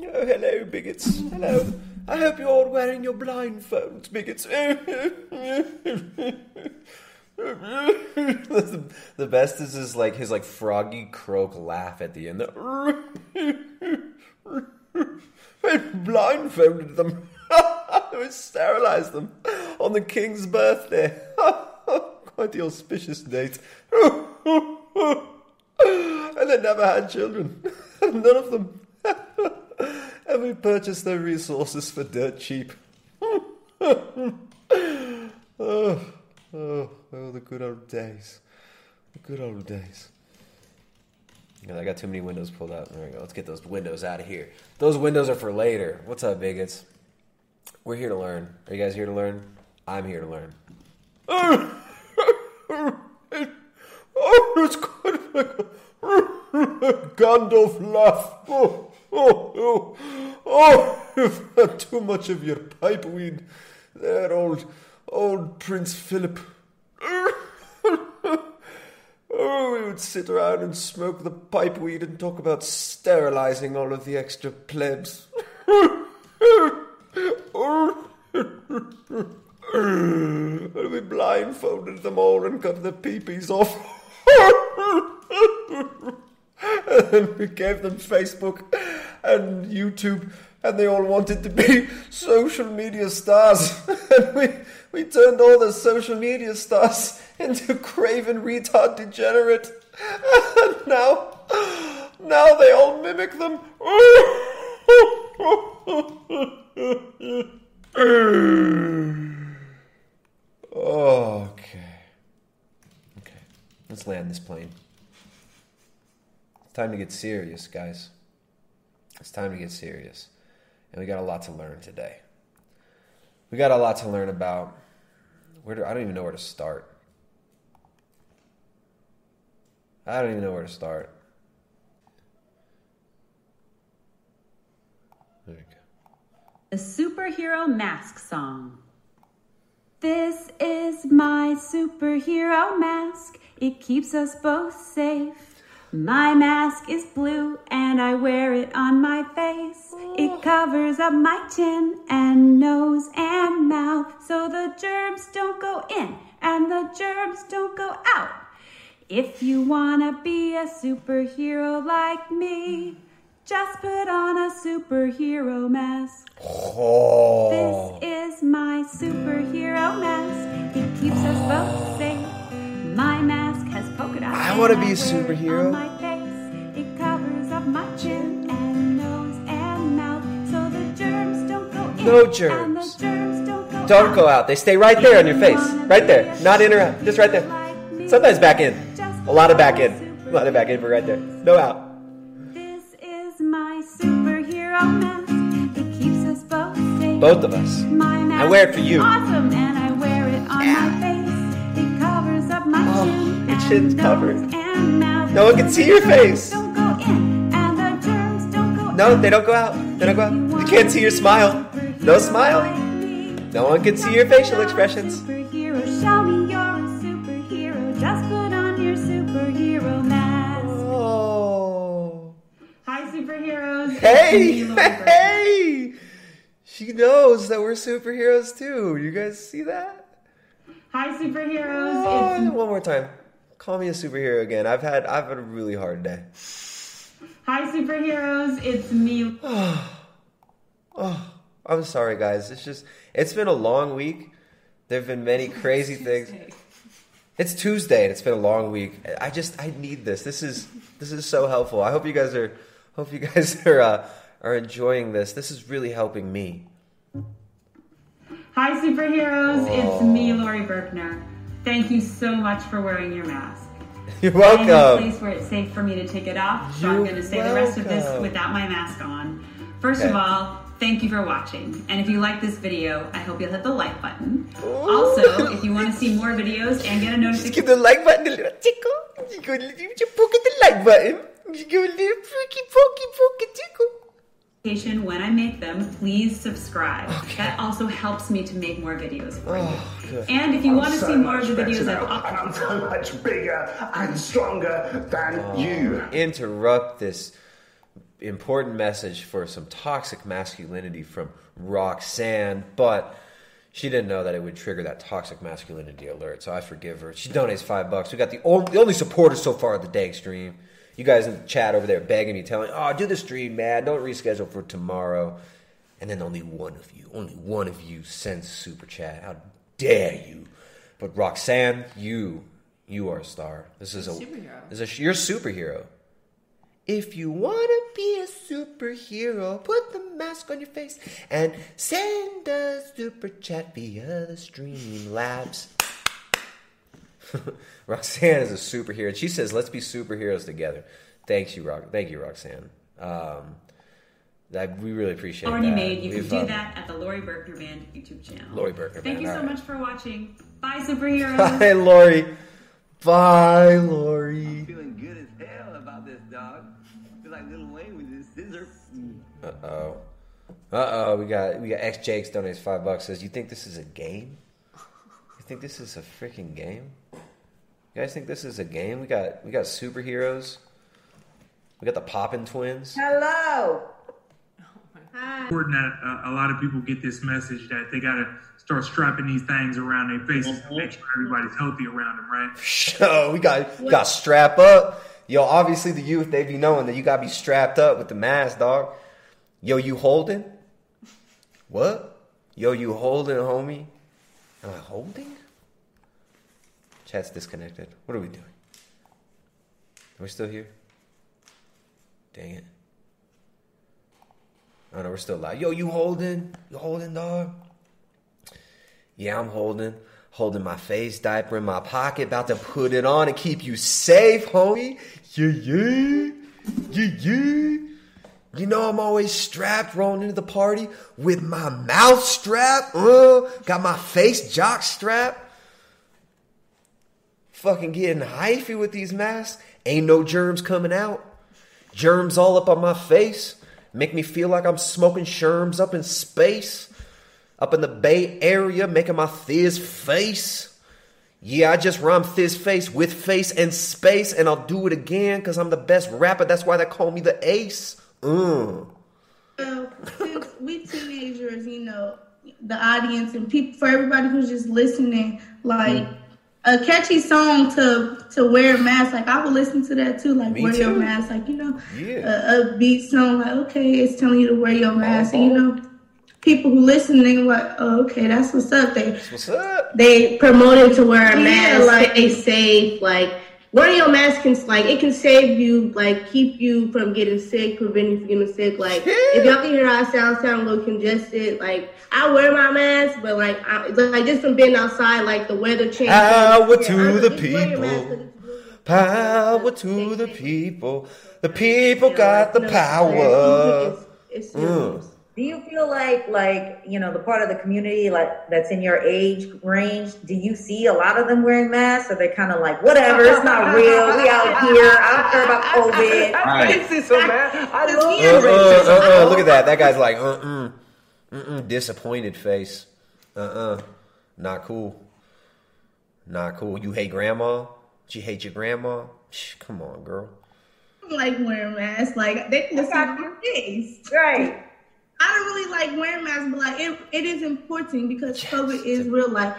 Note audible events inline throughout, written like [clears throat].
Oh, hello, bigots. Hello. I hope you're all wearing your blindfolds, bigots. [laughs] the, the best is his like his like froggy croak laugh at the end. I [laughs] blindfolded them. [laughs] I sterilized them on the king's birthday. Quite the auspicious date. and they never had children. None of them. And we purchased their resources for dirt cheap. [laughs] oh, oh, oh, the good old days. The good old days. Yeah, I got too many windows pulled out. There we go. Let's get those windows out of here. Those windows are for later. What's up, bigots? We're here to learn. Are you guys here to learn? I'm here to learn. [laughs] oh, it's kind of like a [laughs] Gandalf laugh. Oh, oh, oh, oh, you've had too much of your pipe weed there, old, old Prince Philip. Oh, we would sit around and smoke the pipe weed and talk about sterilizing all of the extra plebs. and we blindfolded them all and cut the peepees off. And we gave them Facebook and YouTube, and they all wanted to be [laughs] social media stars. [laughs] and we, we turned all the social media stars [laughs] into craven retard degenerate. And now, now they all mimic them. okay. Okay. Let's land this plane. Time to get serious, guys. It's time to get serious. And we got a lot to learn today. We got a lot to learn about where do I don't even know where to start. I don't even know where to start. There you go. A superhero mask song. This is my superhero mask. It keeps us both safe. My mask is blue and I wear it on my face. It oh. covers up my chin and nose and mouth so the germs don't go in and the germs don't go out. If you wanna be a superhero like me, just put on a superhero mask. Oh. This is my superhero mask. It keeps us both safe. My mask has polka dots. I wanna be a superhero. on my face. It covers up my chin and nose and mouth, so the germs don't go in. No germs. germs don't go Don't out. go out. They stay right there on your face. Right there. Not in or out. Just right there. Sometimes back in. A lot of back in. A lot of back in, but right there. No out. This is my superhero mask. It keeps us both safe. Both of us. My mask I wear it for you. Awesome, and I wear it on Yeah. my face. My Oh, chin your chin's covered. No one can see your face. Don't go in, and the germs don't go No, they don't go out. They don't go out. You can't see your smile. No smile. No one can see your facial expressions. Superhero, show me you're a superhero. Just put on your superhero mask. Oh. Hi, superheroes. [laughs] Hey, It's me, Laura [laughs] Burke. hey! She knows that we're superheroes too. You guys see that? Hi, superheroes. Oh, It's one more time. Call me a superhero again. I've had I've had a really hard day. hi, superheroes. It's me. [sighs] Oh, I'm sorry, guys. It's just it's been a long week. There've been many [laughs] crazy things. It's Tuesday and it's been a long week. I just I need this. This is this is so helpful. I hope you guys are hope you guys [laughs] are uh, are enjoying this. This is really helping me. Hi, superheroes. It's me, Laurie Berkner. Thank you so much for wearing your mask. You're I'm in a place where it's safe for me to take it off, so I'm going to say the rest of this without my mask on. First of all, thank you for watching. And if you like this video, I hope you'll hit the like button. Ooh. Also, if you want to see more videos and get a Just give notification the like button a little tickle. You go you poke at the like button. You give a little pokey pokey pokey tickle. When I make them, please subscribe. That also helps me to make more videos for you. Oh, good. And if you want to so see more of the videos I've now, I'm uploaded, so much bigger and stronger than oh, you. Interrupt this important message for some toxic masculinity from Roxanne, but she didn't know that it would trigger that toxic masculinity alert. So I forgive her. She donates five bucks. We got the only, the only supporters so far of the day stream. You guys in the chat over there begging me, telling, "Oh, do the stream, man. Don't reschedule for tomorrow." And then only one of you, only one of you sends super chat. How dare you? But Roxanne, you, you are a star. This is a, Superhero. This is a, you're a superhero. If you wanna be a superhero, put the mask on your face and send a super chat via the stream labs. [laughs] Roxanne is a superhero. and She says, "Let's be superheroes together." Thanks you, Rock. Thank you, Roxanne. Um, that we really appreciate. Already that. made. You We've, can do um, that at the Laurie Berkner Band YouTube channel. Laurie Berkner Thank Band, you so alright. much for watching. Bye, [laughs] superheroes. Bye, Laurie. Bye, Laurie. Feeling good as hell about this, dog. Feel like Lil Wayne with his scissor. Uh oh. Uh oh. We got we got X Jakes donates five bucks. Says, "You think this is a game? You think this is a freaking game? You guys think this is a game? We got we got superheroes. We got the Poppin Twins. Hello. important that uh, a lot of people get this message that they got to start strapping these things around their faces to make sure everybody's healthy around them, right? [laughs] So we got we got strap up. Yo, obviously the youth they be knowing that you gotta be strapped up with the mask, dog. Yo, you holding? What? Yo, you holding, homie? Am I holding? Chat's disconnected. What are we doing? Are we still here? Dang it. Oh no, we're still live. Yo, you holding? You holding, dog? Yeah, I'm holding. Holding my face diaper in my pocket, about to put it on and keep you safe, homie. Yeah, yeah. Yeah, yeah. You know I'm always strapped rolling into the party with my mouth strap. Uh, got my face jock strap. Fucking getting hyphy with these masks. Ain't no germs coming out. Germs all up on my face. Make me feel like I'm smoking sherms up in space. Up in the Bay Area, making my thizz face. Yeah, I just rhyme thizz face with face and space, and I'll do it again because I'm the best rapper. That's why they call me the ace. Mm. Well, since we teenagers, you know, the audience and people for everybody who's just listening, like a catchy song to to wear a mask. Like I would listen to that too. Like Me wear your mask. Like you know, Yeah. a, a beat song. Like okay, it's telling you to wear your mask. And you know, people who listen, they like, oh, okay, that's what's up. They What's up? They promoted to wear a Yeah, mask, like- stay safe. Like wearing your mask can like it can save you, like keep you from getting sick, prevent you from getting sick. Like if y'all can hear how I sound, sound a little congested. Like I wear my mask, but like I, it's like just from being outside, like the weather changes. Power Yeah, to the just wear your mask 'cause people. Power to the people. The people got the power. It's, it's mm. serious. Do you feel like, like you know, the part of the community like that's in your age range? Do you see a lot of them wearing masks? Or they're kind of like, whatever, it's not real. We out here. I don't care about COVID. [laughs] I see so mad. I love Uh, uh, uh, uh, look at that. That guy's like, uh uh. Uh-uh. Disappointed face. Uh uh. Not cool. Not cool. You hate grandma? Did you hate your grandma? Shh, Come on, girl. don't like wearing masks. Like they can just see your face. Right. I don't really like wearing masks, but like it, it is important because COVID is real. Like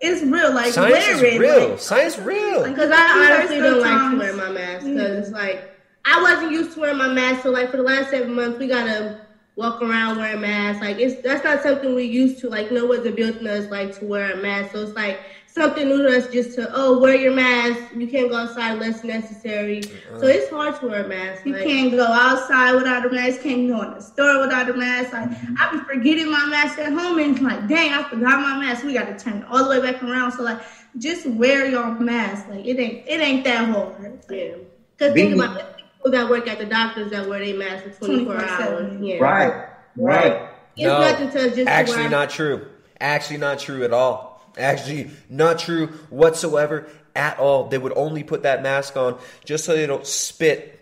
it's real. Like Science wear is real. Like, Science real. Like, Because I honestly don't like to wear my mask because it's like I wasn't used to wearing my mask. So like for the last seven months, we gotta walk around wearing masks. Like it's that's not something we used to. Like no one's built in us like to wear a mask. So it's like something new to us just to oh wear your mask. You can't go outside unless necessary. So it's hard to wear a mask. You like- can't go outside without a mask. Can't go in the store without a mask. Like mm-hmm. I be forgetting my mask at home, and it's like, dang, I forgot my mask. We got to turn it all the way back around. So like, just wear your mask. Like it ain't it ain't that hard. Yeah. Because think about it, people that work at the doctors that wear their mask for 24 hours. 24/7. Yeah. Right. Right. It's nothing to just to actually wear- not true. Actually not true at all. Actually not true whatsoever at all. They would only put that mask on just so they don't spit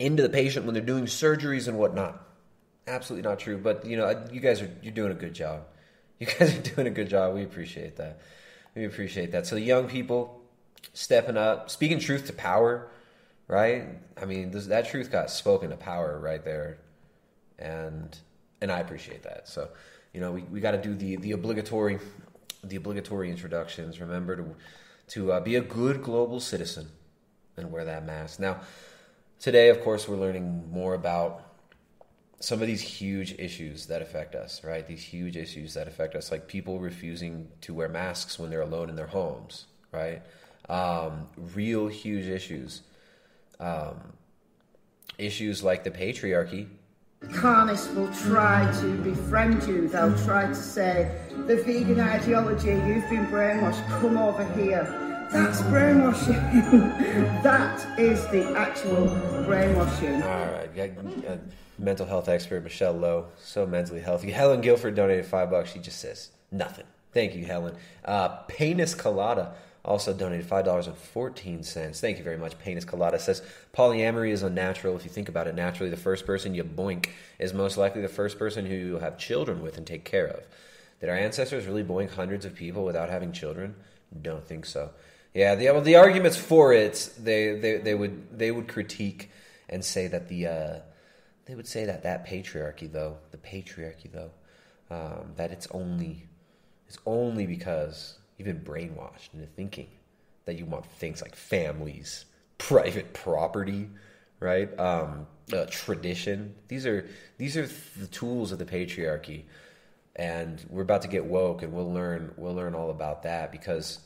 into the patient when they're doing surgeries and whatnot. Absolutely not true. But you know, you guys are you're doing a good job. [laughs] You guys are doing a good job. We appreciate that. We appreciate that. So the young people stepping up, speaking truth to power. right? I mean, this, that truth got spoken to power right there, and and I appreciate that. So, you know, we, we got to do the the obligatory the obligatory introductions. Remember to to uh, be a good global citizen and wear that mask. Now, today, of course, we're learning more about some of these huge issues that affect us, right? These huge issues that affect us, like people refusing to wear masks when they're alone in their homes, right? Um, real huge issues. Um, issues like the patriarchy. Carnists will try to befriend you. They'll try to say, the vegan ideology, you've been brainwashed, come over here. That's brainwashing. [laughs] that is the actual brainwashing. All right, mental health expert Michelle Lowe, so mentally healthy. Helen Guilford donated five bucks. She just says nothing. Thank you, Helen. Uh, Penis Colada also donated five dollars and fourteen cents. Thank you very much. Penis Colada says polyamory is unnatural. If you think about it, naturally, the first person you boink is most likely the first person who you have children with and take care of. Did our ancestors really boink hundreds of people without having children? Don't think so. Yeah, the well, the arguments for it, they, they they would they would critique and say that the uh, they would say that that patriarchy though the patriarchy though um, that it's only it's only because you've been brainwashed into thinking that you want things like families, private property, right? Um, uh, tradition. These are these are the tools of the patriarchy, and we're about to get woke, and we'll learn we'll learn all about that because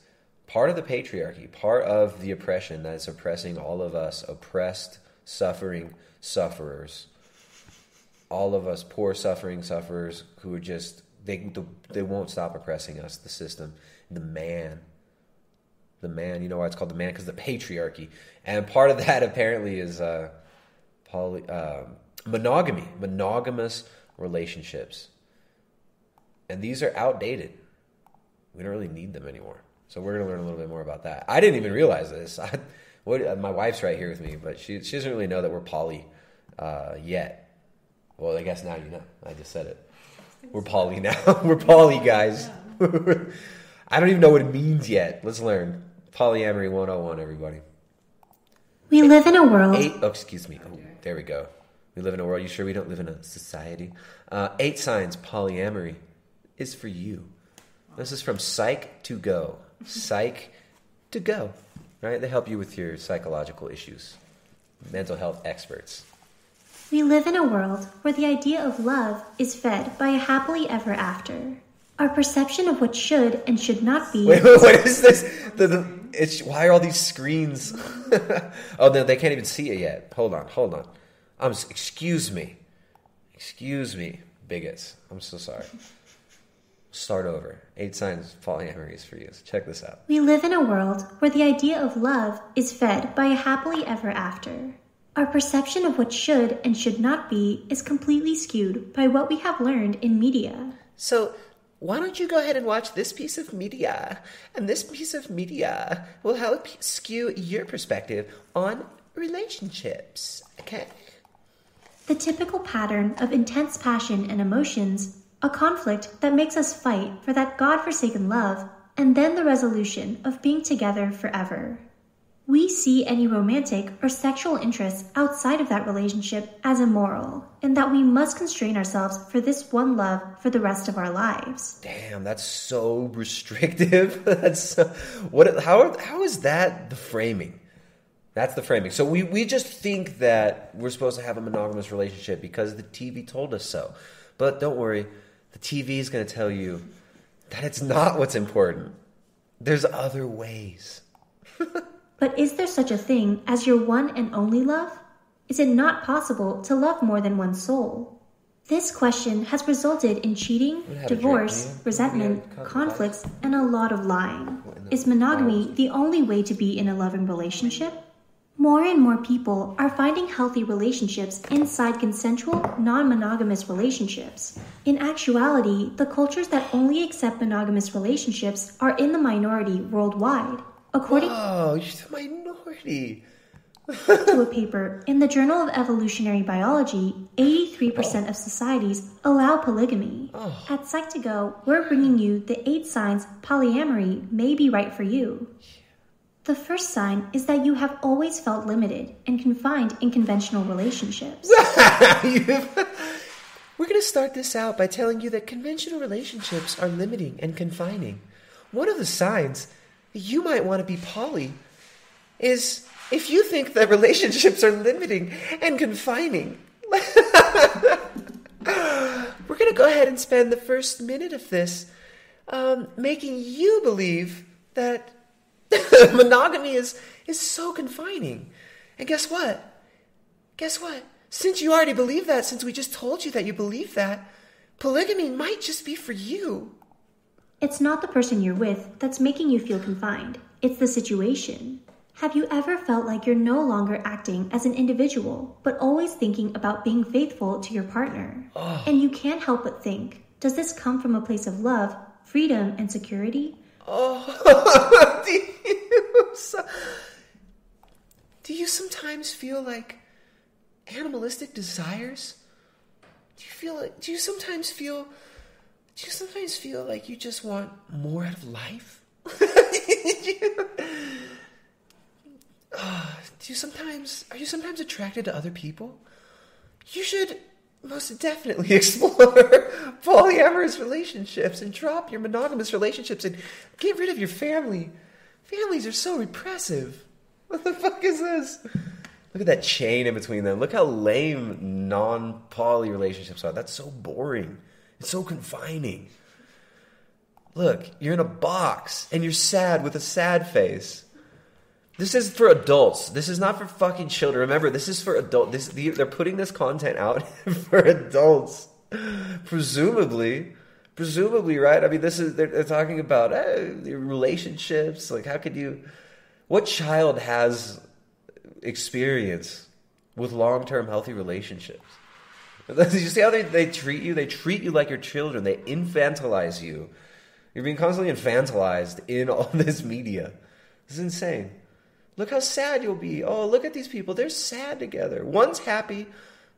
part of the patriarchy, part of the oppression that is oppressing all of us, oppressed, suffering sufferers, all of us poor, suffering sufferers who are just they they won't stop oppressing us. The system, the man, the man. You know why it's called the man? Because the patriarchy, and part of [laughs] that apparently is uh, poly, uh, monogamy, monogamous relationships, and these are outdated. We don't really need them anymore. So we're gonna learn a little bit more about that. I didn't even realize this. [laughs] I, what, my wife's right here with me, but she she doesn't really know that we're poly uh, yet. Well, I guess now you know. I just said it. We're poly [laughs] now. we're poly guys. I don't even know what it means yet. Let's learn. Polyamory 101, everybody. We live in a world. Eight, oh, excuse me. Oh, there we go. We live in a world. You sure we don't live in a society? Uh, eight signs polyamory is for you. This is from Psych2Go. Psych to Go. Right? They help you with your psychological issues. Mental health experts. We live in a world where the idea of love is fed by a happily ever after. Our perception of what should and should not be. Wait, [laughs] wait, what is this? The, the, it's, why are all these screens? [laughs] oh, no, they can't even see it yet. Hold on, hold on. Um, excuse me. Excuse me, bigots. I'm so sorry. Start over. Eight signs polyamory is for you. So check this out. We live in a world where the idea of love is fed by a happily ever after. Our perception of what should and should not be is completely skewed by what we have learned in media. So, why don't you go ahead and watch this piece of media? And this piece of media will help skew your perspective on relationships. Okay? The typical pattern of intense passion and emotions, a conflict that makes us fight for that God forsaken love, and then the resolution of being together forever. We see any romantic or sexual interests outside of that relationship as immoral, and that we must constrain ourselves for this one love for the rest of our lives. Damn, that's so [laughs] restrictive. that's so, what? How? How is that the framing? That's the framing. So we we just think that we're supposed to have a monogamous relationship because the TV told us so. But don't worry, the TV is going to tell you that it's not what's important. There's other ways. [laughs] But is there such a thing as your one and only love? Is it not possible to love more than one soul? This question has resulted in cheating, divorce, resentment, conflicts, and a lot of lying. Is monogamy the only way to be in a loving relationship? More and more people are finding healthy relationships inside consensual, non monogamous relationships. In actuality, the cultures that only accept monogamous relationships are in the minority worldwide. According oh, you're the minority. to a [laughs] paper in the Journal of Evolutionary Biology, 83% oh. of societies allow polygamy. Oh. At Psych2Go, we're bringing you the eight signs polyamory may be right for you. The first sign is that you have always felt limited and confined in conventional relationships. [laughs] We're going to start this out by telling you that conventional relationships are limiting and confining. One of the signs you might want to be poly is if you think that relationships are limiting and confining. [laughs] We're going to go ahead and spend the first minute of this um, making you believe that [laughs] monogamy is, is so confining. And guess what? Guess what? Since you already believe that, since we just told you that you believe that, polygamy might just be for you. It's not the person you're with that's making you feel confined, it's the situation. Have you ever felt like you're no longer acting as an individual, but always thinking about being faithful to your partner? Oh. And you can't help but think, does this come from a place of love, freedom, and security? Oh, do you, so- do you sometimes feel like animalistic desires? Do you feel do you sometimes feel, do you sometimes feel like you just want more out of life? Ah, [laughs] do you sometimes, are you sometimes attracted to other people? You should most definitely [laughs] explore polyamorous relationships and drop your monogamous relationships and get rid of your family. Families are so repressive. What the fuck is this? Look at that chain in between them. Look how lame non poly relationships are. That's so boring. It's so confining. Look, you're in a box and you're sad with a sad face. This is for adults. This is not for fucking children. Remember, this is for adult. This they're putting this content out [laughs] for adults, presumably. Presumably, right? I mean, this is they're, they're talking about eh, relationships. Like, how could you? What child has experience with long-term healthy relationships? [laughs] you see how they, they treat you? They treat you like your children. They infantilize you. You're being constantly infantilized in all [laughs] this media. This is insane. Look how sad you'll be. Oh, look at these people. They're sad together. One's happy,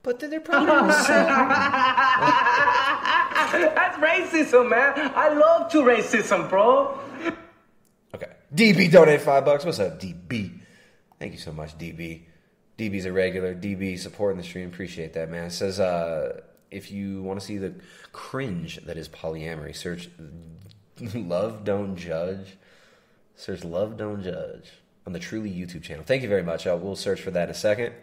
but then they're probably [laughs] sad. That's racism, man. I love to racism, bro. Okay. DB donate five bucks. What's up, DB? Thank you so much, DB. DB's a regular. DB supporting the stream. Appreciate that, man. It says, uh, if you want to see the cringe that is polyamory, search [laughs] Love Don't Judge. Search Love Don't Judge on the Truly YouTube channel. Thank you very much. Uh, we'll search for that in a second.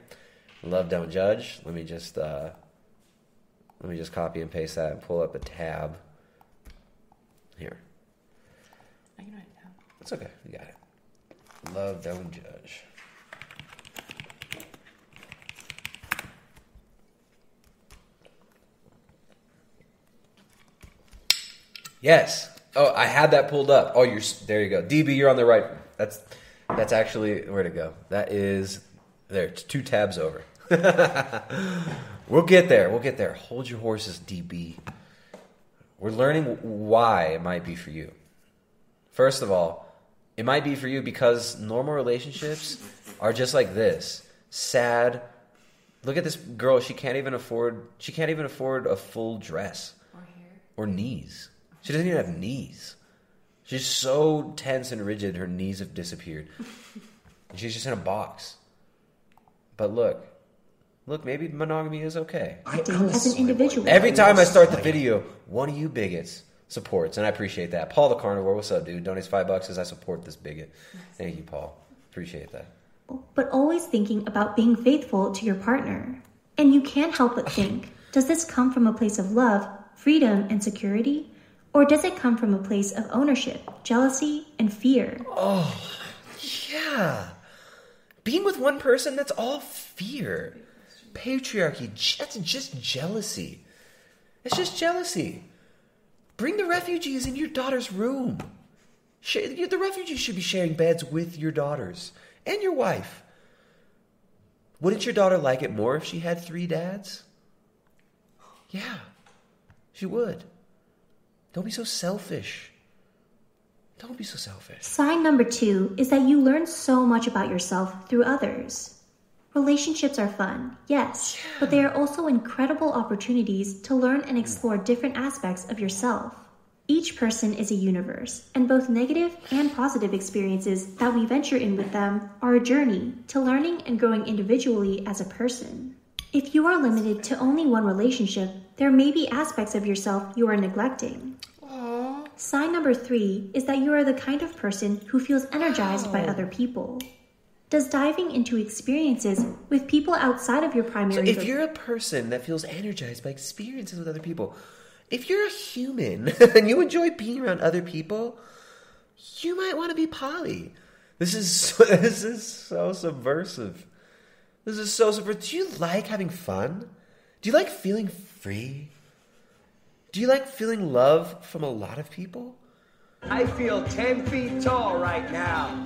Love Don't Judge. Let me just uh, let me just copy and paste that and pull up a tab. Here. I got it. That's okay. You got it. Love Don't Judge. Yes. Oh, I had that pulled up. Oh, you're there. You go, DB. You're on the right. That's that's actually where to go. That is there. It's two tabs over. [laughs] we'll get there. We'll get there. Hold your horses, DB. We're learning why it might be for you. First of all, it might be for you because normal relationships are just like this sad. Look at this girl. She can't even afford. She can't even afford a full dress Or hair. or knees. She doesn't even have knees. She's so tense and rigid, her knees have disappeared. and she's just in a box. But look, look, maybe monogamy is okay. Acting as an individual. Every time I start the video, one of you bigots supports, and I appreciate that. Paul the Carnivore, what's up, dude? Donates five bucks as I support this bigot. Thank you, Paul. Appreciate that. but always thinking about being faithful to your partner. And you can't help but think does this come from a place of love, freedom, and security? Or does it come from a place of ownership, jealousy, and fear? Oh, yeah. Being with one person, that's all fear. Patriarchy, that's just jealousy. It's just jealousy. Bring the refugees in your daughter's room. The refugees should be sharing beds with your daughters and your wife. Wouldn't your daughter like it more if she had three dads? Yeah, she would. Don't be so selfish. Don't be so selfish. Sign number two is that you learn so much about yourself through others. Relationships are fun, yes, but they are also incredible opportunities to learn and explore different aspects of yourself. Each person is a universe, and both negative and positive experiences that we venture in with them are a journey to learning and growing individually as a person. If you are limited to only one relationship, there may be aspects of yourself you are neglecting. Sign number three is that you are the kind of person who feels energized by other people. Does diving into experiences with people outside of your primary? So if you're a person that feels energized by experiences with other people, if you're a human [laughs] and you enjoy being around other people, you might want to be poly. This is so, [laughs] this is so subversive. This is so subversive. Do you like having fun? Do you like feeling free? Do you like feeling love from a lot of people? I feel 10 feet tall right now.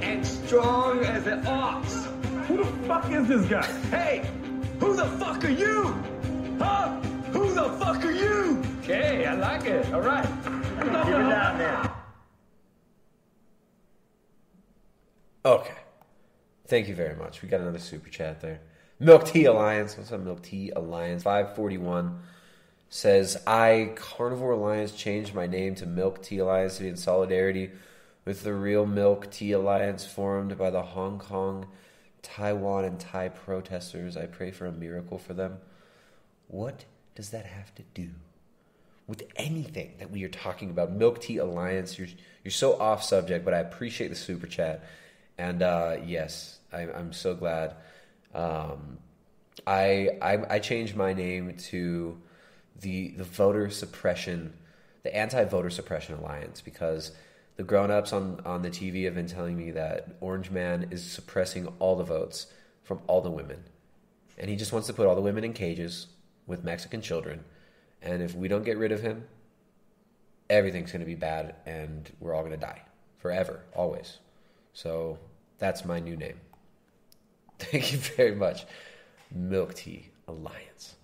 And strong as an ox. Who the fuck is this guy? Hey, who the fuck are you? Huh? Who the fuck are you? Okay, I like it. All right. Keep it down there. Okay. Thank you very much. We got another super chat there. Milk Tea Alliance. What's up, Milk Tea Alliance? 541 says, I, Carnivore Alliance, changed my name to Milk Tea Alliance to be in solidarity with the real Milk Tea Alliance formed by the Hong Kong, Taiwan, and Thai protesters. I pray for a miracle for them. What does that have to do with anything that we are talking about? Milk Tea Alliance. You're you're so off subject, but I appreciate the super chat. And uh, yes, I, I'm so glad. Um, I, I I changed my name to the the voter suppression, the anti voter suppression alliance because the grown ups on on the TV have been telling me that Orange Man is suppressing all the votes from all the women, and he just wants to put all the women in cages with Mexican children, and if we don't get rid of him, everything's going to be bad, and we're all going to die forever, always. So that's my new name. Thank you very much, Milk Tea Alliance.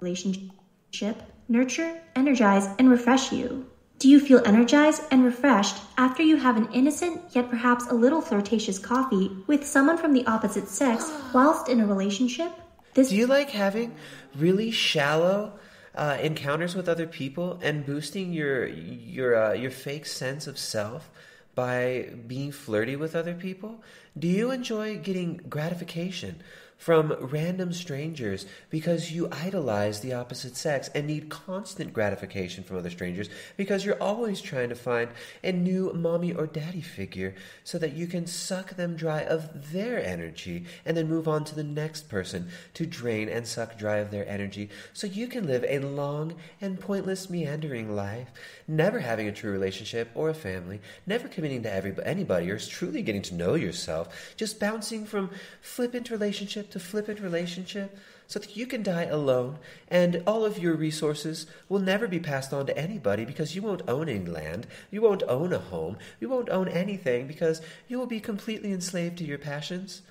relationship nurture, energize, and refresh you? Do you feel energized and refreshed after you have an innocent yet perhaps a little flirtatious coffee with someone from the opposite sex [gasps] whilst in a relationship? This Do you like having really shallow uh, encounters with other people and boosting your your uh, your fake sense of self by being flirty with other people? Do you enjoy getting gratification from random strangers because you idolize the opposite sex and need constant gratification from other strangers because you're always trying to find a new mommy or daddy figure so that you can suck them dry of their energy and then move on to the next person to drain and suck dry of their energy so you can live a long and pointless meandering life, never having a true relationship or a family, never committing to every, anybody or truly getting to know yourself, just bouncing from flippant relationship to flippant relationship so that you can die alone and all of your resources will never be passed on to anybody because you won't own any land, you won't own a home, you won't own anything because you will be completely enslaved to your passions.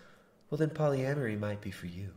Well, then polyamory might be for you.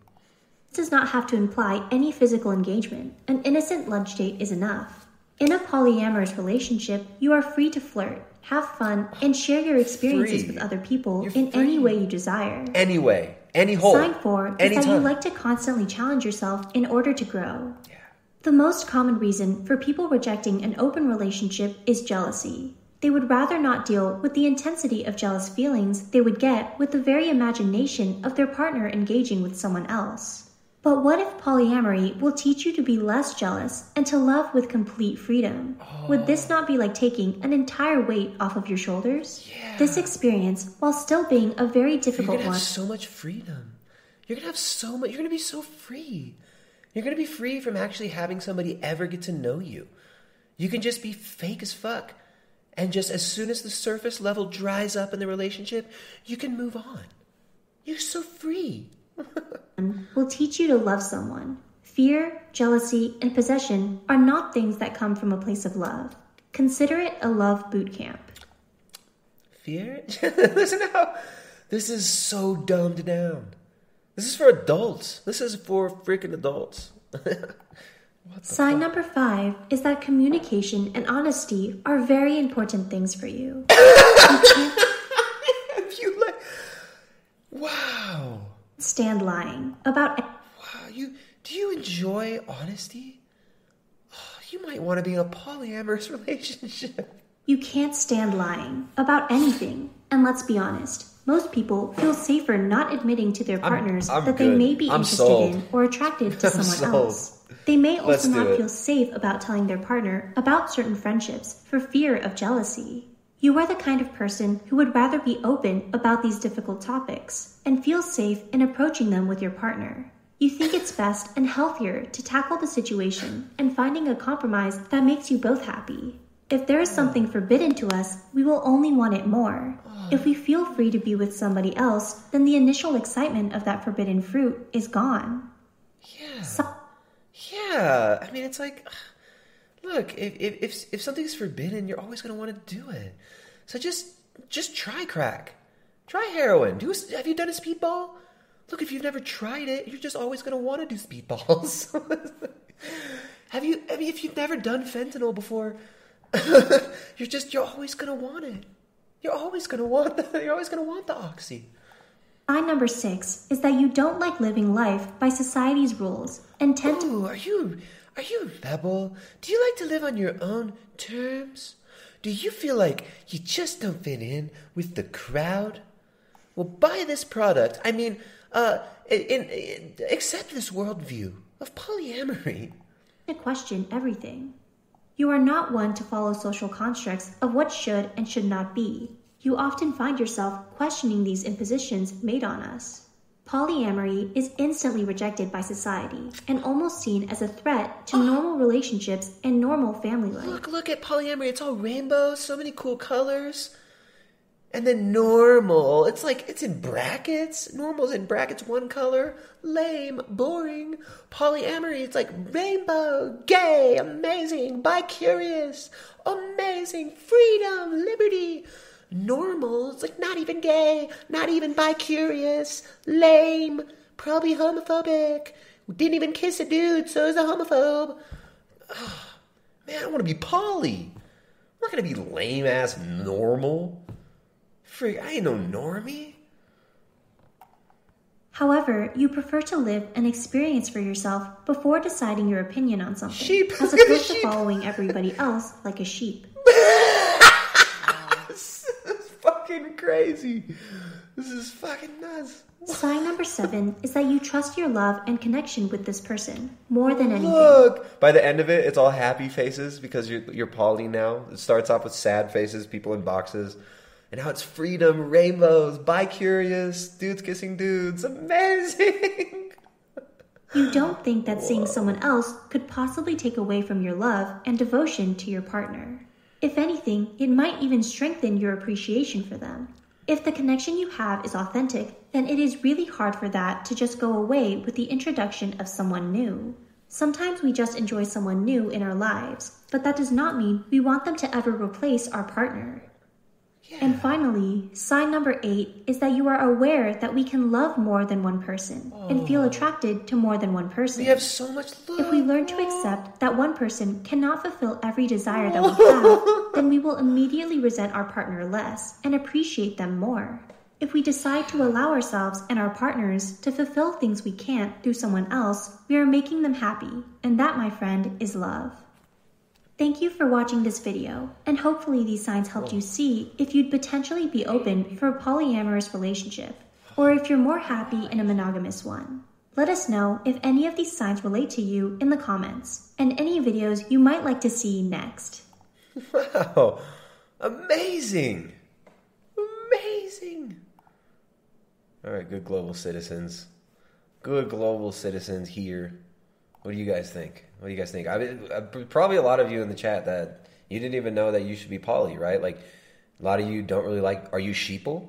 does not have to imply any physical engagement. An innocent lunch date is enough. In a polyamorous relationship, you are free to flirt, have fun, and share your experiences Free. with other people You're in any way you desire. Any way, any hole, Sign four is that you like to constantly challenge yourself in order to grow. Yeah. The most common reason for people rejecting an open relationship is jealousy. They would rather not deal with the intensity of jealous feelings they would get with the very imagination of their partner engaging with someone else. But what if polyamory will teach you to be less jealous and to love with complete freedom? Would this not be like taking an entire weight off of your shoulders? Yeah. This experience, while still being a very You're difficult one, so much freedom. You're gonna have so much. You're gonna be so free. You're gonna be free from actually having somebody ever get to know you. You can just be fake as fuck, and just as soon as the surface level dries up in the relationship, you can move on. You're so free. Will teach you to love someone. Fear, jealousy, and possession are not things that come from a place of love. Consider it a love boot camp. Fear? [laughs] Listen how this is so dumbed down. This is for adults. This is for freaking adults. [laughs] Sign number five is that communication and honesty are very important things for you. [laughs] you like, wow. Stand lying about Wow, you do you enjoy honesty? Oh, you might want to be in a polyamorous [laughs] relationship. You can't stand lying about anything. And let's be honest, most people feel safer not admitting to their I'm- partners I'm that they may be I'm interested sold. in or attracted [laughs] to I'm someone else. They may also not it. feel safe about telling their partner about certain friendships for fear of jealousy. You are the kind of person who would rather be open about these difficult topics and feel safe in approaching them with your partner. You think it's best and healthier to tackle the situation and finding a compromise that makes you both happy. If there is something forbidden to us, we will only want it more. If we feel free to be with somebody else, then the initial excitement of that forbidden fruit is gone. Yeah. yeah. I mean, it's like, look, if, if, if, if something's forbidden, you're always going to want to do it. So just, just try crack. Try heroin. Do a, have you done a speedball? Look, if you've never tried it, you're just always going to want to do speedballs. [laughs] have you, I mean, if you've never done fentanyl before, [laughs] you're just, you're always going to want it. You're always going to want the, you're always going to want the oxy. Sign number six is that you don't like living life by society's rules and tend to. Are you are you a rebel? Do you like to live on your own terms? Do you feel like you just don't fit in with the crowd? Well, buy this product. I mean, uh, in, in, accept this worldview of polyamory. to question everything. You are not one to follow social constructs of what should and should not be. You often find yourself questioning these impositions made on us. Polyamory is instantly rejected by society and almost seen as a threat to normal relationships and normal family life. Look, look at polyamory. It's all rainbows, so many cool colors. And then normal, it's like it's in brackets. Normal's in brackets, one color. Lame, boring. Polyamory, it's like rainbow, gay, amazing, bi-curious, amazing, freedom, liberty. Normal, it's like not even gay, not even bi-curious, lame, probably homophobic. Didn't even kiss a dude, so is a homophobe. [sighs] Man, I want to be poly. I'm not gonna be lame ass normal. Freak, I ain't no normie. However, you prefer to live and experience for yourself before deciding your opinion on something, Sheep. as opposed to [laughs] following everybody else like a sheep. [laughs] fucking crazy. This is fucking nuts. Sign number seven is that you trust your love and connection with this person more than anything. Look. By the end of it, it's all happy faces because you're you're poly now. It starts off with sad faces, people in boxes. And now it's freedom, rainbows, bi-curious, dudes kissing dudes. Amazing. You don't think that seeing someone else could possibly take away from your love and devotion to your partner. If anything, it might even strengthen your appreciation for them. If the connection you have is authentic, then it is really hard for that to just go away with the introduction of someone new. Sometimes we just enjoy someone new in our lives, but that does not mean we want them to ever replace our partner. And finally, sign number eight is that you are aware that we can love more than one person and feel oh. attracted to more than one person. We have so much love. If we learn to accept that one person cannot fulfill every desire that we [laughs] have, then we will immediately resent our partner less and appreciate them more. If we decide to allow ourselves and our partners to fulfill things we can't through someone else, we are making them happy, and that, my friend, is love. Thank you for watching this video, and hopefully these signs helped you see if you'd potentially be open for a polyamorous relationship, or if you're more happy in a monogamous one. Let us know if any of these signs relate to you in the comments, and any videos you might like to see next. Wow. Amazing. Amazing. All right, good global citizens. Good global citizens here. What do you guys think? What do you guys think? I mean, uh, probably a lot of you in the chat that you didn't even know that you should be poly, right? Like, a lot of you don't really like. Are you sheeple?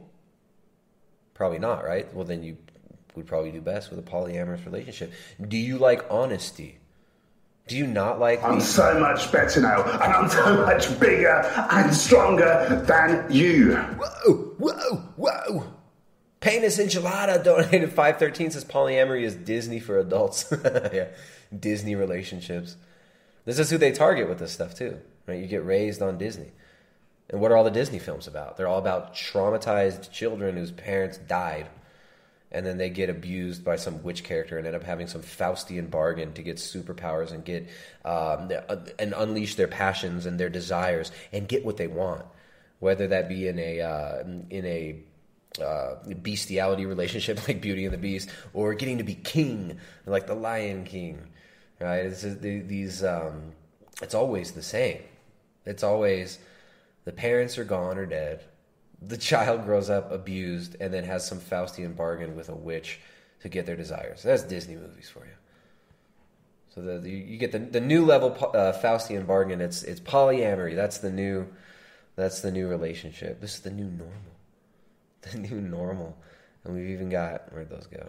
Probably not, right? Well, then you would probably do best with a polyamorous relationship. Do you like honesty? Do you not like? I'm so much better now, and I'm so much bigger and stronger than you. Whoa, whoa, whoa. Penis Enchilada donated 513 says polyamory is Disney for adults. [laughs] yeah, Disney relationships. This is who they target with this stuff too, right? You get raised on Disney. And what are all the Disney films about? They're all about traumatized children whose parents died. and then they get abused by some witch character and end up having some Faustian bargain to get superpowers and get um, and unleash their passions and their desires and get what they want, whether that be in a uh, in a uh, bestiality relationship [laughs] like Beauty and the Beast, or getting to be king like the Lion King, right? It's, these um, it's always the same. It's always the parents are gone or dead the [laughs] child grows up abused and then has some Faustian bargain with a witch to get their desires. That's Disney movies for you. So the, the you get the, the new level uh, Faustian bargain. It's it's polyamory. That's the new that's the new relationship. This is the new normal. [laughs] The new normal. And we've even got where'd those go?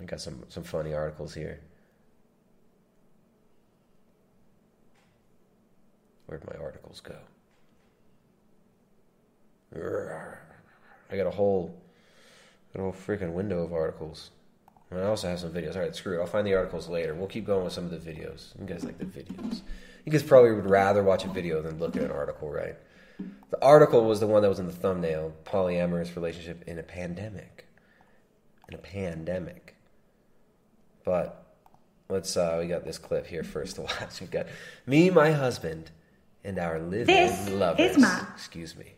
I got some some funny articles here. Where'd my articles go? I got a whole, a whole freaking window of articles. And I also have some videos. All right, screw it. I'll find the articles later. We'll keep going with some of the videos. You guys like the videos. You guys probably would rather watch a video than look at an article, right? The article was the one that was in the thumbnail polyamorous relationship in a pandemic. In a pandemic. But let's, uh, we got this clip here first to watch. We've got me, my husband, and our living this lovers. Is my- Excuse me.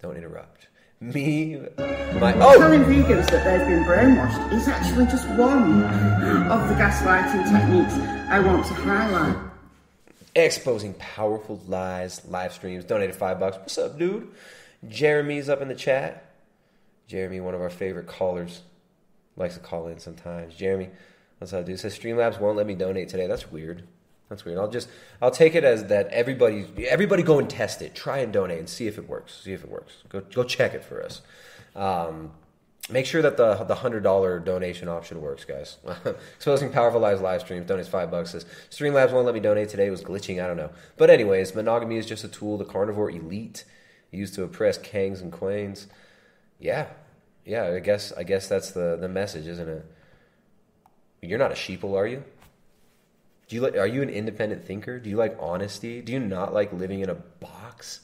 Don't interrupt. Me, my oh. Telling vegans that they've been brainwashed is actually just one of the gaslighting techniques I want to highlight. Exposing powerful lies, live streams. Donated five bucks. What's up, dude? Jeremy's up in the chat. Jeremy, one of our favorite callers, likes to call in sometimes. Jeremy, that's what's up, dude? Says Streamlabs won't let me donate today. That's weird. That's weird. I'll just I'll take it as that everybody everybody go and test it. Try and donate and see if it works. See if it works. Go go check it for us. Um, make sure that the the hundred dollar donation option works, guys. [laughs] Exposing powerful lives live streams donates five bucks. Says Streamlabs won't let me donate today. It was glitching. I don't know. But anyways, monogamy is just a tool the carnivore elite used to oppress kangs and queens. Yeah, yeah. I guess I guess that's the the message, isn't it? You're not a sheeple, are you? Do you like, are you an independent thinker? Do you like honesty? Do you not like living in a box?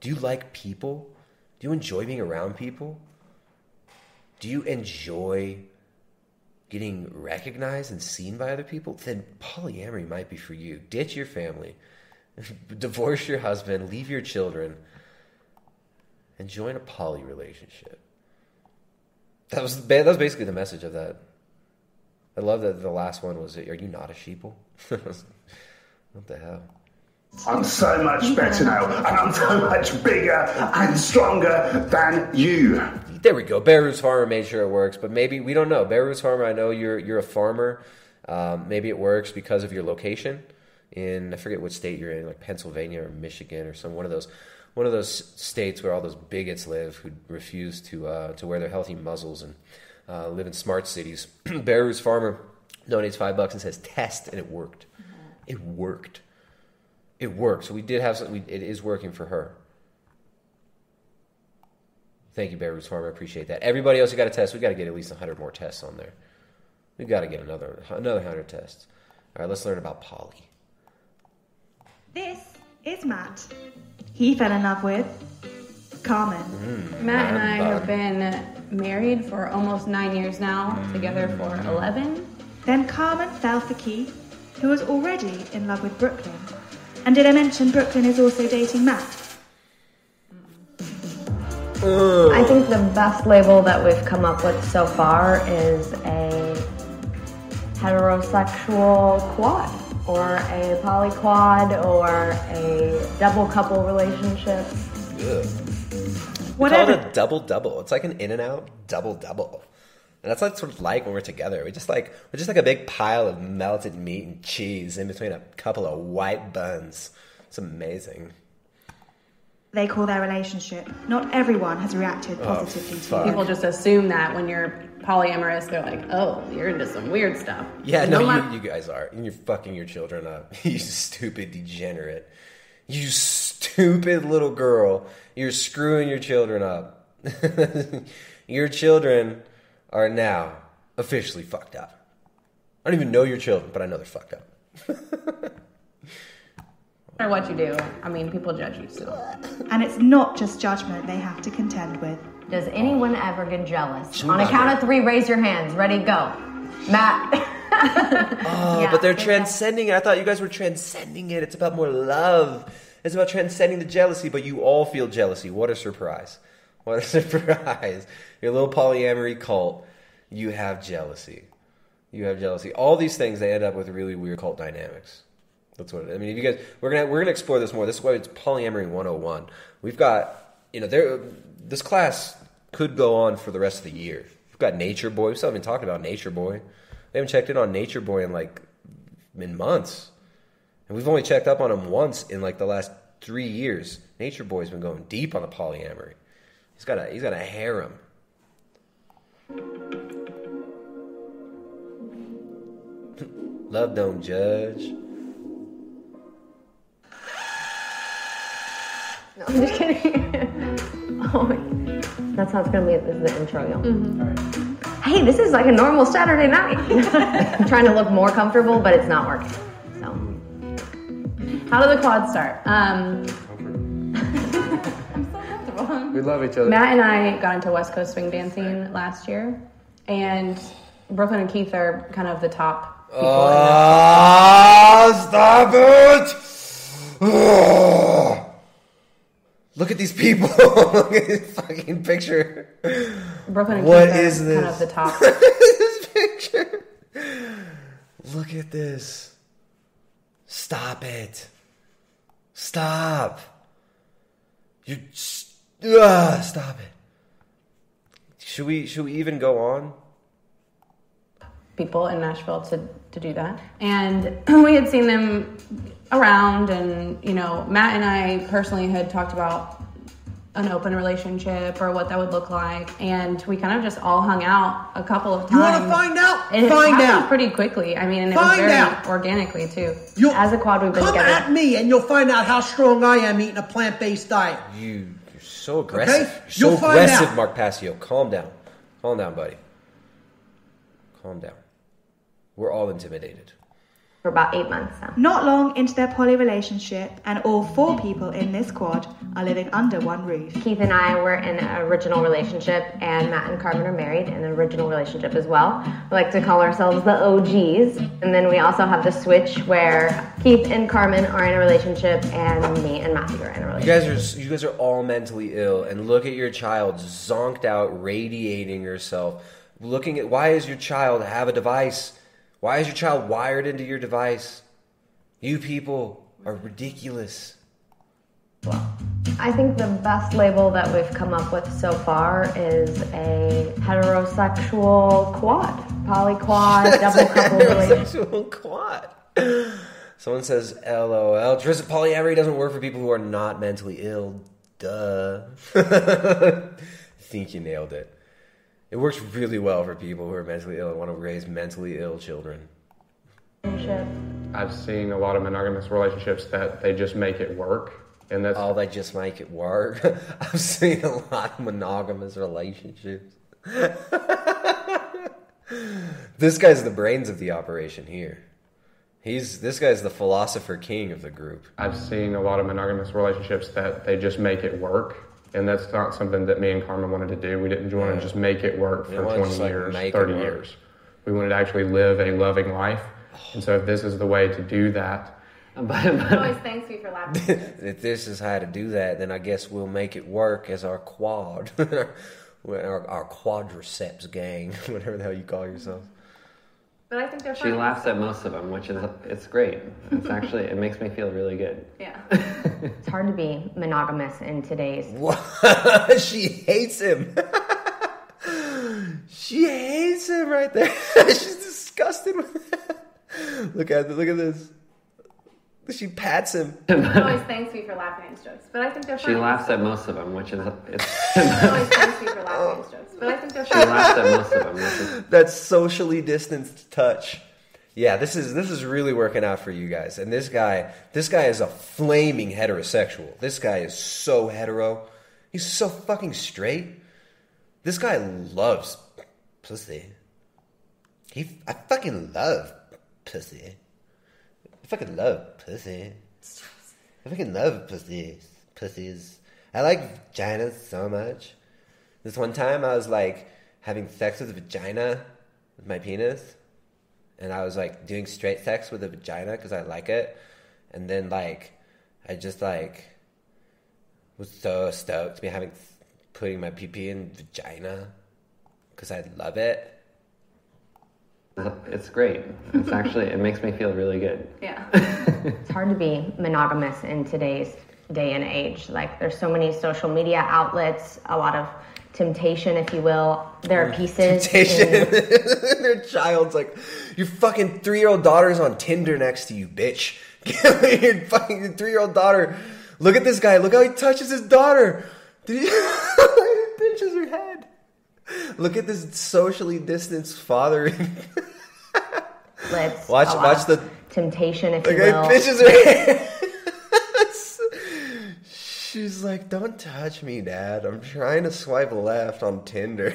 Do you like people? Do you enjoy being around people? Do you enjoy getting recognized and seen by other people? Then polyamory might be for you. Ditch your family, [laughs] divorce your husband, leave your children, and join a poly relationship. That was that was basically the message of that I love that the last one was, "Are you not a sheeple?" [laughs] what the hell? I'm so much better now, and I'm so much bigger and stronger than you. There we go. Roots Farmer made sure it works, but maybe we don't know. Roots Farmer, I know you're you're a farmer. Um, maybe it works because of your location in I forget what state you're in, like Pennsylvania or Michigan or some one of those one of those states where all those bigots live who refuse to uh, to wear their healthy muzzles and uh, live in smart cities. [clears throat] Roots Farmer donates five bucks and says test, and it worked. Mm-hmm. It worked. It worked. So we did have something. it is working for her. Thank you, Roots Farmer. I appreciate that. Everybody else you got a test, we got to get at least hundred more tests on there. We've got to get another another hundred tests. All right, let's learn about Polly. This is Matt. He fell in love with Carmen. Mm, Matt and I have been married for almost nine years now, together for 11. Then Carmen fell for Keith, who was already in love with Brooklyn. And did I mention Brooklyn is also dating Matt? I think the best label that we've come up with so far is a heterosexual quad or a polyquad or a double couple relationship. We call it a double double. It's like an in and out double double. And that's what sort of like when we're together. We just like we're just like a big pile of melted meat and cheese in between a couple of white buns. It's amazing. They call their relationship. Not everyone has reacted oh, positively oh, to People just assume that when you're polyamorous, they're like, "Oh, you're into some weird stuff." Yeah, no, you, you guys are. And you're fucking your children up. [laughs] you stupid degenerate. You stupid little girl. You're screwing your children up. [laughs] your children are now officially fucked up. I don't even know your children, but I know they're fucked up. [laughs] matter what you do, I mean, people judge you still. And it's not just judgment they have to contend with. Does anyone ever get jealous? Sure. On a count of three, raise your hands. Ready, go. Matt. [laughs] Oh, Yeah, but they're transcending it. I thought you guys were transcending it. It's about more love. It's about transcending the jealousy, but you all feel jealousy. What a surprise. What a [laughs] surprise. Your little polyamory cult, you have jealousy. You have jealousy. All these things they end up with really weird cult dynamics. That's what it, I mean. If you guys, we're gonna we're gonna explore this more. This is why it's polyamory 101. We've got you know there. This class could go on for the rest of the year. We've got Nature Boy. We still haven't talked about Nature Boy. We haven't checked in on Nature Boy in like in months, and we've only checked up on him once in like the last three years. Nature Boy's been going deep on the polyamory. He's got a he's got a harem. [laughs] Love don't judge. No, I'm just kidding. [laughs] oh, my- that's how it's gonna be. This is the intro, y'all. Hey, this is like a normal Saturday night. [laughs] I'm trying to look more comfortable, but it's not working. So, How did the quad start? Um, [laughs] We love each other. Matt and I got into West Coast swing dancing last year, and Brooklyn and Keith are kind of the top people. in Ah, stop it! [sighs] Look at these people. [laughs] Look at this fucking picture. Brooklyn and What is this? kind of the top. [laughs] this picture. Look at this. Stop it. Stop. You uh, stop it. Should we should we even go on? People in Nashville to, to do that. And [clears throat] we had seen them around, and, you know, Matt and I personally had talked about an open relationship or what that would look like. And we kind of just all hung out a couple of times. You wanna find out? And it Find out. pretty quickly. I mean, and it Find was very out. organically, too. You'll- As a quad, we've been Come together. at me and you'll find out how strong I am eating a plant based diet. You you're so aggressive. Okay? You're so You'll find aggressive, out. Mark Passio. Calm down. Calm down, buddy. Calm down. We're all intimidated. for about eight months now. Not long into their poly relationship, and all four people in this quad are living under one roof. Keith and I were in an original relationship, and Matt and Carmen are married in an original relationship as well. We like to call ourselves the OGs. And then we also have the switch where Keith and Carmen are in a relationship, and me and Matthew are in a relationship. You relationship. guys are you guys are all mentally ill, and look at your child zonked out, radiating herself. Looking at why does your child have a device? Why is your child wired into your device? You people are ridiculous. I think the best label that we've come up with so far is a heterosexual quad, polyquad, [laughs] double couple. Heterosexual quad. Someone says LOL. Tris polyamory doesn't work for people who are not mentally ill. Duh. [laughs] I think you nailed it. It works really well for people who are mentally ill and want to raise mentally ill children. I've seen a lot of monogamous relationships that they just make it work, and that's Oh, they just make it work. [laughs] I've seen a lot of monogamous relationships. [laughs] this guy's the brains of the operation here. He's this guy's the philosopher king of the group. I've seen a lot of monogamous relationships that they just make it work, and that's not something that me and Carmen wanted to do. We didn't want to just make it work for wanted to 20 just, like, years, 30 years. We wanted to actually live a loving life, and so if this is the way to do that, [laughs] but, Always thanks me for laughing. [laughs] if this is how to do that, then I guess we'll make it work as our quad, [laughs] our, our quadriceps gang, whatever the hell you call yourself. But I think they're She funny. laughs at most of them, which is it's great. It's actually it makes me feel really good. [laughs] Yeah. [laughs] It's hard to be monogamous in today's. [laughs] she hates him. she hates him right there. She's disgusted with Look at look at this. She pats him. Always thanks me for laughing at his jokes. But I think they're funny. She laughs at most of them, which is it's Always thanks me for laughing at his jokes. But I think they're she laughs at most of them, which is [laughs] [laughs] that socially distanced touch. Yeah, this is this is really working out for you guys. And this guy, this guy is a flaming heterosexual. This guy is so hetero. He's so fucking straight. This guy loves pussy. He, I fucking love pussy. I fucking love pussy. I fucking love pussies. Pussies. I like vaginas so much. This one time I was like having sex with a vagina with my penis. And I was like doing straight sex with a vagina because I like it. And then like I just like was so stoked to be having putting my pee in vagina because I love it. It's great. It's actually, it makes me feel really good. [laughs] Yeah. [laughs] it's hard to be monogamous in today's day and age. Like, there's so many social media outlets, a lot of temptation, if you will. There are oh, pieces. Temptation. in- [laughs] Their child's like, your fucking three year old daughter's on Tinder next to you, bitch. your fucking three year old daughter. Look at this guy. Look how he touches his daughter. Did he? he pinches her head. Look at this socially distanced fathering. Let's Watch- watch the- temptation, if you will. her. She's like, don't touch me, dad. I'm trying to swipe left on Tinder.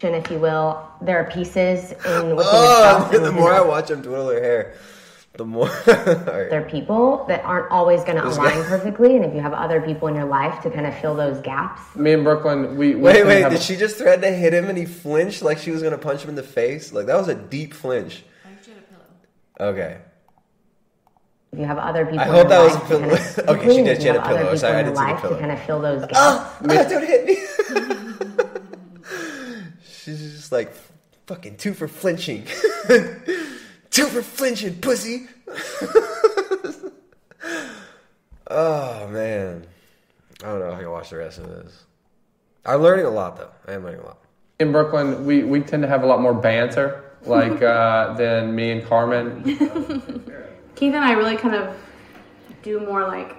if you will. There are pieces in within Oh, [laughs] the more I watch him twiddle her hair, the more. [laughs] Alright. There are people that aren't always going to align guy- perfectly, and if you have other people in your life to kind of fill those gaps, Me and Brooklyn, we, we Wait, wait, have- did she just threaten to hit him and he flinched like she was gonna punch him in the face? Like that was a deep flinch. Okay. if you have other people I hope that was a to kind pillow. of [laughs] Okay, she did. if She you had a have other pillow. people Sorry, I in your didn't see the life to pillow. kind of fill those [laughs] ah, gaps. Oh, oh, don't hit me. She's just like, fucking two for flinching. Two for flinching, pussy. [laughs] oh, man. I don't know if I can watch the rest of this. I'm learning a lot, though. I am learning a lot. in Brooklyn, we, we tend to have a lot more banter, like uh, [laughs] than me and Carmen. [laughs] Keith and I really kind of do more like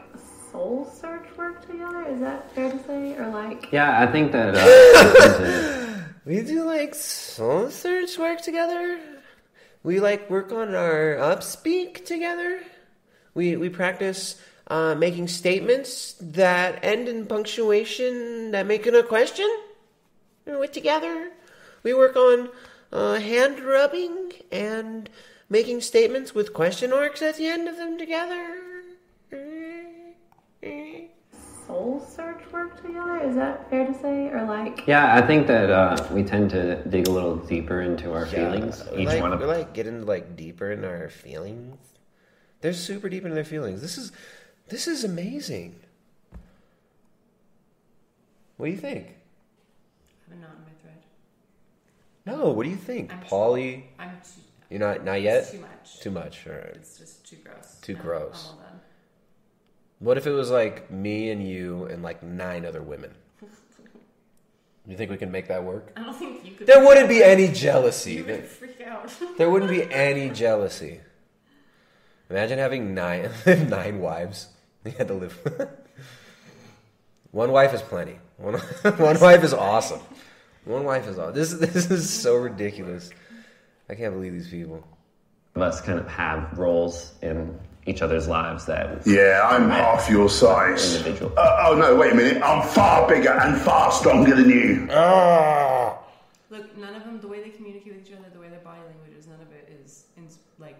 soul search work together. Is that fair to say? Or like, Yeah, I think that. Uh, We do like soul search work together. We like work on our upspeak together. We we practice uh, making statements that end in punctuation that make it a question. We're together. We work on uh, hand rubbing and making statements with question marks at the end of them together. Soul search work together? Is that fair to say? Or like, yeah, I think that uh, we tend to dig a little deeper into our feelings. we Each like, one of we like get into like deeper in our feelings. They're super deep into their feelings. This is this is amazing. What do you think? I'm not in my thread. No, what do you think, I'm Polly? I'm too- You're not not yet. It's too much. Too much. All right. It's just too gross. Too No, gross. I'm all done. What if it was like me and you and like nine other women? [laughs] You think we can make that work? I don't think you could. There wouldn't be any jealousy. You There- would freak out. [laughs] There wouldn't be any jealousy. Imagine having nine [laughs] nine wives. You had to live. one wife is plenty. One one wife is awesome. One wife is awesome. This this is so ridiculous. I can't believe these people. of us kind of have roles in each other's lives that. Yeah, I'm half your size. Individual. Uh, oh no, wait a minute. I'm far bigger and far stronger than you. Ah. Look, none of them, the way they communicate with each other, the way their body language is, none of it is in, like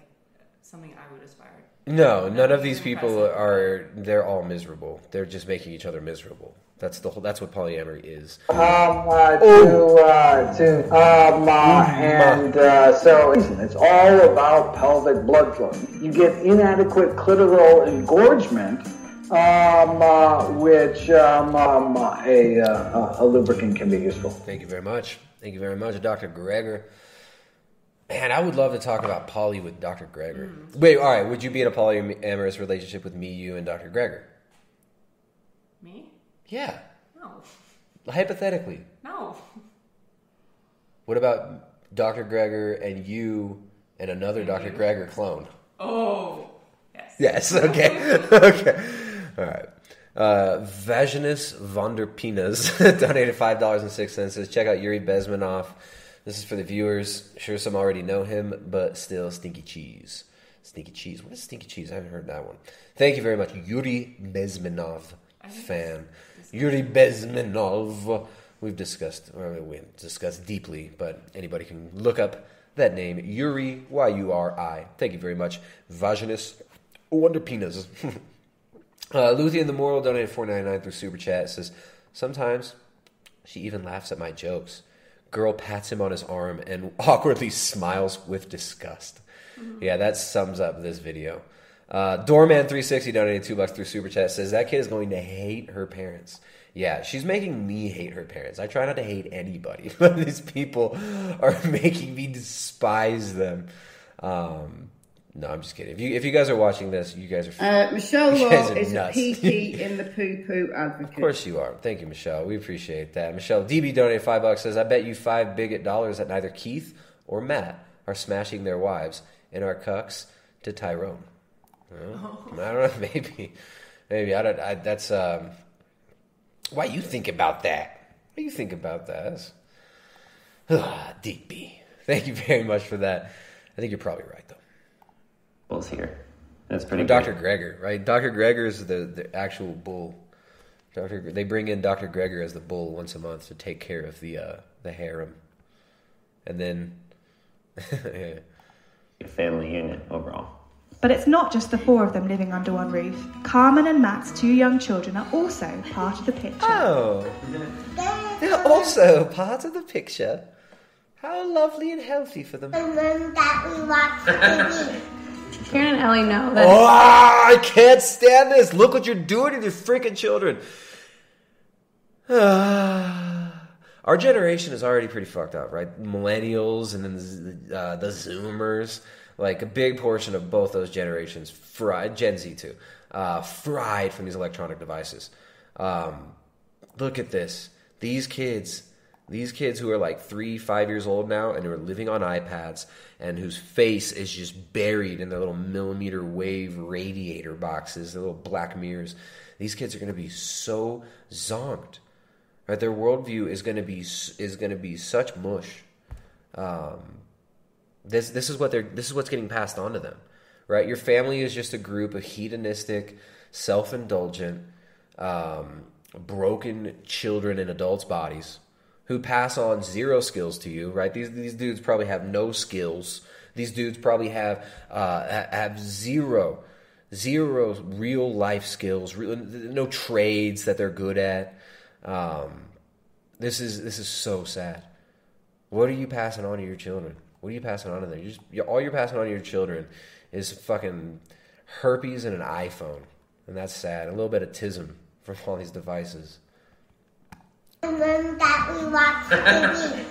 something I would aspire. No, none of these people are. They're all miserable. They're just making each other miserable. That's the whole. That's what polyamory is. Um, uh, to, uh, to, um, uh, and, uh, so it's all about pelvic blood flow. You get inadequate clitoral engorgement, um, uh, which, um, um, a, uh, a lubricant can be useful. Thank you very much. Thank you very much, Dr. Greger. Man, I would love to talk about poly with Dr. Greger. Wait, all right. Would you be in a polyamorous relationship with me, you, and Dr. Greger? Me? Yeah, No. hypothetically. No. What about Dr. Greger and you and another Dr. Greger clone? Oh. Yes. Yes. [laughs] Okay. [laughs] okay. All right. Uh, Vaginus Vonderpinas [laughs] donated five dollars and six cents. Says check out Yuri Bezmenov. This is for the viewers. Sure, some already know him, but still, stinky cheese. Stinky cheese. What is stinky cheese? I haven't heard that one. Thank you very much, Yuri Bezmenov fan. Yuri Bezmenov. We've discussed, or we discussed deeply, but anybody can look up that name, Yuri Y U R I. Thank you very much, Vaginus Wonder Peanuts. [laughs] uh, Luthien the Moral donated four ninety nine through Super Chat. Says sometimes she even laughs at my jokes. Girl pats him on his arm and [laughs] awkwardly smiles with disgust. Yeah, that sums up this video. Uh, Doorman360 donated two bucks through Super Chat says that kid is going to hate her parents. Yeah, she's making me hate her parents. I try not to hate anybody, [laughs] but these people are [laughs] making me despise them. Um, no, I'm just kidding. If you if you guys are watching this, you guys are. Uh, Michelle Law is a nuts. PT in the poo poo advocate. Of course you are. Thank you, Michelle. We appreciate that. Michelle DB donated five bucks. Says, "I bet you five bigot dollars that neither Keith or Matt are smashing their wives and our cucks to Tyrone." Well, I don't know. [laughs] Maybe, maybe I don't. I, that's um. Why you think about that? What do you think about that? Ah, [sighs] DB. Thank you very much for that. I think you're probably right though. Bull's here. That's pretty. Or Dr. Greger, right? Dr. Greger is the, the actual bull. Dr. They bring in Dr. Greger as the bull once a month to take care of the uh, the harem, and then [laughs] yeah. Family unit overall. But it's not just the four of them living under one roof. Carmen and Matt's two young children are also part of the picture. Oh, they're also part of the picture. How lovely and healthy for them. And then that we watch [laughs] Karen and Ellie know that. Oh, I can't stand this. Look what you're doing to these freaking children. [sighs] Our generation is already pretty fucked up, right? Millennials and then the, uh, the Zoomers, like a big portion of both those generations, fried Gen Z too, uh, fried from these electronic devices. Um, look at this. These kids, these kids who are like three, five years old now and who are living on iPads and whose face is just buried in their little millimeter wave radiator boxes, their little black mirrors. These kids are going to be so zonked, right? Their worldview is going to be is going to be such mush. Um, this this is what they're this is what's getting passed on to them, right? Your family is just a group of hedonistic, self indulgent, um, broken children in adults' bodies who pass on zero skills to you, right? These these dudes probably have no skills. These dudes probably have uh, have zero zero real life skills, no trades that they're good at. Um, this is this is so sad. What are you passing on to your children? What are you passing on to them? You're just, you're, all you're passing on to your children is fucking herpes and an iPhone, and that's sad. A little bit of tism from all these devices. And then that we watch TV.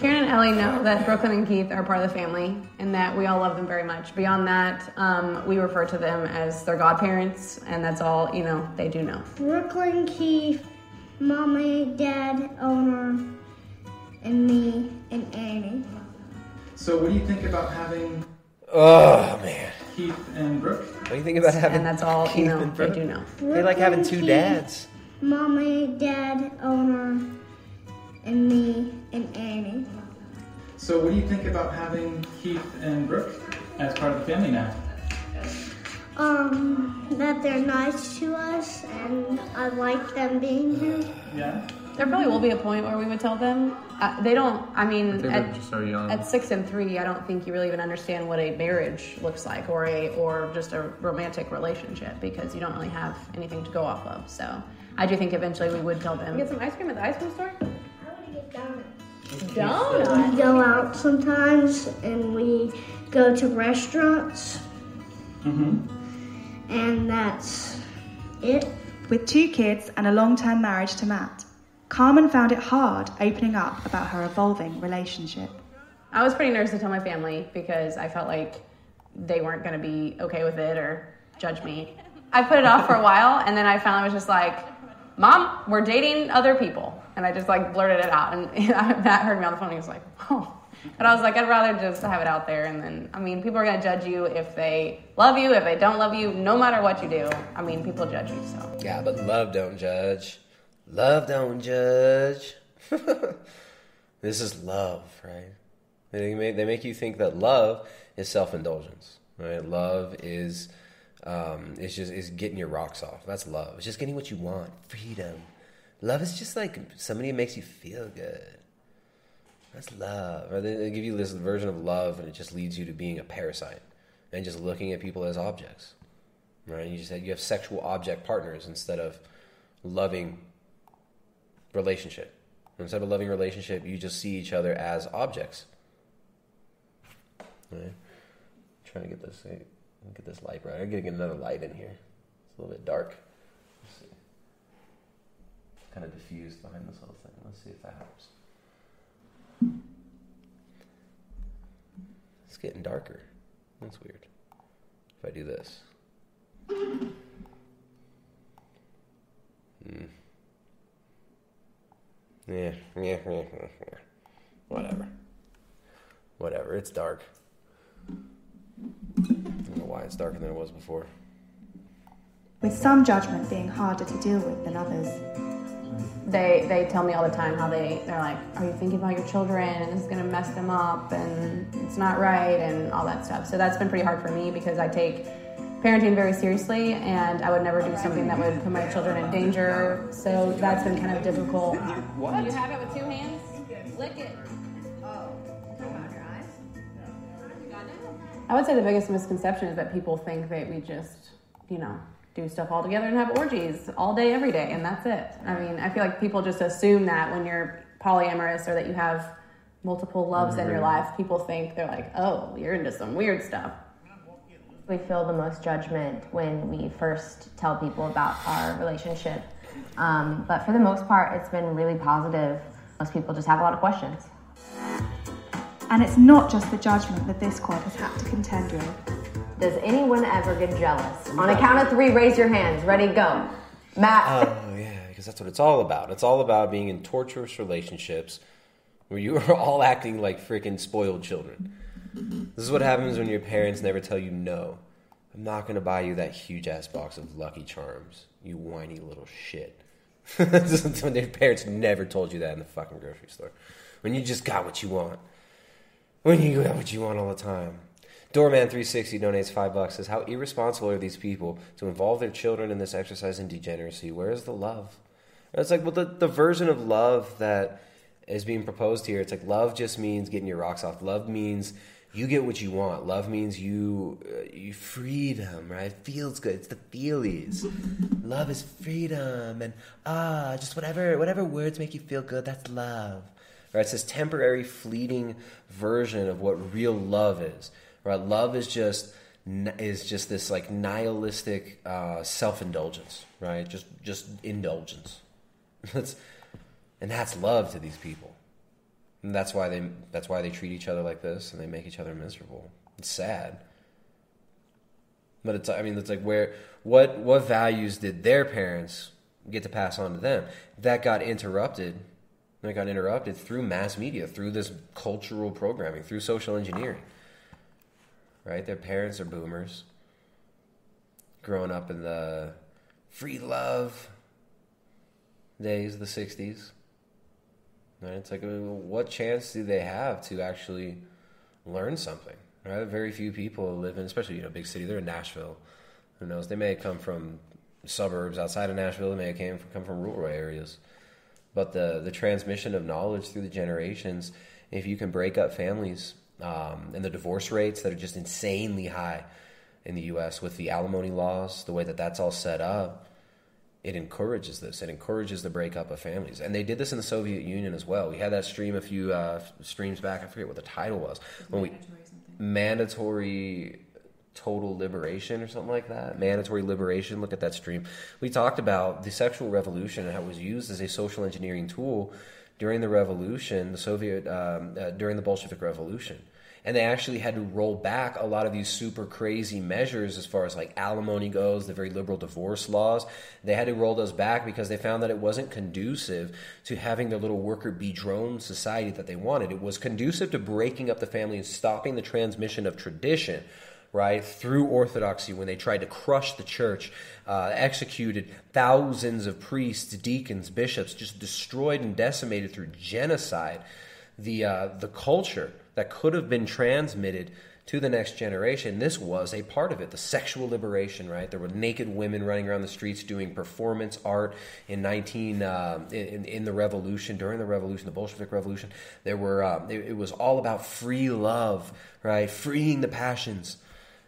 Karen and Ellie know that Brooklyn and Keith are part of the family and that we all love them very much. Beyond that, um, we refer to them as their godparents, and that's all you know they do know. Brooklyn Keith, Mommy, Dad, Owner, and me and Annie. So, what do you think about having Oh man, Keith and Brooke? what do you think about having? And that's all you know and they Brooke? do know. They like having two Brooklyn, dads. Mommy, Dad, Owner, and me and Annie. So, what do you think about having Keith and Brooke as part of the family now? Um, that they're nice to us, and I like them being here. Yeah. There probably will be a point where we would tell them. Uh, they don't. I mean, at, they're just so young. at six and three, I don't think you really even understand what a marriage looks like, or a or just a romantic relationship, because you don't really have anything to go off of. So, I do think eventually we would tell them. Get some ice cream at the ice cream store. We Donuts. Donuts? We go out sometimes, and we go to restaurants, Mm-hmm. and that's it. With two kids and a long term marriage to Matt, Carmen found it hard opening up about her evolving relationship. I was pretty nervous to tell my family because I felt like they weren't going to be okay with it or judge me. I put it off for a while, and then I finally was just like, "Mom, we're dating other people," and I just like blurted it out. And [laughs] Matt heard me on the phone. He was like, "Oh," but I was like, "I'd rather just have it out there." And then, I mean, people are going to judge you if they love you, if they don't love you, no matter what you do. I mean, people judge you. So Yeah, but love don't judge. Love don't judge. [laughs] this is love, right? They make, they make you think that love is self indulgence, right? Love is um, is just is getting your rocks off. That's love. It's just getting what you want, freedom. Love is just like somebody makes you feel good. That's love. Or they, they give you this version of love, and it just leads you to being a parasite and just looking at people as objects. right? You just have, you have sexual object partners instead of loving relationship. Instead of a loving relationship, you just see each other as objects. Right? trying to get this get this light right. I'm gonna get another light in here. It's a little bit dark. Let's see. It's kind of diffused behind this little thing. Let's see if that helps. It's getting darker. That's weird. If I do this. Hmm. Yeah, yeah, yeah, yeah, yeah. Whatever. Whatever. It's dark. I don't know why it's darker than it was before. with some judgment being harder to deal with than others. They they tell me all the time how they they're like, are you thinking about your children and it's gonna mess them up and it's not right and all that stuff. So that's been pretty hard for me because I take parenting very seriously and I would never do something that would put my children in danger. So that's been kind of difficult. What? You have it with two hands? Lick it. I would say the biggest misconception is that people think that we just, you know, do stuff all together and have orgies all day, every day, and that's it. I mean, I feel like people just assume that when you're polyamorous or that you have multiple loves in your life, people think they're like, oh, you're into some weird stuff. We feel the most judgment when we first tell people about our relationship. Um, but for the most part, it's been really positive. Most people just have a lot of questions. And it's not just the judgment that this quad has had to contend with. Does anyone ever get jealous? On a count of three, raise your hands. Ready, go. Matt. Oh yeah, because that's what it's all about. It's all about being in torturous relationships where you are all acting like freaking spoiled children. This is what happens when your parents never tell you no. I'm not gonna buy you that huge ass box of Lucky Charms, you whiny little shit. [laughs] This is when your parents never told you that in the fucking grocery store. When you just got what you want. When you got what you want all the time. Doorman360 donates five bucks. Says, How irresponsible are these people to involve their children in this exercise in degeneracy? Where is the love? And it's like, well, the, the version of love that is being proposed here, it's like love just means getting your rocks off. Love means you get what you want. Love means you uh, you freedom, right? Feels good. It's the feelies. love is freedom and ah, just whatever whatever words make you feel good. That's love. Right? It's this temporary, fleeting version of what real love is. Right? Love is just is just this like nihilistic uh, self indulgence. Right? Just just indulgence. [laughs] that's and that's love to these people. And that's why they that's why they treat each other like this and they make each other miserable. It's sad. But it's I mean it's like where what what values did their parents get to pass on to them? That got interrupted. That got interrupted through mass media, through this cultural programming, through social engineering. Right? Their parents are boomers. Growing up in the free love days the 60s. Right? It's like, what chance do they have to actually learn something? Right? Very few people live in, especially you know, big city. They're in Nashville. Who knows? They may have come from suburbs outside of Nashville. They may have came from, come from rural areas. But the the transmission of knowledge through the generations, if you can break up families um, and the divorce rates that are just insanely high in the U.S. with the alimony laws, the way that that's all set up, it encourages this. It encourages the breakup of families, and they did this in the Soviet Union as well. We had that stream a few uh, streams back. I forget what the title was. When we mandatory total liberation or something like that. Mandatory liberation. Look at that stream. We talked about the sexual revolution and how it was used as a social engineering tool during the revolution, the Soviet um, uh, during the Bolshevik Revolution and they actually had to roll back a lot of these super crazy measures as far as like alimony goes, the very liberal divorce laws. They had to roll those back because they found that it wasn't conducive to having their little worker bee drone society that they wanted. It was conducive to breaking up the family and stopping the transmission of tradition. Right through orthodoxy, when they tried to crush the church, uh, executed thousands of priests, deacons, bishops, just destroyed and decimated through genocide. The uh, the culture that could have been transmitted to the next generation. This was a part of it, the sexual liberation, right? There were naked women running around the streets doing performance art in 19 uh, in, in the revolution, during the revolution, the Bolshevik Revolution. There were uh, it, it was all about free love, right? Freeing the passions.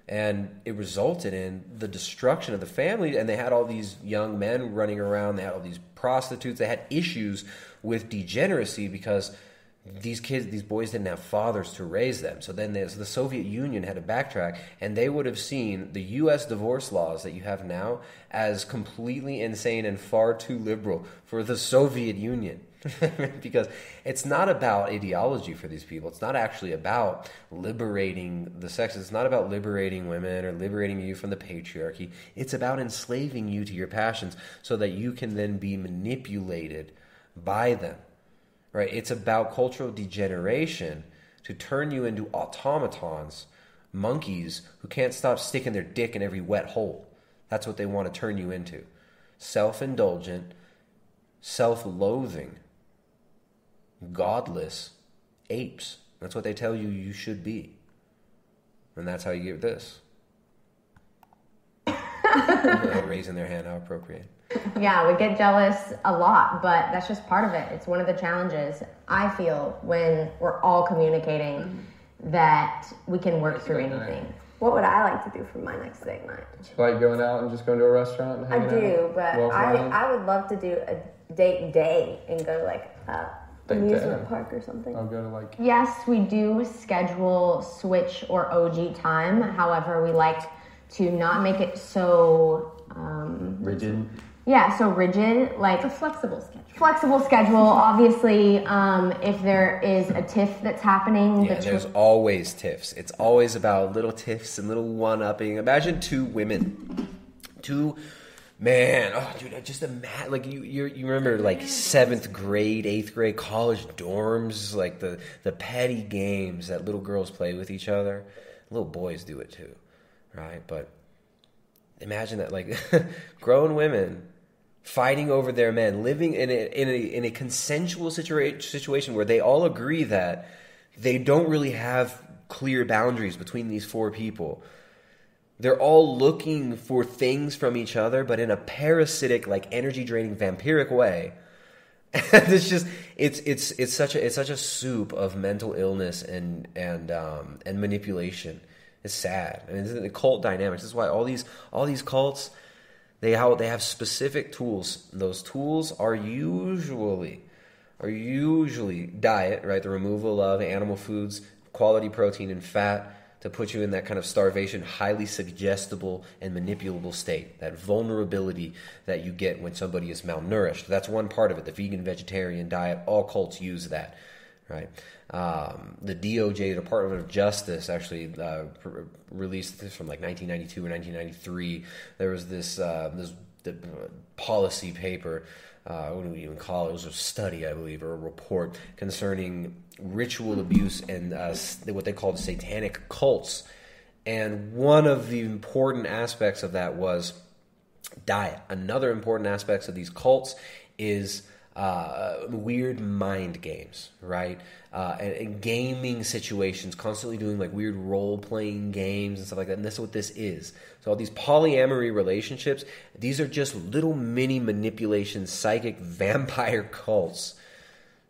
And it resulted in the destruction of the family. And they had all these young men running around. They had all these prostitutes. They had issues with degeneracy because these kids, these boys didn't have fathers to raise them. So then the Soviet Union had to backtrack, and they would have seen the U.S. divorce laws that you have now as completely insane and far too liberal for the Soviet Union. [laughs] because it's not about ideology for these people. It's not actually about liberating the sexes. It's not about liberating women or liberating you from the patriarchy. It's about enslaving you to your passions so that you can then be manipulated by them right? It's about cultural degeneration to turn you into automatons, monkeys who can't stop sticking their dick in every wet hole. That's what they want to turn you into. Self indulgent, self loathing, godless apes. That's what they tell you you should be. And that's how you get this. Raising their hand, how appropriate yeah, we get jealous a lot, but that's just part of it. It's one of the challenges I feel when we're all communicating that we can work through anything. What would I like to do for my next date night? Like going out and just going to a restaurant and I hanging do, out? but I, around? I would love to do a date day and go like a Date amusement day. park or something. I'll go to like Yes, we do schedule switch or OG time. However, we like to not make it so um, Rigid. yeah, so rigid, like a flexible schedule. Flexible schedule. [laughs] Obviously, um, if there is a tiff that's happening, Yeah, between- there's always tiffs. It's always about little tiffs and little one upping. Imagine two women, two man. Oh, dude, I just imagine like you. You you remember like seventh grade, eighth grade, college dorms, like the the petty games that little girls play with each other. Little boys do it too, right? But imagine that like [laughs] grown women fighting over their men, living in a in a in a consensual situa- situation where they all agree that they don't really have clear boundaries between these four people. They're all looking for things from each other, but in a parasitic, like energy draining, vampiric way. [laughs] And it's just it's it's it's such a it's such a soup of mental illness and and um, and manipulation. It's sad. I mean, is the cult dynamics. This is why all these all these cults they how they have specific tools. Those tools are usually are usually diet, right? The removal of animal foods, quality protein and fat to put you in that kind of starvation, highly suggestible and manipulable state. That vulnerability that you get when somebody is malnourished. That's one part of it. The vegan vegetarian diet, all cults use that, right? Um, the DOJ, Department of Justice, actually uh, released this from like 1992 or 1993. There was this uh, this the, uh, policy paper. Uh, what do we even call it? It was a study, I believe, or a report concerning ritual abuse and uh, what they called satanic cults. And one of the important aspects of that was diet. Another important aspects of these cults is uh, weird mind games, right? Uh, and, and gaming situations, constantly doing like weird role playing games and stuff like that. And that's what this is. So all these polyamory relationships, these are just little mini manipulation, psychic [laughs] vampire cults,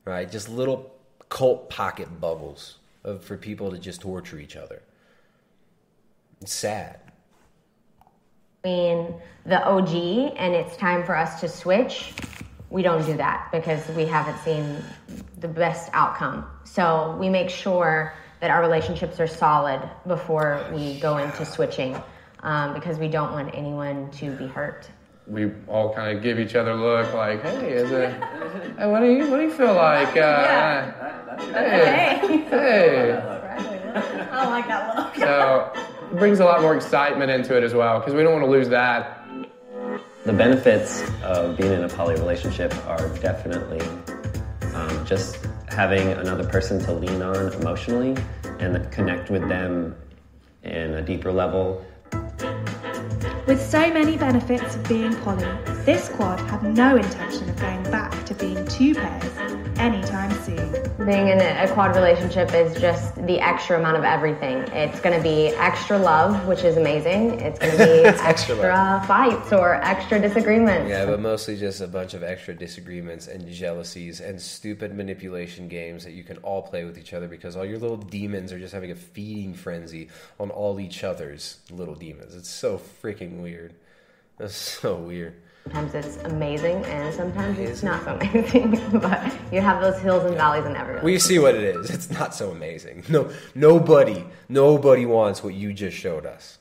right? Just little cult pocket bubbles of, for people to just torture each other. It's sad. between the OG and it's time for us to switch, we don't do that because we haven't seen the best outcome. So we make sure that our relationships are solid before we go into switching um, because we don't want anyone to be hurt. we all kind of give each other a look like, hey, is it? Hey, what do you what do you feel like? Uh, Hey, hey. [laughs] I like that look. So it brings a lot more excitement into it as well because we don't want to lose that. The benefits of being in a poly relationship are definitely um, just having another person to lean on emotionally and connect with them in a deeper level. With so many benefits of being poly, this squad have no intention of going back to being two pairs anytime soon. Being in a, a quad relationship is just the extra amount of everything. It's going to be extra love, which is amazing. It's going to be [laughs] extra, extra fights or extra disagreements. Yeah, but mostly just a bunch of extra disagreements and jealousies and stupid manipulation games that you can all play with each other because all your little demons are just having a feeding frenzy on all each other's little demons. It's so freaking weird. That's so weird. Sometimes it's amazing and sometimes it's not so [laughs] amazing. but you have those hills and valleys in every We see what it is. It's not so amazing. No, nobody, nobody wants what you just showed us.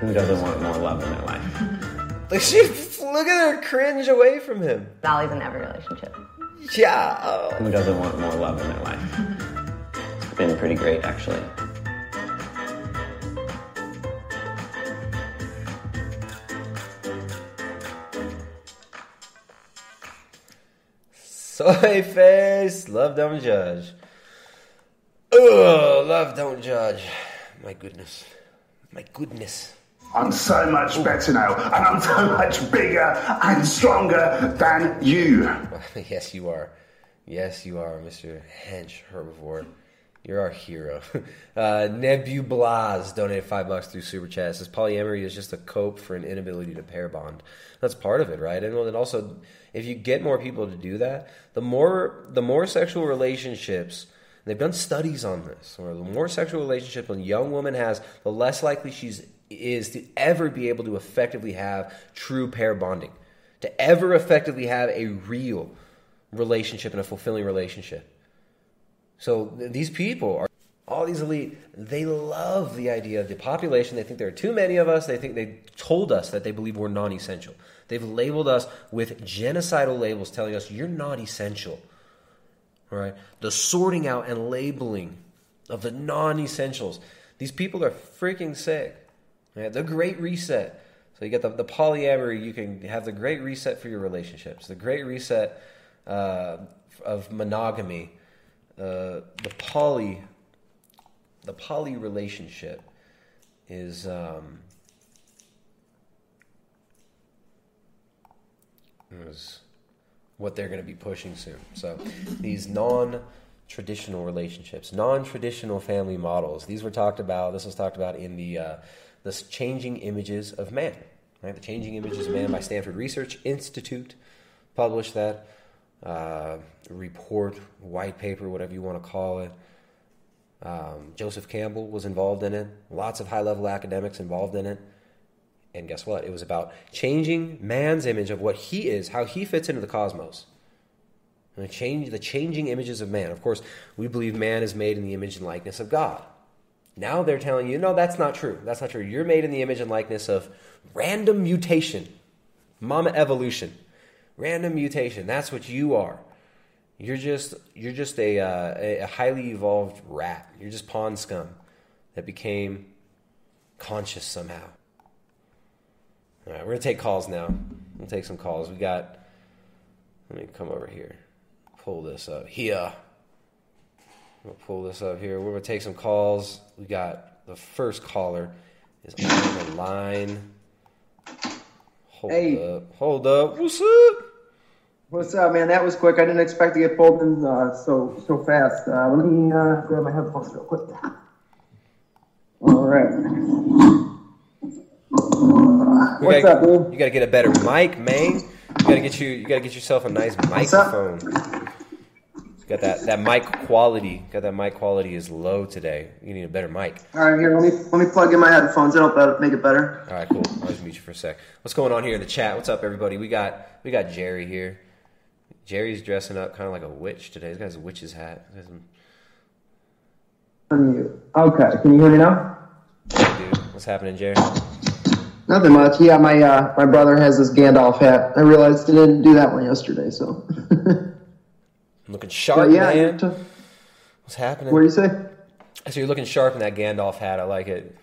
Who doesn't want more love in their life? [laughs] Like she, look at her cringe away from him. valleys in every relationship. Yeah. oh. Who doesn't want more love in their life? It's been pretty great, actually. Soy face, love don't judge. Oh, love don't judge. My goodness, my goodness. I'm so much better now, and I'm so much bigger and stronger than you. [laughs] yes, you are. Yes, you are, Mr. Hench Herbivore. You're our hero. [laughs] Uh, Nebublahs donated five bucks through Super Chat. Says polyamory is just a cope for an inability to pair bond. That's part of it, right? And then also, if you get more people to do that, the more the more sexual relationships. They've done studies on this. Or the more sexual relationships a young woman has, the less likely she's is to ever be able to effectively have true pair bonding, to ever effectively have a real relationship and a fulfilling relationship. So these people are all these elite. They love the idea of the population. They think there are too many of us. They think they told us that they believe we're non-essential. They've labeled us with genocidal labels, telling us you're not essential. Right, the sorting out and labeling of the non-essentials. These people are freaking sick. Yeah, the Great Reset. So you get the, the polyamory. You can have the Great Reset for your relationships. The Great Reset uh, of monogamy. Uh, the poly, the poly relationship is um, is what they're going to be pushing soon. So these non traditional relationships, non traditional family models. These were talked about. This was talked about in the uh, changing images of man. Right, the changing images of man by Stanford Research Institute published that uh, report, white paper, whatever you want to call it. Um, Joseph Campbell was involved in it. Lots of high level academics involved in it. And guess what? It was about changing man's image of what he is, how he fits into the cosmos. And change, the changing images of man. Of course, we believe man is made in the image and likeness of God. Now they're telling you, no, that's not true. That's not true. You're made in the image and likeness of random mutation, mama evolution, random mutation. That's what you are. You're just you're just a, uh, a highly evolved rat. You're just pond scum that became conscious somehow. All right, we're gonna take calls now. We'll take some calls. We got. Let me come over here. Pull this up here. We'll pull this up here. We're gonna take some calls. We got the first caller is on the line. Hold Hey. up. Hold up. What's up? What's up, man? That was quick. I didn't expect to get pulled in uh, so so fast. Uh, let me uh, grab my headphones real quick. All right. You What's gotta, up, dude? You gotta get a better mic, man. You gotta get you. You gotta get yourself a nice microphone. Got that that mic quality. Got that mic quality is low today. You need a better mic. All right, here. Let me let me plug in my headphones. That'll make it better. All right, cool. I'll just mute you for a sec. What's going on here in the chat? What's up, everybody? We got we got Jerry here. Jerry's dressing up kind of like a witch today. This guy's a witch's hat. Unmute. Okay. Can you hear me now? Dude, what's happening, Jerry? Nothing much. Yeah, my uh, my brother has this Gandalf hat. I realized I didn't do that one yesterday. So. [laughs] Looking sharp, But yeah, man. t- What's happening? What do you say? So you're looking sharp in that Gandalf hat. I like it.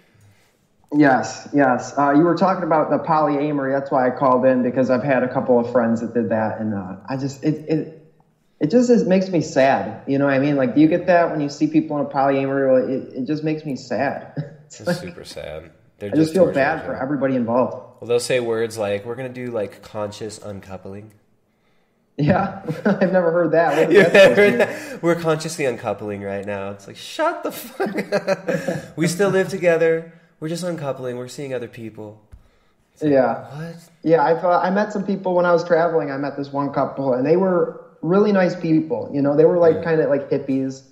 Yes, yes. Uh, you were talking about the polyamory. That's why I called in because I've had a couple of friends that did that, and uh, I just it it it just is, makes me sad. You know what I mean? Like, do you get that when you see people in a polyamory? It it just makes me sad. [laughs] It's super sad. They're I just feel bad for everybody involved. Well, they'll say words like, "We're gonna do like conscious uncoupling." Yeah, [laughs] I've never heard that. What is [laughs] You that heard that? We're consciously uncoupling right now. It's like, shut the fuck up. we still live together. We're just uncoupling. We're seeing other people. Yeah. What? Yeah, I thought I met some people when I was traveling. I met this one couple, and they were really nice people. You know, they were like kind of like hippies.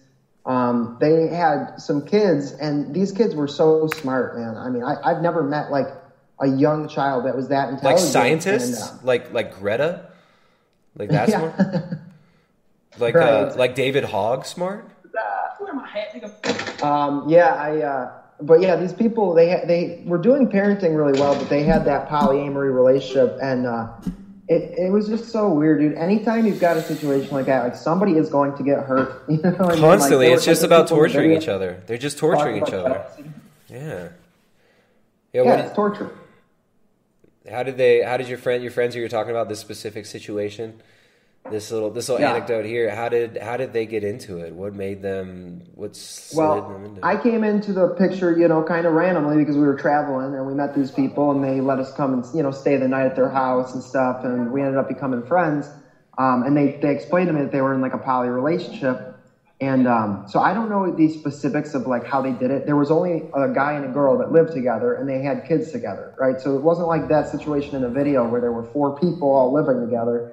Um, they had some kids, and these kids were so smart, man. I mean, I, I've never met like a young child that was that intelligent. Like scientists? and, uh, like like Greta? Like that Yeah. smart? [laughs] Like uh, like David Hogg smart? Where my hat, nigga? Um, yeah, I. Uh, but yeah, these people they ha- they were doing parenting really well, but they had that polyamory relationship, and uh, it it was just so weird, dude. Anytime you've got a situation like that, like somebody is going to get hurt. [laughs] You know, I mean? Like, Constantly. it's just about people in the torturing each other. They're just torturing each other. Yeah. Yeah, Yeah, what it's torture. How did they? How did your friend, your friends who you're talking about this specific situation, this little this little Yeah. anecdote here? How did how did they get into it? What made them? What slid them Well, into? I came into the picture, you know, kind of randomly because we were traveling and we met these people and they let us come and, you know, stay the night at their house and stuff. And we ended up becoming friends. Um, and they, they explained to me that they were in like a poly relationship. And um, so I don't know the specifics of like how they did it. There was only a guy and a girl that lived together and they had kids together, right? So it wasn't like that situation in the video where there were four people all living together.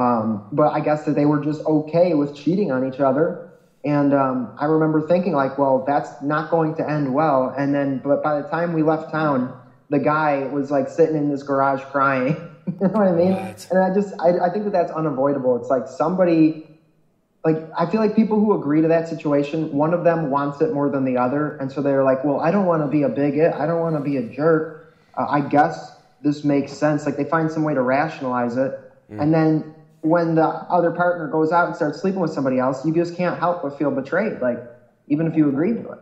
Um, but I guess that they were just okay with cheating on each other. And um, I remember thinking like, well, that's not going to end well. And then, but by the time we left town, the guy was like sitting in this garage crying. [laughs] you know what I mean? And I just, I, I think that that's unavoidable. It's like somebody, like I feel like people who agree to that situation, one of them wants it more than the other, and so they're like, well, I don't want to be a bigot. I don't want to be a jerk. Uh, I guess this makes sense. Like they find some way to rationalize it, and then when the other partner goes out and starts sleeping with somebody else, you just can't help but feel betrayed. Like even if you agreed to it.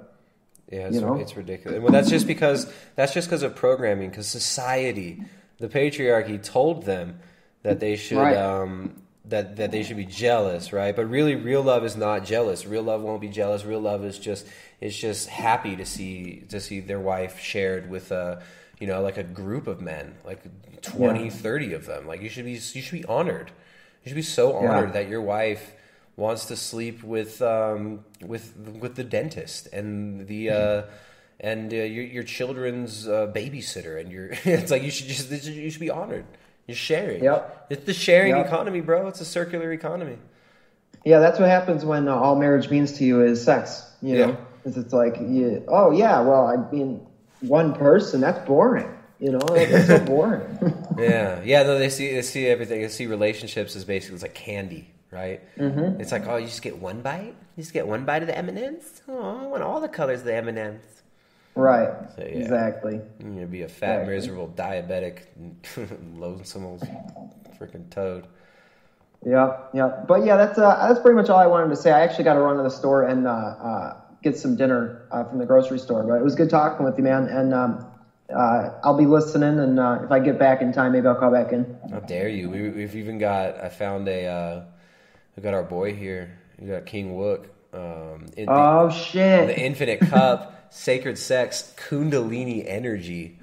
Yeah, it's, You know? it's ridiculous. Well, that's just because that's just because of programming. Because society, the patriarchy, told them that they should Right. um, that that they should be jealous, right? But really, real love is not jealous. Real love won't be jealous. Real love is just is just happy to see to see their wife shared with a you know like a group of men, like 20, Yeah. 30 of them. Like you should be you should be honored. You should be so Yeah. honored that your wife wants to sleep with um, with with the dentist and the uh, and uh, your your children's uh, babysitter and your [laughs] it's like you should just you should be honored. You're sharing. Yep. It's the sharing Yep. economy, bro. It's a circular economy. Yeah, that's what happens when uh, all marriage means to you is sex. You Yeah. know, it's like, you, oh yeah, well, I mean, one person that's boring. You know, that's so [laughs] boring. yeah, yeah. No, they see they see everything. They see relationships as basically it's like candy, right? Mhm. It's like oh, you just get one bite. You just get one bite of the M and M's. Oh, I want all the colors of the M and M's. right. So, yeah. Exactly. You're gonna be a fat, Exactly. miserable, diabetic, [laughs] lonesome old freaking toad. Yeah, yeah. But yeah, that's uh, that's pretty much all I wanted to say. I actually got to run to the store and uh, uh, get some dinner uh, from the grocery store. But it was good talking with you, man. And um, uh, I'll be listening. And uh, if I get back in time, maybe I'll call back in. How dare you? We, we've even got. I found a. Uh, we got our boy here. We got King Wook. Um, the, Oh shit! The Infinite Cup, [laughs] Sacred Sex, Kundalini Energy.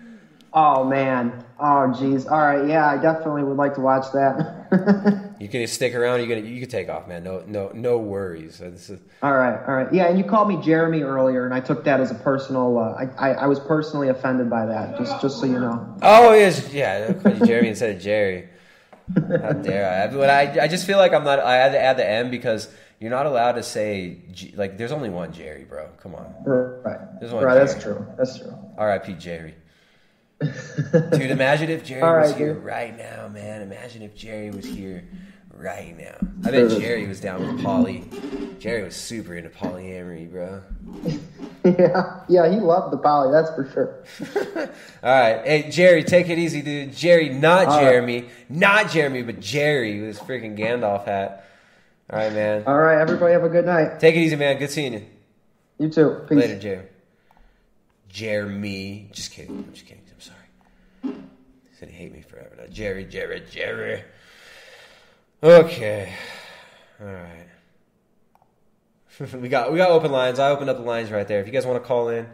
Oh man. Oh jeez. All right. Yeah, I definitely would like to watch that. [laughs] You can stick around. You can you can take off, man. No no no worries. This is, all right. All right. Yeah, and you called me Jeremy earlier, and I took that as a personal. Uh, I, I I was personally offended by that. Just just so you know. oh yes, yeah. I called you Jeremy instead of Jerry. How dare I? But I I just feel like I'm not. I had to add the M because you're not allowed to say like. There's only one Jerry, bro. Come on. Right. There's one Right. That's true. That's true. R.I.P. Jerry. Dude, imagine if Jerry All was right, here dude. right now, man. Imagine if Jerry was here right now. I bet Jerry was down with poly. Jerry was super into polyamory, bro. [laughs] Yeah. Yeah. He loved the poly. That's for sure. [laughs] All right, hey Jerry, take it easy, dude. Jerry, not All right. Jeremy, not Jeremy, but Jerry with his freaking Gandalf hat. All right, man. All right. Everybody have a good night. Take it easy, man. Good seeing you. You too. Peace. Later, Jerry. Jeremy. Just kidding. I'm just kidding. I'm sorry. He said he hate me forever. Now, Jerry, Jerry, Jerry. Okay. All right. [laughs] we got we got open lines. I opened up the lines right there. If you guys want to call in,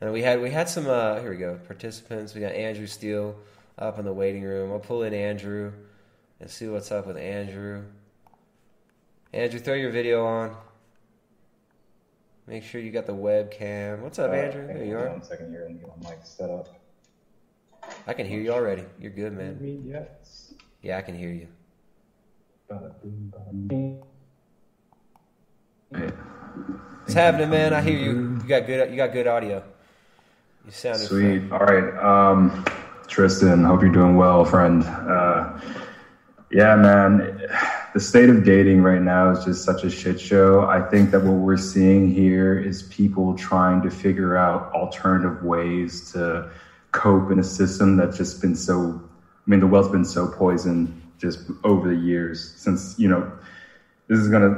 and we had we had some. Uh, here we go. Participants. We got Andrew Steele up in the waiting room. I'll pull in Andrew. and see what's up with Andrew. Andrew, throw your video on. Make sure you got the webcam. What's up, Uh, Andrew? There you are. One second here and get my mic set up. I can hear you already. You're good, man. me? Yes. Yeah, I can hear you. Bada boom, bada bing. What's happening, man? I hear you. You got good. You got good audio. You sounded Sweet. All right. Um, Tristan, hope you're doing well, friend. Uh, yeah, man. The state of dating right now is just such a shit show. I think that what we're seeing here is people trying to figure out alternative ways to cope in a system that's just been so. I mean, the well's been so poisoned just over the years since you know this is gonna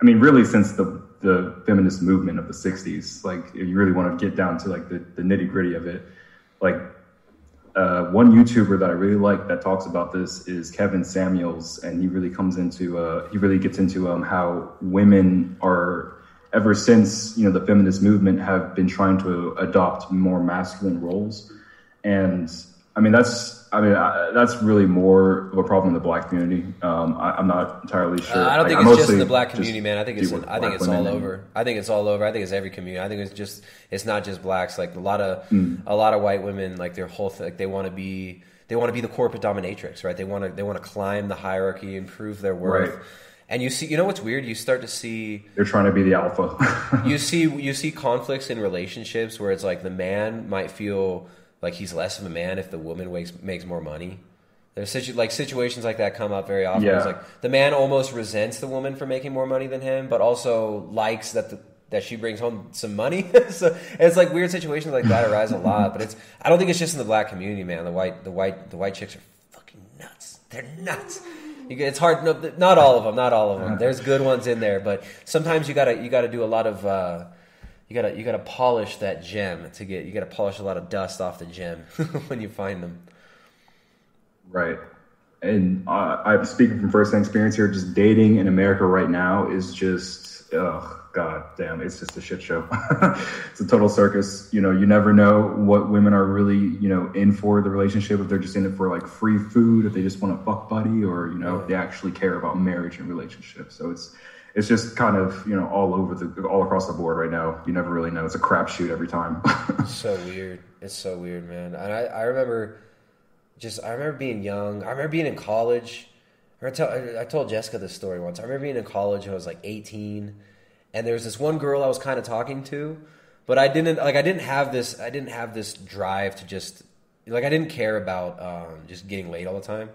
i mean really since the the feminist movement of the 60s like if you really want to get down to like the, the nitty gritty of it like uh, one youtuber that i really like that talks about this is kevin samuels and he really comes into uh, he really gets into um, how women are ever since you know the feminist movement have been trying to adopt more masculine roles and i mean that's I mean, I, that's really more of a problem in the black community. Um, I, I'm not entirely sure. Uh, I don't Like, think I it's just in the black community, man. I think it's I think it's all and- over. I think it's all over. I think it's every community. I think it's just it's not just blacks. Like a lot of Mm. a lot of white women, like their whole thing, like they want to be they want to be the corporate dominatrix, right? They want to they want to climb the hierarchy and prove their worth. Right. And you see, you know what's weird? You start to see They're trying to be the alpha. you [laughs] see you see conflicts in relationships where it's like the man might feel like he's less of a man if the woman makes makes more money. There's situ- like situations like that come up very often. It's like the man almost resents the woman for making more money than him, but also likes that the, that she brings home some money. [laughs] so it's like weird situations like that arise a lot. But it's I don't think it's just in the black community, man. The white the white the white chicks are fucking nuts. They're nuts. You, it's hard. No, not all of them. Not all of them. There's good ones in there, but sometimes you gotta you gotta do a lot of. Uh, you gotta you gotta polish that gem to get you gotta polish a lot of dust off the gem [laughs] when you find them. Right. And uh, I'm speaking from first-hand experience here. Just dating in America right now is just, oh god damn, it's just a shit show. [laughs] it's a total circus. You know, you never know what women are really, you know, in for the relationship. If they're just in it for like free food, if they just want a fuck buddy, or you know, if they actually care about marriage and relationships. So it's it's just kind of you know all over the all across the board right now. You never really know. It's a crapshoot every time. [laughs] So weird. It's so weird, man. And I, I remember just I remember being young. I remember being in college. I, tell, I told Jessica this story once. I remember being in college when I was like 18, and there was this one girl I was kind of talking to, but I didn't like I didn't have this I didn't have this drive to just like I didn't care about um, just getting laid all the time.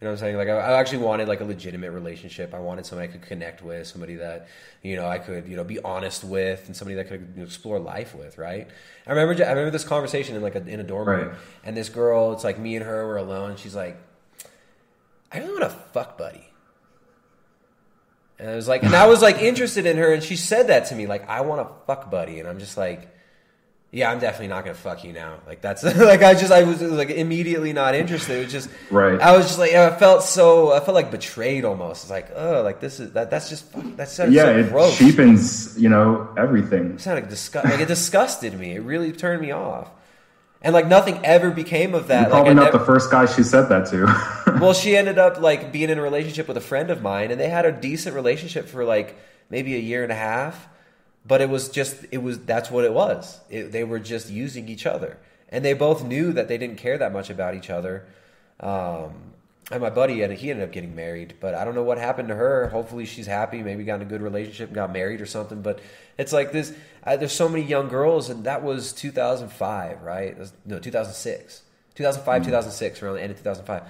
You know what I'm saying? Like I, I actually wanted like a legitimate relationship. I wanted somebody I could connect with, somebody that you know I could you know be honest with, and somebody that could you know, explore life with. Right? I remember I remember this conversation in like a, in a dorm room, Right. and this girl, it's like me and her were alone. She's like, I really want a fuck buddy. And I was like, and I was like interested in her, and she said that to me, like, I want a fuck buddy, and I'm just like, yeah, I'm definitely not gonna fuck you now. Like that's [laughs] like I just I was like immediately not interested. It was just Right. I was just like I felt so I felt like betrayed almost. It's like oh like this is that that's just that's so, yeah, so it gross. cheapens you know everything. It sounded disgust like it disgusted me. It really turned me off. And like nothing ever became of that. You're probably I not never- the first guy she said that to. [laughs] well, she ended up like being in a relationship with a friend of mine, and they had a decent relationship for like maybe a year and a half. But it was just it was that's what it was. It, they were just using each other, and they both knew that they didn't care that much about each other. Um, and my buddy, and he ended up getting married, but I don't know what happened to her. Hopefully, she's happy. Maybe got in a good relationship, and got married or something. But it's like this. Uh, there's so many young girls, and that was 2005, right? Was- no, 2006, 2005, 2006, around the end of 2005.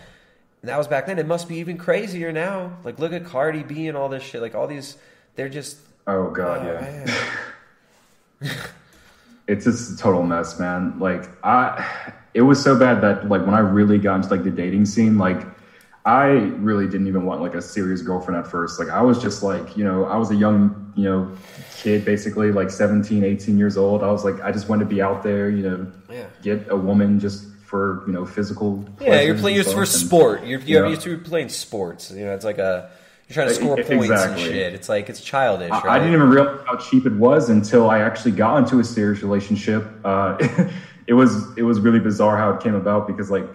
And that was back then. It must be even crazier now. Like, look at Cardi B and all this shit. Like, all these, they're just. Oh god, Oh, yeah. [laughs] it's just a total mess, man. Like I, it was so bad that like when I really got into like the dating scene, like I really didn't even want like a serious girlfriend at first. Like I was just like, you know, I was a young, you know, kid basically like 17, 18 years old. I was like, I just wanted to be out there, you know, Yeah. get a woman just for, you know, physical. Yeah, you're playing and it's for sport. You're you you're, know, you're playing sports. You know, it's like a you're trying to score e- points exactly. and shit. It's like it's childish. I, right? I didn't even realize how cheap it was until I actually got into a serious relationship. Uh, [laughs] it was it was really bizarre how it came about because like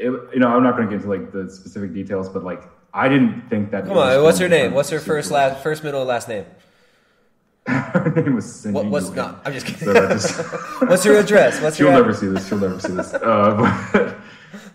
it, you know, I'm not going to get into like the specific details, but like I didn't think that. Come on, what's her name? What's her first last first middle last name? [laughs] her name was Cindy. What, what's not? I'm just kidding. So just- [laughs] what's her address? What's She'll ad- never see this. She'll never see this. Uh, but,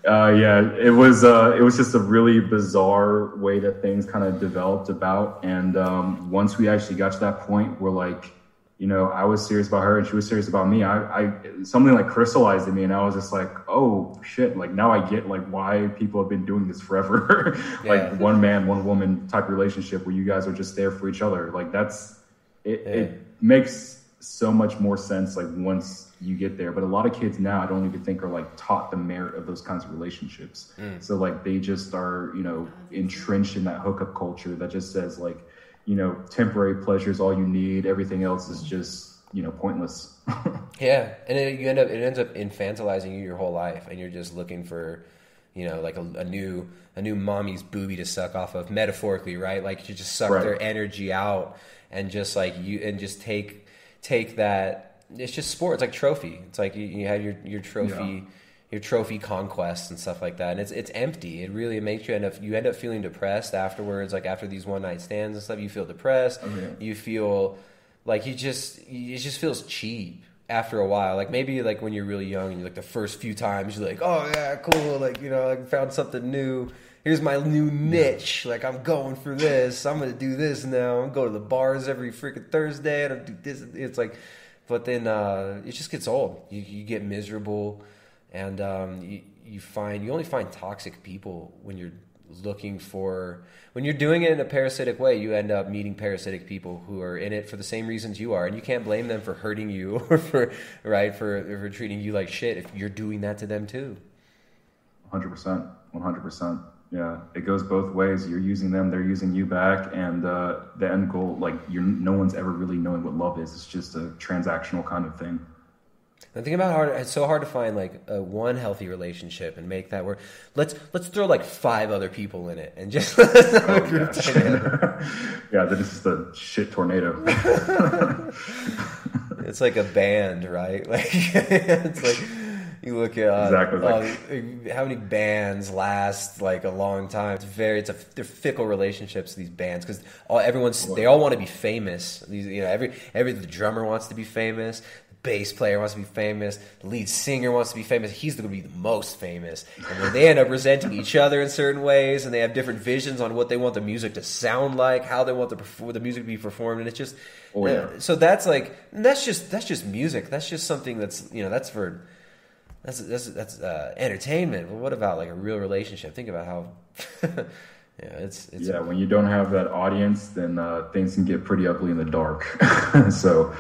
uh, yeah, it was. Uh, it was just a really bizarre way that things kind of developed about. And um, once we actually got to that point, where like, you know, I was serious about her and she was serious about me. I, I something like crystallized in me, and I was just like, oh shit! Like now I get like why people have been doing this [laughs] forever. like Yeah. one man, one woman type relationship where you guys are just there for each other. Like that's it, it makes so much more sense like once you get there but a lot of kids now i don't even think are like taught the merit of those kinds of relationships Mm. so like they just are you know entrenched in that hookup culture that just says like you know temporary pleasure is all you need everything else is just you know pointless [laughs] Yeah, and it, you end up it ends up infantilizing you your whole life, and you're just looking for, you know, like a, a new a new mommy's booby to suck off of, metaphorically, right? Like you just suck Right. their energy out, and just like you and just take take that. It's just sport. It's like trophy. It's like you, you have your your trophy. Yeah. Your trophy conquests and stuff like that, and it's it's empty. It really makes you end up you end up feeling depressed afterwards. Like after these one night stands and stuff, you feel depressed. Oh, yeah. You feel like you just it just feels cheap after a while like maybe like when you're really young and you're like the first few times you're like oh yeah cool like you know like found something new here's my new niche like i'm going for this i'm gonna do this now i'm going to the bars every freaking thursday and i do this it's like but then uh it just gets old. You, you get miserable and um you, you find you only find toxic people when you're looking for when you're doing it in a parasitic way you end up meeting parasitic people who are in it for the same reasons you are and you can't blame them for hurting you [laughs] or for right for for treating you like shit if you're doing that to them too. 100% 100% yeah it goes both ways you're using them they're using you back and uh, the end goal like you're no one's ever really knowing what love is it's just a transactional kind of thing And think about how it's so hard to find like a one healthy relationship and make that work. Let's let's throw like five other people in it and just [laughs] Oh, yeah. [laughs] yeah this is the shit tornado [laughs] it's like a band, right? Like it's like you look at uh, Exactly, like- uh, how many bands last like a long time. It's very it's a they're fickle relationships. These bands because all everyone's they all want to be famous. These you know every every the drummer wants to be famous. The bass player wants to be famous. The lead singer wants to be famous. He's going to be the most famous, and then they end up resenting each other in certain ways, and they have different visions on what they want the music to sound like, how they want the the music to be performed, and it's just Oh, yeah. uh, so that's like that's just that's just music. That's just something that's you know that's for that's that's that's uh, entertainment. But what about like a real relationship? Think about how [laughs] yeah it's it's yeah when you don't have that audience then uh, things can get pretty ugly in the dark [laughs] so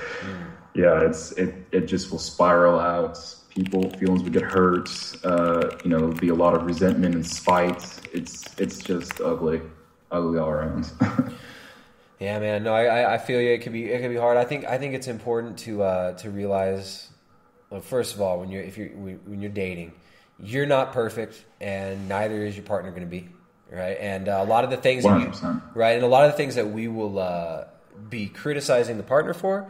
yeah it's it, it just will spiral out people feelings will get hurt uh, you know there'll be a lot of resentment and spite it's it's just ugly ugly all around [laughs] Yeah, man. No, I, I- I feel you. It could be it could be hard. I think I think it's important to uh, to realize. Well, first of all, when you're if you're when you're dating, you're not perfect, and neither is your partner going to be. Right, and uh, a lot of the things that you, right, and a lot of the things that we will uh, be criticizing the partner for,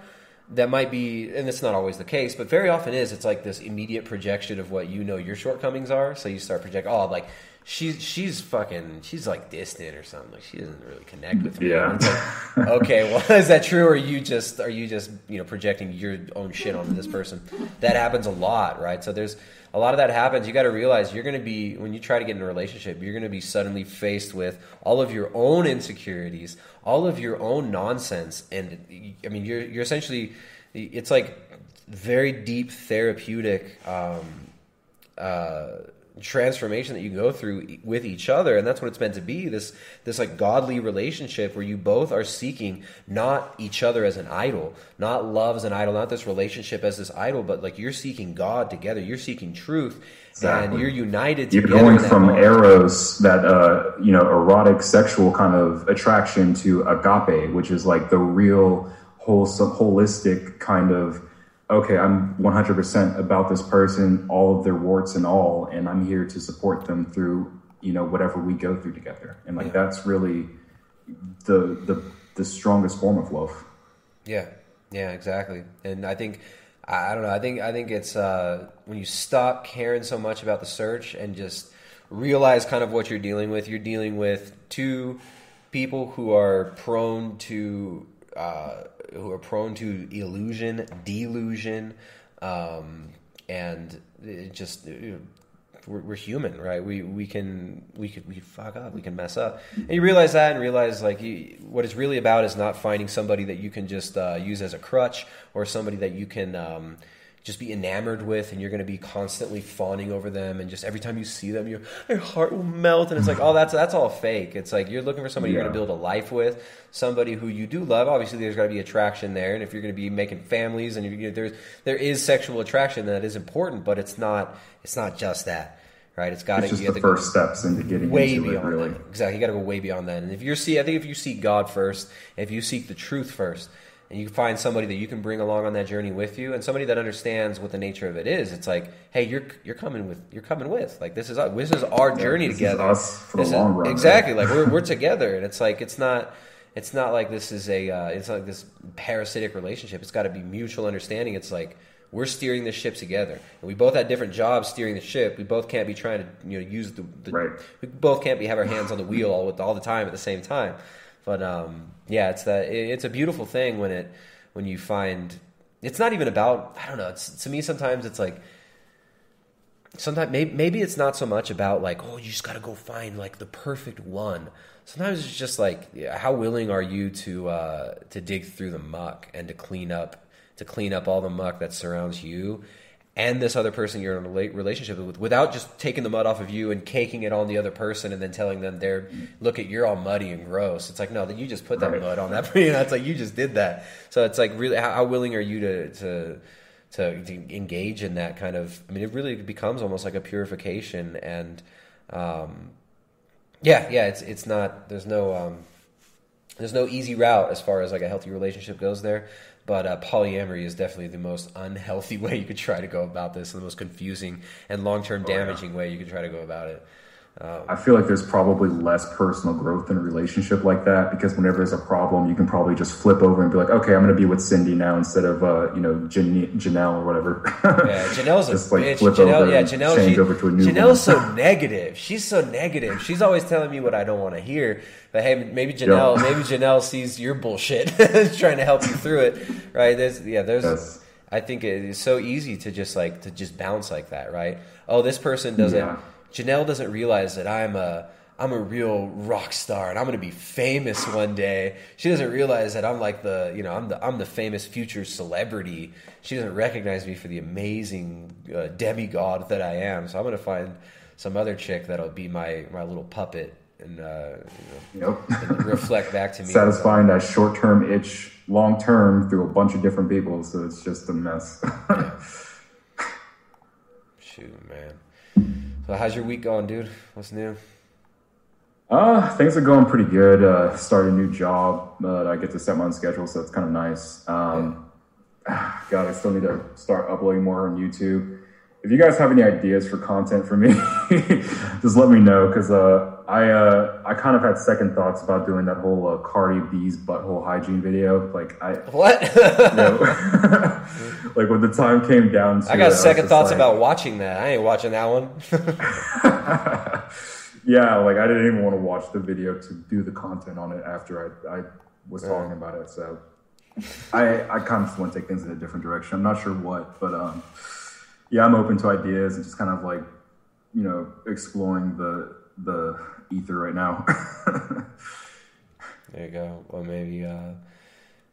that might be, and it's not always the case, but very often is. It's like this immediate projection of what you know your shortcomings are. So you start projecting, oh, like she's she's fucking, she's like distant or something. Like she doesn't really connect with me. Yeah. Like, [laughs] okay, well, [laughs] is that true, or are you just are you just you know projecting your own shit onto this person? That happens a lot, right? So there's a lot of that happens. You got to realize you're going to be when you try to get in a relationship, you're going to be suddenly faced with all of your own insecurities, all of your own nonsense, and I mean, you're you're essentially it's like very deep therapeutic. Um, uh, transformation that you go through with each other and that's what it's meant to be this this like godly relationship where you both are seeking not each other as an idol not love as an idol not this relationship as this idol but like you're seeking god together you're seeking truth and you're united you're together going from bond. eros that uh you know erotic sexual kind of attraction to agape which is like the real wholesome holistic kind of okay i'm 100% about this person all of their warts and all and i'm here to support them through you know whatever we go through together and like that's really the the the strongest form of love Yeah, yeah, exactly. And I think I I don't know. I think I think it's uh, when you stop caring so much about the search and just realize kind of what you're dealing with. You're dealing with two people who are prone to uh, who are prone to illusion, delusion, um, and just we're, we're human, right? We we can we could we fuck up, we can mess up, and you realize that, and realize like you, what it's really about is not finding somebody that you can just uh, use as a crutch or somebody that you can. Um, just be enamored with and you're going to be constantly fawning over them and just every time you see them your, your heart will melt and it's like oh that's that's all fake. It's like you're looking for somebody Yeah. you're going to build a life with somebody who you do love. Obviously there's got to be attraction there and if you're going to be making families and you're, you know, there's there is sexual attraction that is important but it's not it's not just that right? It's got It's to be the first steps into getting way into it, beyond really. that. Exactly you got to go way beyond that. And if you're see i think if you seek god first if you seek the truth first and you find somebody that you can bring along on that journey with you and somebody that understands what the nature of it is it's like hey you're you're coming with you're coming with like this is our- this is our Yeah, journey this is together. us for the This is- long run, exactly right? like we're, we're [laughs] together and it's like it's not it's not like this is a uh, it's not like this parasitic relationship it's got to be mutual understanding it's like we're steering the ship together. And we both had different jobs steering the ship we both can't be trying to you know use the, the we both can't be have our hands on the wheel all with all the time at the same time but um yeah it's that it, it's a beautiful thing when it when you find it's not even about i don't know it's to me sometimes it's like sometimes maybe, maybe it's not so much about like oh you just got to go find like the perfect one. Sometimes it's just like how willing are you to uh to dig through the muck and to clean up to clean up all the muck that surrounds you and this other person you're in a relationship with without just taking the mud off of you and caking it on the other person and then telling them they're look at you're all muddy and gross. It's like no that you just put that mud on that you know it's like you just did that. So it's like really how, how willing are you to to to, to engage in that kind of i mean it really becomes almost like a purification and um yeah yeah it's it's not there's no um there's no easy route as far as like a healthy relationship goes there but uh, polyamory is definitely the most unhealthy [laughs] way you could try to go about this and the most confusing and long-term damaging way you could try to go about it um, I feel like there's probably less personal growth in a relationship like that because whenever there's a problem, you can probably just flip over and be like, okay, I'm going to be with Cindy now instead of, uh, you know, Jan- Janelle or whatever. Yeah, Janelle's a [laughs] just like bitch. flip Janelle, over yeah, Janelle. change She, over to a new Janelle's so [laughs] negative. She's so negative. She's always telling me what I don't want to hear. But hey, maybe Janelle, maybe Janelle sees your bullshit, [laughs] trying to help you through it, right? There's, yeah, there's. I think it is so easy to just like to just bounce like that, right? Oh, this person doesn't. Yeah. Janelle doesn't realize that I'm a I'm a real rock star and I'm going to be famous one day. She doesn't realize that I'm like the you know I'm the I'm the famous future celebrity. She doesn't recognize me for the amazing uh, demigod that I am. So I'm going to find some other chick that'll be my my little puppet and, uh, you know, and reflect back to me. Satisfying that short term itch long term through a bunch of different people. So it's just a mess. [laughs] Shoot, man. So how's your week going, dude? What's new? Uh, things are going pretty good. Uh, started a new job. but I get to set my own schedule, so it's kind of nice. Um, [sighs] God, I still need to start uploading more on YouTube. If you guys have any ideas for content for me, [laughs] just let me know because uh, I uh, I kind of had second thoughts about doing that whole uh, Cardi B's butthole hygiene video. Like I what? [laughs] [laughs] like when the time came down to I got was second just thoughts like- about watching that. I ain't watching that one. [laughs] yeah, like I didn't even want to watch the video to do the content on it after I, I was Yeah. talking about it. So I I kind of just want to take things in a different direction. I'm not sure what, but um, yeah, I'm open to ideas and just kind of like you know exploring the the ether right now. [laughs] There you go. Well, maybe uh,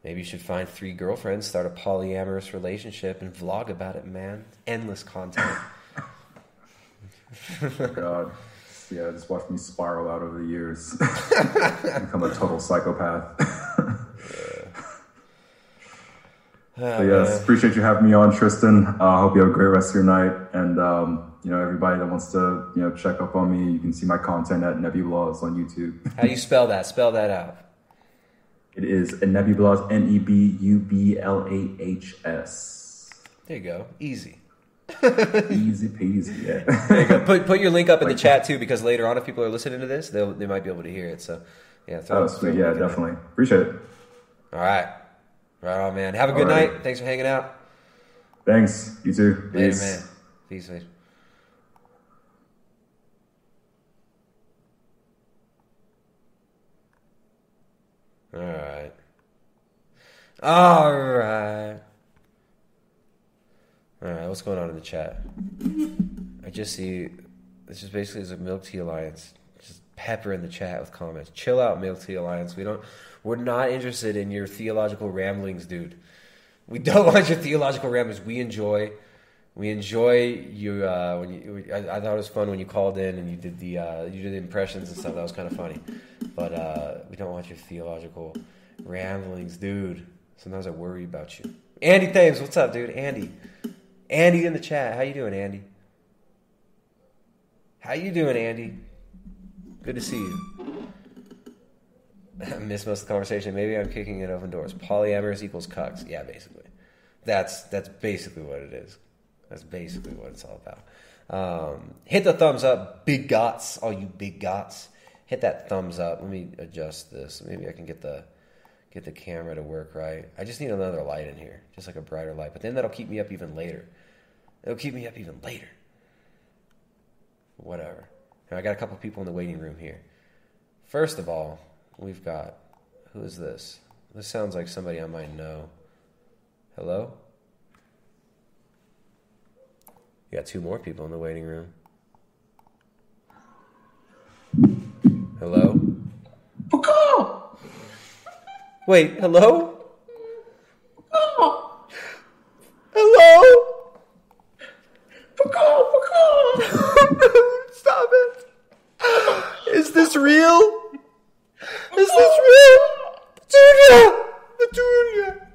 maybe you should find three girlfriends, start a polyamorous relationship, and vlog about it, man. Endless content. Oh, [laughs] [laughs] God. Yeah, just watch me spiral out over the years. Become a total psychopath. Oh, So yes, man. appreciate you having me on, Tristan. Uh, I hope you have a great rest of your night. And um, you know, everybody that wants to you know check up on me, you can see my content at Nebublahs on YouTube. How do you spell that? Spell that out. It is Nebublahs, N E B U B L A H S. There you go. Easy. Easy peasy. Yeah. There you go. Put put your link up in the chat too, because later on, if people are listening to this, they they might be able to hear it. So, yeah. Oh, sweet. Yeah, definitely. Appreciate it. All right. Right on, man. Have a good right. night. Thanks for hanging out. Thanks. You too. Later, Peace. man. Peace, man. All right. All right. All right. What's going on in the chat? I just see. This is basically a Milk Tea Alliance. Just pepper in the chat with comments. Chill out, Milk Tea Alliance. We don't. We're not interested in your theological ramblings, dude. We don't [laughs] want your theological ramblings. We enjoy. We enjoy you uh, when you. I, I thought it was fun when you called in and you did the uh, you did the impressions and stuff. That was kind of funny, but uh, we don't want your theological ramblings, dude. Sometimes I worry about you. Andy Thames, what's up, dude? Andy, Andy in the chat. How you doing, Andy? How you doing, Andy? Good to see you. [laughs] I missed most of the conversation. Maybe I'm kicking it open doors. Polyamorous equals cucks. Yeah, basically. That's that's basically what it is. That's basically what it's all about. Um, hit the thumbs up, big gots, all you big gots. Hit that thumbs up. Let me adjust this. Maybe I can get the get the camera to work right. I just need another light in here, just like a brighter light. But then that'll keep me up even later. It'll keep me up even later. Whatever. Now, I got a couple people in the waiting room here. First of all, we've got who is this? This sounds like somebody I might know. Hello? You got two more people in the waiting room. Hello? Wait, hello? Hello? [laughs] Stop it. Is this real? Is this real? Petunia! Petunia!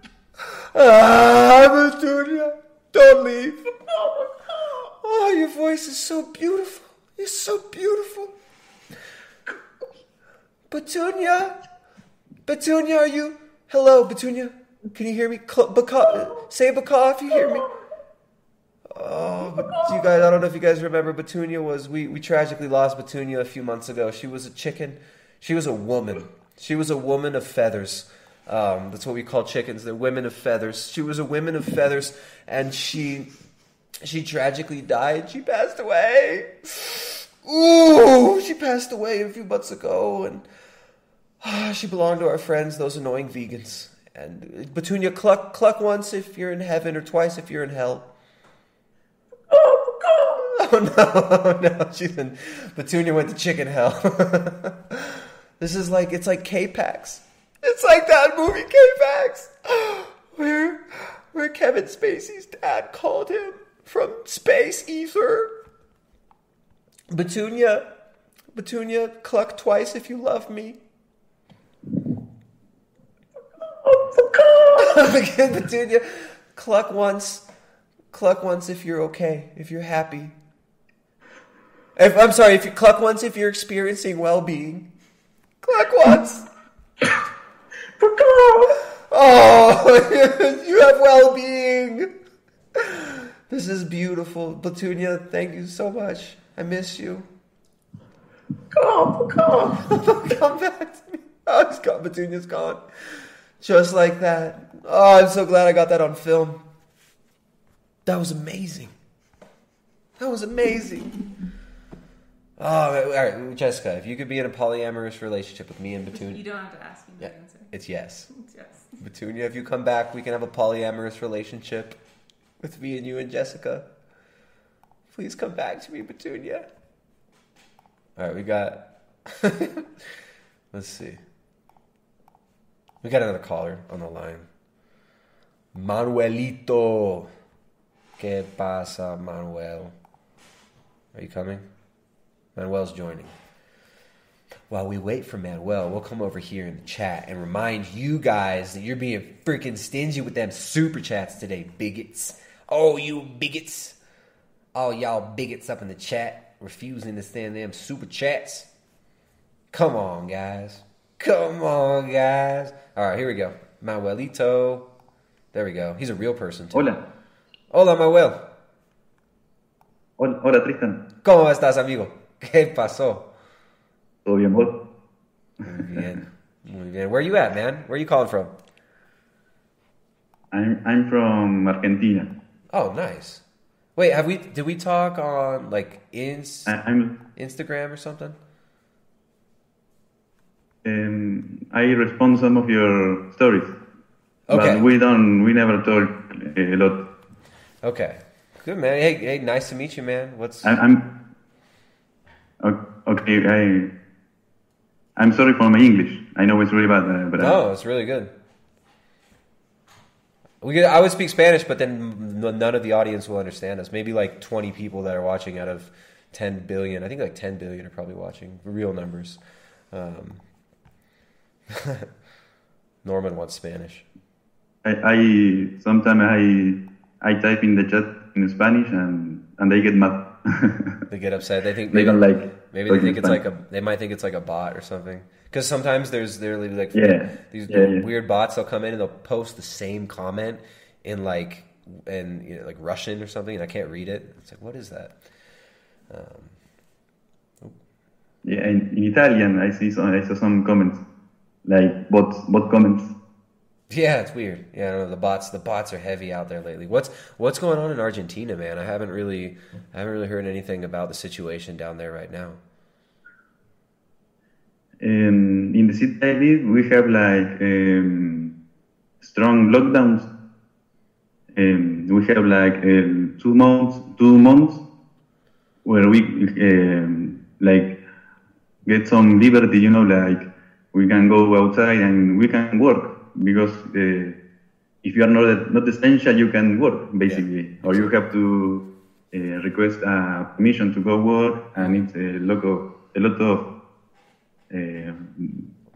Ah, Petunia! Don't leave. Oh, your voice is so beautiful. It's so beautiful. Petunia? Petunia, are you? Hello, Petunia. Can you hear me? Cl- Baca- say Baca if you hear me. Oh, you guys, I don't know if you guys remember, Petunia was, we, we tragically lost Petunia a few months ago. She was a chicken. She was a woman. She was a woman of feathers. Um, that's what we call chickens. They're women of feathers. She was a woman of feathers, and she, she tragically died. She passed away. Ooh, she passed away a few months ago, and ah, she belonged to our friends, those annoying vegans. And Petunia, cluck, cluck once if you're in heaven, or twice if you're in hell. Oh [laughs] no, oh, [laughs] no, she's in Petunia went to chicken hell. [laughs] this is like it's like K-Pax. It's like that movie K-Pax. [gasps] Where where Kevin Spacey's dad called him from space ether. Petunia Petunia, cluck twice if you love me. Again, [laughs] Petunia, cluck once. Cluck once if you're okay, if you're happy. If, I'm sorry, if you cluck once if you're experiencing well-being. Cluck once. oh, [laughs] you have well-being. This is beautiful, Petunia. Thank you so much. I miss you. Come, come, [laughs] come back to me. Oh, it's gone. Petunia's gone. Just like that. Oh, I'm so glad I got that on film. That was amazing. That was amazing. Oh, all right, Jessica, if you could be in a polyamorous relationship with me and Petunia. You don't have to ask me the Yeah, answer. it's yes. [laughs] It's yes. Petunia, if you come back, we can have a polyamorous relationship with me and you and Jessica. Please come back to me, Petunia. All right, we got. [laughs] Let's see. We got another caller on the line. Manuelito. ¿Qué pasa, Manuel? Are you coming? Manuel's joining. While we wait for Manuel, we'll come over here in the chat and remind you guys that you're being freaking stingy with them super chats today, bigots. Oh, you bigots. All y'all bigots up in the chat refusing to stand them super chats. Come on, guys. Come on, guys. All right, here we go. Manuelito. There we go. He's a real person, too. Hola. Hola, Manuel. Hola, hola, Tristan. ¿Cómo estás, amigo? ¿Qué pasó? ¿Todo bien, vos? Muy bien. Muy bien. Where are you at, man? Where are you calling from? I'm, I'm from Argentina. Oh, nice. Wait, have we did we talk on like ins I'm- Instagram or something? um, I respond some of your stories. Okay. But we don't. We never talk a lot. Okay. Good man. Hey, hey, nice to meet you, man. What's I, I'm. Okay. I. I'm sorry for my English. I know it's really bad, uh, but No, it's really good. We could, I would speak Spanish, but then none of the audience will understand us. Maybe like 20 people that are watching out of 10 billion. I think like 10 billion are probably watching. Real numbers. Um, [laughs] Norman wants Spanish. I, I sometimes I I type in the chat in Spanish and and they get mad. [laughs] They get upset. They think They don't like Maybe they think it's like a. They might think it's like a bot or something. Because sometimes there's there like Yeah. these Yeah, yeah. weird bots. They'll come in and they'll post the same comment in like in you know, like Russian or something, and I can't read it. It's like what is that? Um, Yeah, in, in Italian I see some I saw some comments like bot bot comments. Yeah, it's weird. Yeah, I don't know. The bots the bots are heavy out there lately. What's what's going on in Argentina, man? I haven't really I haven't really heard anything about the situation down there right now. Um, in the city I live, we have like um, strong lockdowns. Um, we have like um, two months, two months where we um, like get some liberty. You know, like we can go outside and we can work because uh, if you are not not essential, you can work basically, or you have to uh, request a permission to go work, and it's a lot of a lot of uh,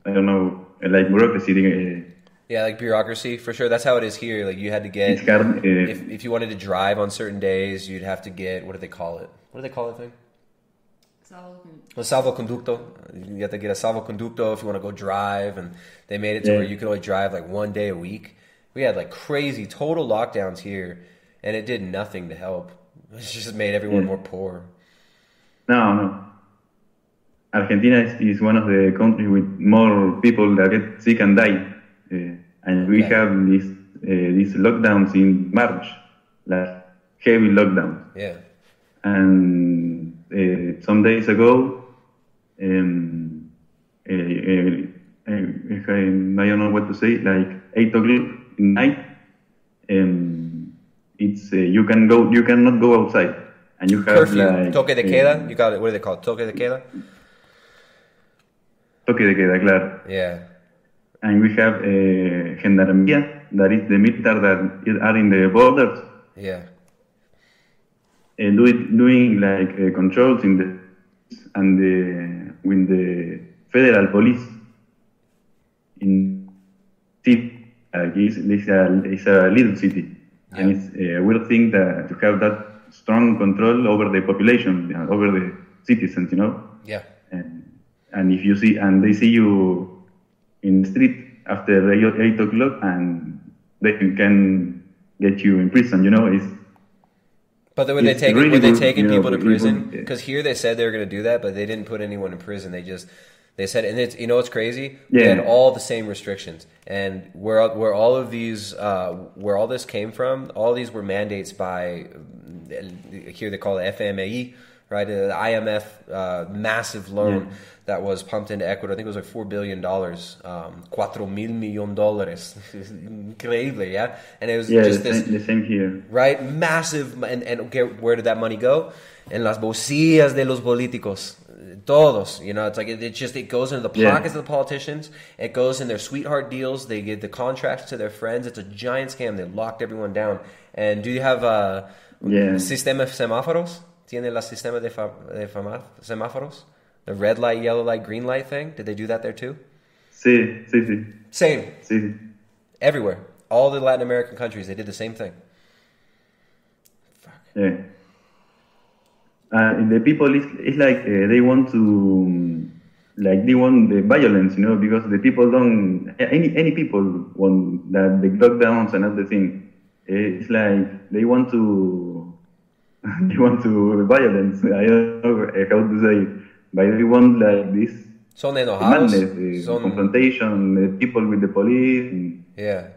I don't know, like bureaucracy. Uh, Yeah, like bureaucracy for sure. That's how it is here. Like you had to get hard, uh, if if you wanted to drive on certain days, you'd have to get what do they call it? What do they call it thing? A salvoconducto. You have to get a salvo salvoconducto if you want to go drive, and they made it to Yeah. where you could only drive like one day a week. We had like crazy total lockdowns here, and it did nothing to help. It just made everyone Yeah. more poor. no, no. Argentina is, is one of the countries with more people that get sick and die, uh, and we Okay. have these uh, these lockdowns in March, like heavy lockdowns. Yeah. And some days ago, um, uh, uh, uh, I don't know what to say, like eight o'clock at night, um, it's uh, you can go, you cannot go outside, and you have Curfew, like toque de uh, queda. You got it. What do they call it? Toque de queda. toque de queda, claro. Yeah. And we have uh, gendarmería, that is the military that are in the borders, Yeah. Uh, do it, doing like uh, controls in the and the with the federal police in city. Like it's, it's, a, it's a little city, and it's a weird thing that to have that strong control over the population, uh, over the citizens, you know. Yeah. And and if you see and they see you in the street after eight, eight o'clock, and they can get you in prison, you know. It's But were they taking really were they taking you know, people to people, prison? yeah. Because here they said they were going to do that, but they didn't put anyone in prison. They just they said, and it's you know what's crazy? Yeah. had all the same restrictions, and where where all of these uh, where all this came from, all these were mandates by here they call it FMI, right? Uh, The IMF uh, massive loan Yeah. That was pumped into Ecuador. I think it was like four billion dollars, um, cuatro mil millón dólares. [laughs] Increíble, yeah. And it was yeah, just the, this same, the same here. right? Massive, and, and okay, where did that money go? En las bolsillas de los políticos. Todos, you know, it's like it, it just it goes into the Yeah. pockets of the politicians. It goes in their sweetheart deals. They give the contracts to their friends. It's a giant scam. They locked everyone down. And do you have a Yeah. sistema de semáforos? Tiene la sistema de, fa- de semáforos? The red light, yellow light, green light thing. Did they do that there too? Sí, sí, sí. Same. Sí. Everywhere. All the Latin American countries, they did the same thing. Yeah. Uh, the people is it's like uh, they want to um, like they want the violence, you know, because the people don't any any people want that the lockdowns and everything. Uh, It's like they want to [laughs] they want to violence. [laughs] I don't know how to say it, but everyone like this Son enojados. madness, uh, Son- confrontation, uh, people with the police. And, Yeah.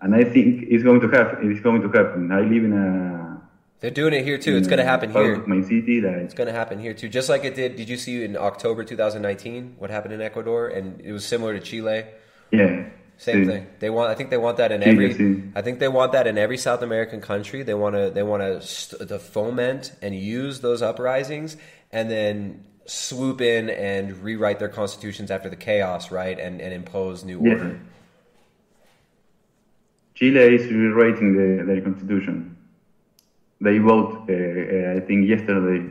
and I think it's going to happen. It's going to happen. I live in a They're doing it here too. It's going to happen here. My city, like It's going to happen here too, just like it did. Did you see in October 2019 what happened in Ecuador? And it was similar to Chile. yeah, Same sí. thing. They want. I think they want that in Sí, every. sí. I think they want that in every South American country. They want to. They want to st- to foment and use those uprisings, and then swoop in and rewrite their constitutions after the chaos, right? And and impose new Yeah. order. Chile is rewriting the, their constitution. They vote, uh, uh, I think, yesterday,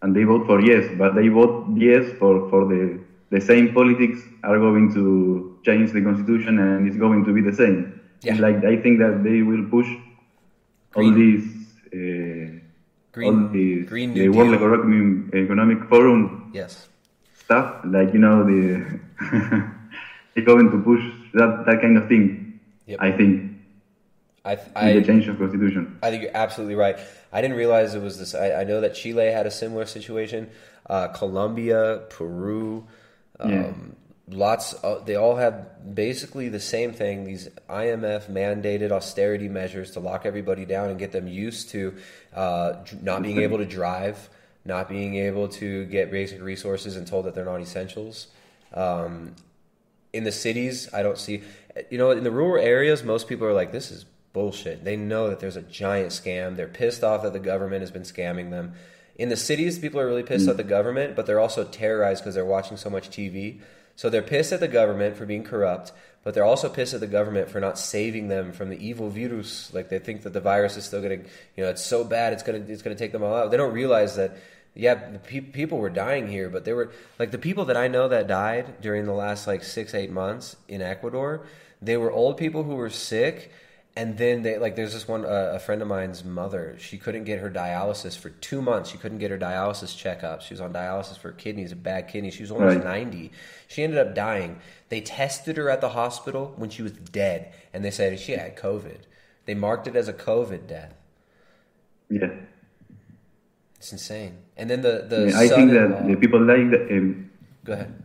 and they vote for yes, but they vote yes for, for the, the same politics are going to change the constitution and it's going to be the same. It's like I think that they will push all these, all these Green the New World Economic, Economic Forum Yes. stuff, like you know the [laughs] they're going to push that that kind of thing. Yep. I think. I, with I, the change of constitution. I think you're absolutely right. I didn't realize it was this. I, I know that Chile had a similar situation. Uh, Colombia, Peru, um, Yeah. Lots. Of, they all have basically the same thing. These IMF mandated austerity measures to lock everybody down and get them used to uh, not being able to drive, not being able to get basic resources, and told that they're not essentials. Um, in the cities, I don't see. You know, in the rural areas, most people are like, "This is bullshit." They know that there's a giant scam. They're pissed off that the government has been scamming them. In the cities, people are really pissed Mm. at the government, but they're also terrorized because they're watching so much TV. So they're pissed at the government for being corrupt, but they're also pissed at the government for not saving them from the evil virus. Like they think that the virus is still going to, you know, it's so bad, it's going to, it's going to take them all out. They don't realize that, yeah, pe- people were dying here, but they were like the people that I know that died during the last like six, eight months in Ecuador. They were old people who were sick, and then they like. There's this one uh, a friend of mine's mother. She couldn't get her dialysis for two months. She couldn't get her dialysis checkup. She was on dialysis for kidneys, a bad kidney. She was almost Right. 90. She ended up dying. They tested her at the hospital when she was dead, and they said she had COVID. They marked it as a COVID death. Yeah. It's insane. And then the the Yeah, I think that the people like the, um, Go ahead.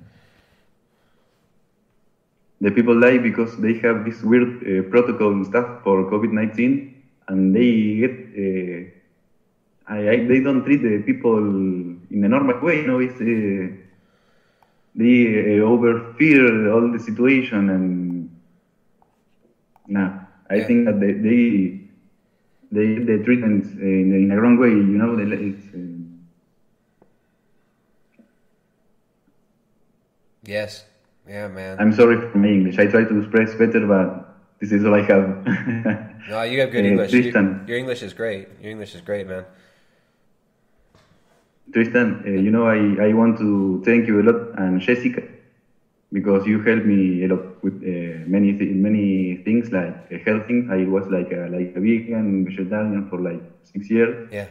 The people like because they have this weird uh, protocol and stuff for COVID nineteen, and they get. Uh, I, I, they don't treat the people in a normal way. You know, it's uh, they uh, overfear all the situation, and nah, I think that they they they get the treatment uh, in, in a wrong way. You know, they, it's. Uh, Yes. Yeah, man. I'm sorry for my English. I try to express better, but this is all I have. No, you have good Uh, [laughs] English. You- Tristan, your English is great. Your English is great, man. Tristan, uh, you know, I, I want to thank you a lot and Jessica because you helped me a lot with uh, many th- many things like uh, health things. I was like a, like a vegan, vegetarian for like six years. Yeah.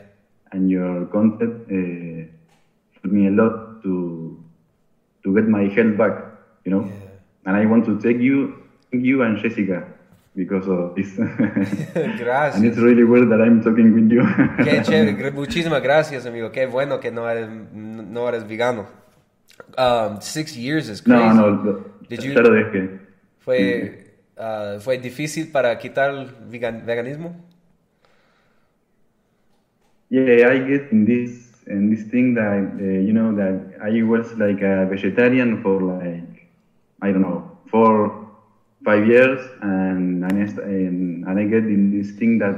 And your content uh, helped me a lot to to get my health back. You know, and I want to thank you, thank you and Jessica because of this. Gracias. [laughs] and it's really weird that I'm talking with you. Qué [laughs] chévere. Gra- Muchísimas gracias, amigo. Qué bueno que no eres, no eres vegano. Um, six years is crazy. No, no, Did you- dejé. Fue, uh, fue difícil para quitar el vegan- veganismo. Yeah, I get in this in this thing that uh, you know that I was like a vegetarian for like I don't know four five years, and and I, and, I get in this thing that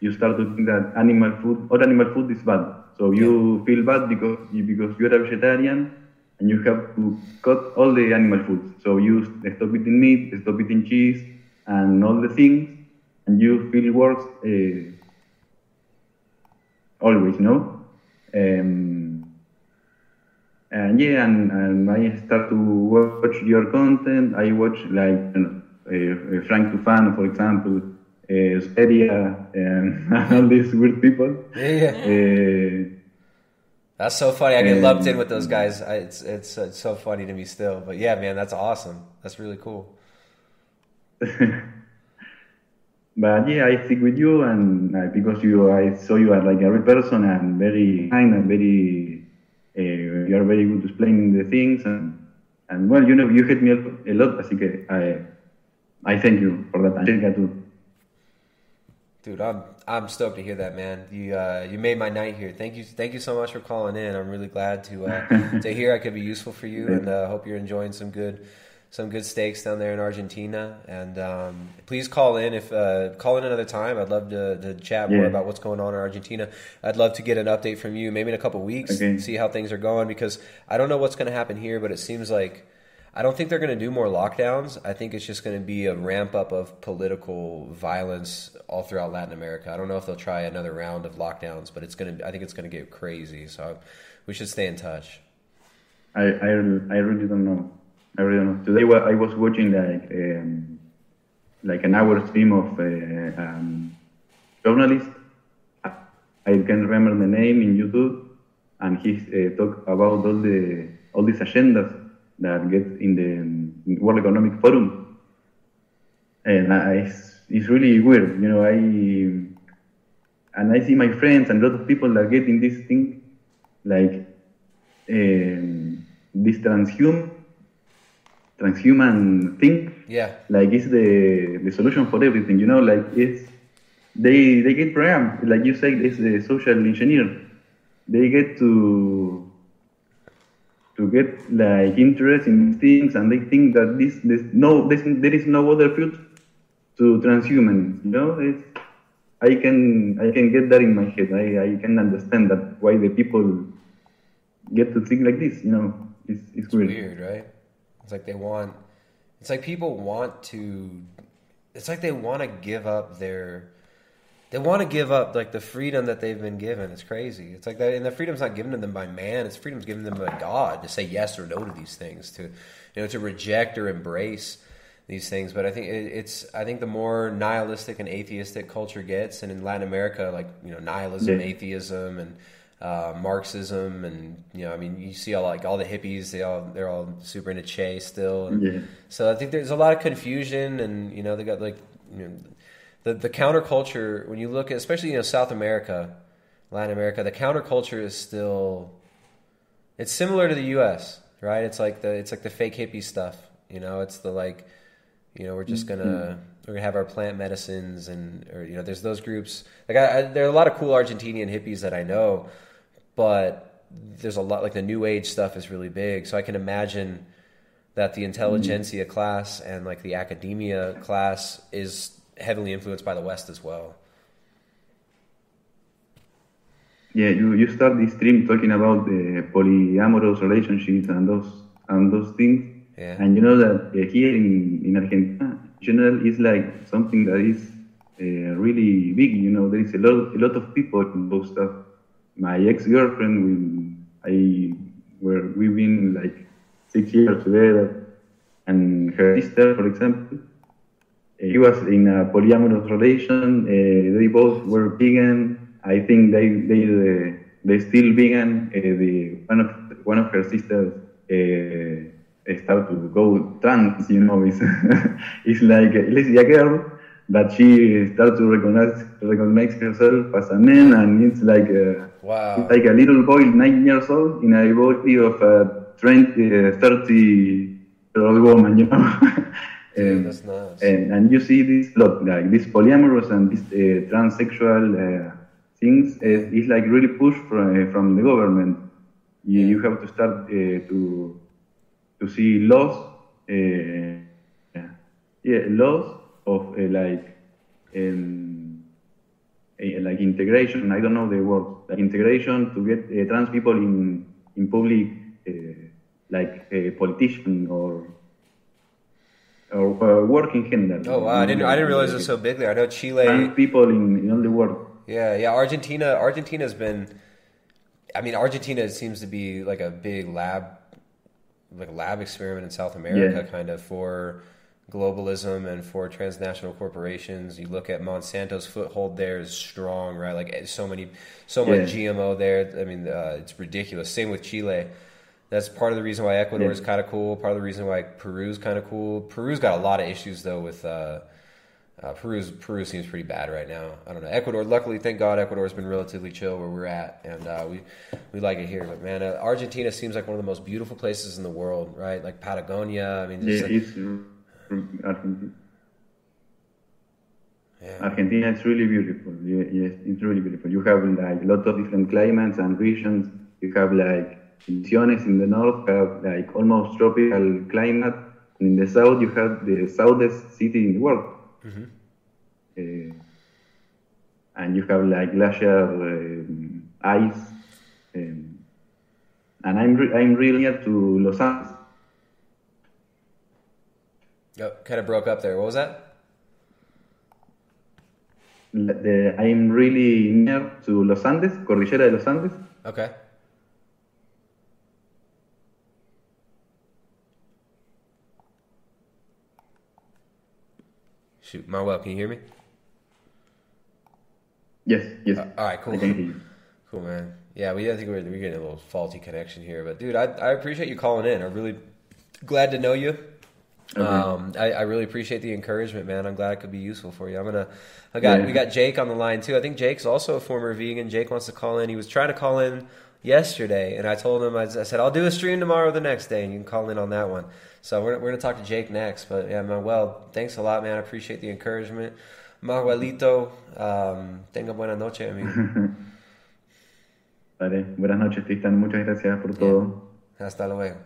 you start to think that animal food all animal food is bad. So you feel bad because you, because you're a vegetarian and you have to cut all the animal food. So you stop eating meat, stop eating cheese, and all the things, and you feel worse. Uh, always, know. Um, and yeah, and, and I start to watch your content. I watch like you know, uh, Frank Tufano, for example, uh, Sv3rige, [laughs] and all these weird people. Yeah. Uh, That's so funny. I get Um, lumped in with those guys. I, it's, it's it's so funny to me still. But yeah, man, that's awesome. That's really cool. [laughs] But yeah, I stick with you, and uh, because you, I saw you are like a real person and very kind and very, uh, you are very good explaining the things, and and well, you know, you helped me a lot, así que I, I thank you for that, Angelica too. Dude, I'm I'm stoked to hear that, man. You uh, you made my night here. Thank you, thank you so much for calling in. I'm really glad to uh, [laughs] to hear I could be useful for you, and uh, hope you're enjoying some good some good steaks down there in Argentina. And um, please call in if uh, call in another time. I'd love to, to chat more about what's going on in Argentina. I'd love to get an update from you, maybe in a couple weeks, Okay. see how things are going because I don't know what's going to happen here, but it seems like. I don't think they're going to do more lockdowns. I think it's just going to be a ramp up of political violence all throughout Latin America. I don't know if they'll try another round of lockdowns, but it's going to. I think it's going to get crazy. So we should stay in touch. I, I, I really don't know. I really don't know. Today I was watching like um, like an hour stream of uh, um, journalist. I can't remember the name in YouTube, and he uh, talked about all the all these agendas that get in the um, World Economic Forum, and I, it's, it's really weird. You know, I and I see my friends and a lot of people that get in this thing, like um, this transhuman transhuman thing Yeah. like it's the the solution for everything you know? Like it's they they get programmed. Like you said it's the social engineer. They get to to get like interest in things and they think that this this no this, there is no other field to transhuman you know? It's I can I can get that in my head. I, I can understand that why the people get to think like this you know? It's, it's, It's weird. weird, right? It's like they want. It's like people want to. It's like they want to give up their. They want to give up like the freedom that they've been given. It's crazy. It's like that, and the freedom's not given to them by man. It's freedom's given them by God to say yes or no to these things, to you know, to reject or embrace these things. But I think it, it's. I think the more nihilistic and atheistic culture gets, and in Latin America, like you know, nihilism, Yeah. atheism, and uh, Marxism, and you know, I mean, you see all like all the hippies. They all they're all super into Che still, and Yeah. so I think there's a lot of confusion, and you know, they got like you know, the the counterculture. When you look at, especially you know, South America, Latin America, the counterculture is still. It's similar to the U.S., right? It's like the it's like the fake hippie stuff. You know, it's the like, you know, we're just gonna Mhm. we're gonna have our plant medicines, and or you know, there's those groups. Like, I, I, there are a lot of cool Argentinian hippies that I know, but there's a lot like the new age stuff is really big. So I can imagine that the intelligentsia class and like the academia class is heavily influenced by the West as well. Yeah, you, you start this stream talking about the polyamorous relationships and those and those things. Yeah. And you know that uh, here in, in Argentina, in general, is like something that is uh, really big. You know, there is a lot a lot of people in those stuff. My ex girlfriend, we I were we've been like six years together, and her sister, for example, uh, he was in a polyamorous relation. Uh, they both were vegan. I think they they uh, they still vegan. Uh, the one of one of her sisters uh, start to go trans. You know, it's [laughs] it's like it's a girl that she starts to recognize recognize herself as a man, and it's like a, Wow. it's like a little boy, nine years old, in a body of a 20, uh, 30 year old woman. You know. [laughs] Um, That's nice. and, and you see this lot, like this polyamorous and this uh, transsexual uh, things uh, is like really pushed from, uh, from the government. You, you have to start uh, to to see laws, uh, yeah, yeah, laws of uh, like um, uh, like integration. I don't know the word. Like integration to get uh, trans people in in public, uh, like a politician or or uh, work in general. Oh wow, I didn't I didn't realize it was so big there. I know Chile. Trans people in, in all the world. Yeah, yeah. Argentina, Argentina's been. I mean, Argentina seems to be like a big lab, like a lab experiment in South America, Yeah. kind of for globalism and for transnational corporations. You look at Monsanto's foothold there is strong, right? Like eh, so many, so much Yeah. GMO there. I mean, uh, it's ridiculous. Same with Chile. That's part of the reason why Ecuador Yeah. is kind of cool. Part of the reason why Peru's kind of cool. Peru's got a lot of issues though with. Uh, uh, Peru's Peru seems pretty bad right now. I don't know. Ecuador, luckily, thank God, Ecuador's been relatively chill where we're at, and uh, we we like it here. But man, uh, Argentina seems like one of the most beautiful places in the world, right? Like Patagonia. I mean, Yeah, like- Argentina. Argentina is really beautiful. Yes, it's really beautiful. You have like a lot of different climates and regions. You have like Misiones in the north have like almost tropical climate. and In the south, you have the southest city in the world. Mhm. Uh, and you have like glacier um, ice. Um, and I'm, re- I'm really near to Los Angeles. Oh, kind of broke up there. What was that? The, I'm really near to Los Andes, Cordillera de Los Andes. Okay. Shoot, Manuel, can you hear me? Yes, yes. Uh, all right, cool. [laughs] Cool, man. Yeah, we I think we're, we're getting a little faulty connection here, but dude, I, I appreciate you calling in. I'm really glad to know you. Okay. Um, I, I really appreciate the encouragement, man. I'm glad it could be useful for you. I'm gonna, I got Yeah. we got Jake on the line too. I think Jake's also a former vegan. Jake wants to call in. He was trying to call in yesterday, and I told him I, I said I'll do a stream tomorrow the next day, and you can call in on that one. So we're we're gonna talk to Jake next. But yeah, Manuel, thanks a lot, man. I appreciate the encouragement. Manuelito, um, tenga buena noche, amigo. [laughs] Vale, buenas noches, Tristan. Muchas gracias por todo. Hasta luego.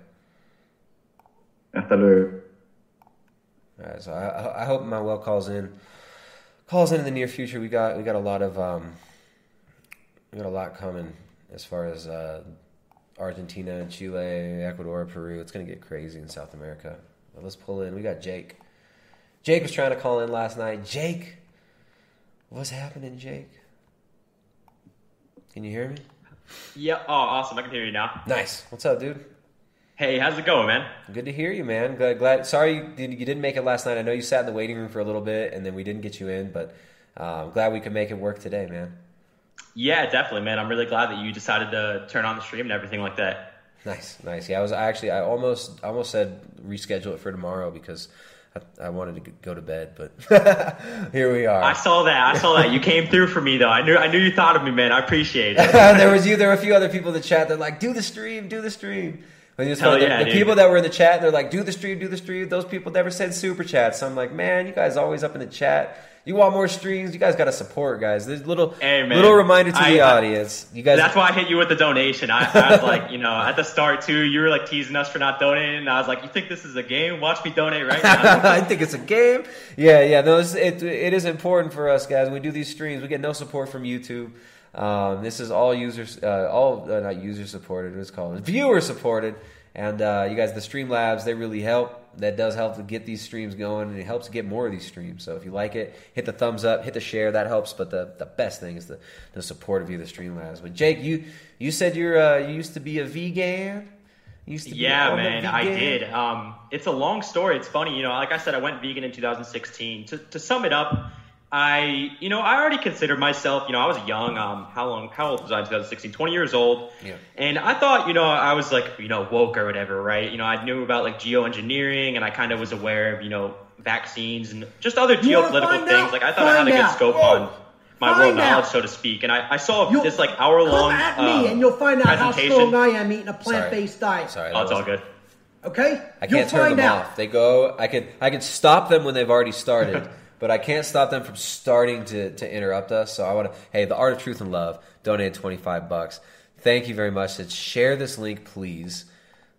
Hasta luego. All right, so I, I- hope Manuel calls in, calls in in the near future. We got we got a lot of um, we got a lot coming as far as uh, Argentina, Chile, Ecuador, Peru. It's gonna get crazy in South America. But let's pull in. We got Jake. Jake was trying to call in last night. Jake, what's happening, Jake? Can you hear me? Yeah. Oh, awesome. I can hear you now. Nice. What's up, dude? Hey, how's it going, man? Good to hear you, man. Glad, glad. Sorry you, did- you didn't make it last night. I know you sat in the waiting room for a little bit, and then we didn't get you in, but uh, I'm glad we could make it work today, man. Yeah, definitely, man. I'm really glad that you decided to turn on the stream and everything like that. Nice, nice. Yeah, I was I actually I almost almost said reschedule it for tomorrow because I, I wanted to go to bed, but [laughs] here we are. I saw that. I saw that. You came through for me, though. I knew. I knew you thought of me, man. I appreciate it. [laughs] there was you. There were a few other people in the chat. They're like, "Do the stream, do the stream." It's Hell funny, the- the, people that were in the chat, they're like, "Do the stream, do the stream." Those people never send super chats. So I'm like, man, you guys always up in the chat. You want more streams? You guys got to support, guys. There's little Hey, man. little reminder to I- the audience. You guys, That's why I hit you with the donation. I, I was like, you know, at the start too, you were like teasing us for not donating, and I was like, you think this is a game? Watch me donate right now. [laughs] I think it's a game. Yeah, yeah. No, it it is important for us, guys. When we do these streams, we get no support from YouTube. Um, this is all users, uh, all uh, not user supported. It's called viewer supported. And uh, you guys, the Streamlabs, they really help. That does help to get these streams going, and it helps get more of these streams. So if you like it, hit the thumbs up, hit the share. That helps. But the, the best thing is the, the support of you, the Streamlabs. But Jake, you you said you're uh, you used to be a vegan. You used to Yeah, man, I did. Um, it's a long story. It's funny, you know. Like I said, I went vegan in 2016. To, to sum it up, I, you know, I already considered myself. You know, I was young. Um, how long? How old was I? in 2016. 20 years old. Yeah. And I thought, you know, I was like, you know, woke or whatever, right? You know, I knew about like geoengineering, and I kind of was aware of, you know, vaccines and just other You geopolitical things. out? Like I thought I had a good out. scope Whoa. on my world Find knowledge, out. so to speak. And I, I saw You'll- this like hour long. Come at me, um, and you'll find out how strong I am eating a plant-based diet. Sorry, Oh, it's that all good. Okay, I you'll can't turn find them out. off. They go. I can. I can stop them when they've already started, [laughs] but I can't stop them from starting to, to interrupt us. So I want to. Hey, the Art of Truth and Love donated twenty five bucks. Thank you very much. Said share this link, please.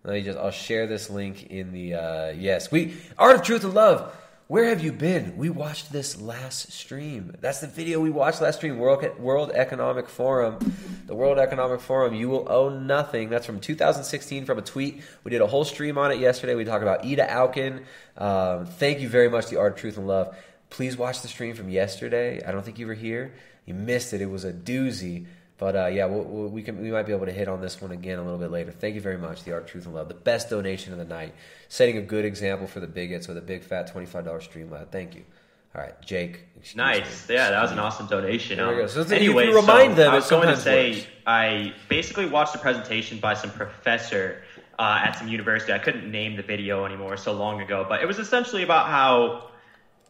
Let me just. I'll share this link in the. Uh, yes, we Art of Truth and Love. Where have you been? We watched this last stream. That's the video we watched last stream. World World Economic Forum, the World Economic Forum. You will own nothing. That's from 2016 from a tweet. We did a whole stream on it yesterday. We talked about Ida Auken. Um, thank you very much, the Art of Truth and Love. Please watch the stream from yesterday. I don't think you were here. You missed it. It was a doozy. But uh, yeah, we'll, we'll, we can we might be able to hit on this one again a little bit later. Thank you very much, the Art Truth and Love, the best donation of the night, setting a good example for the bigots with a big fat twenty five dollar stream lad. Thank you. All right, Jake. Nice. me. Yeah, that was an awesome donation. There we Um, go. So if you anyway, remind so them, I was going to say works. I basically watched a presentation by some professor uh, at some university. I couldn't name the video anymore, so long ago, but it was essentially about how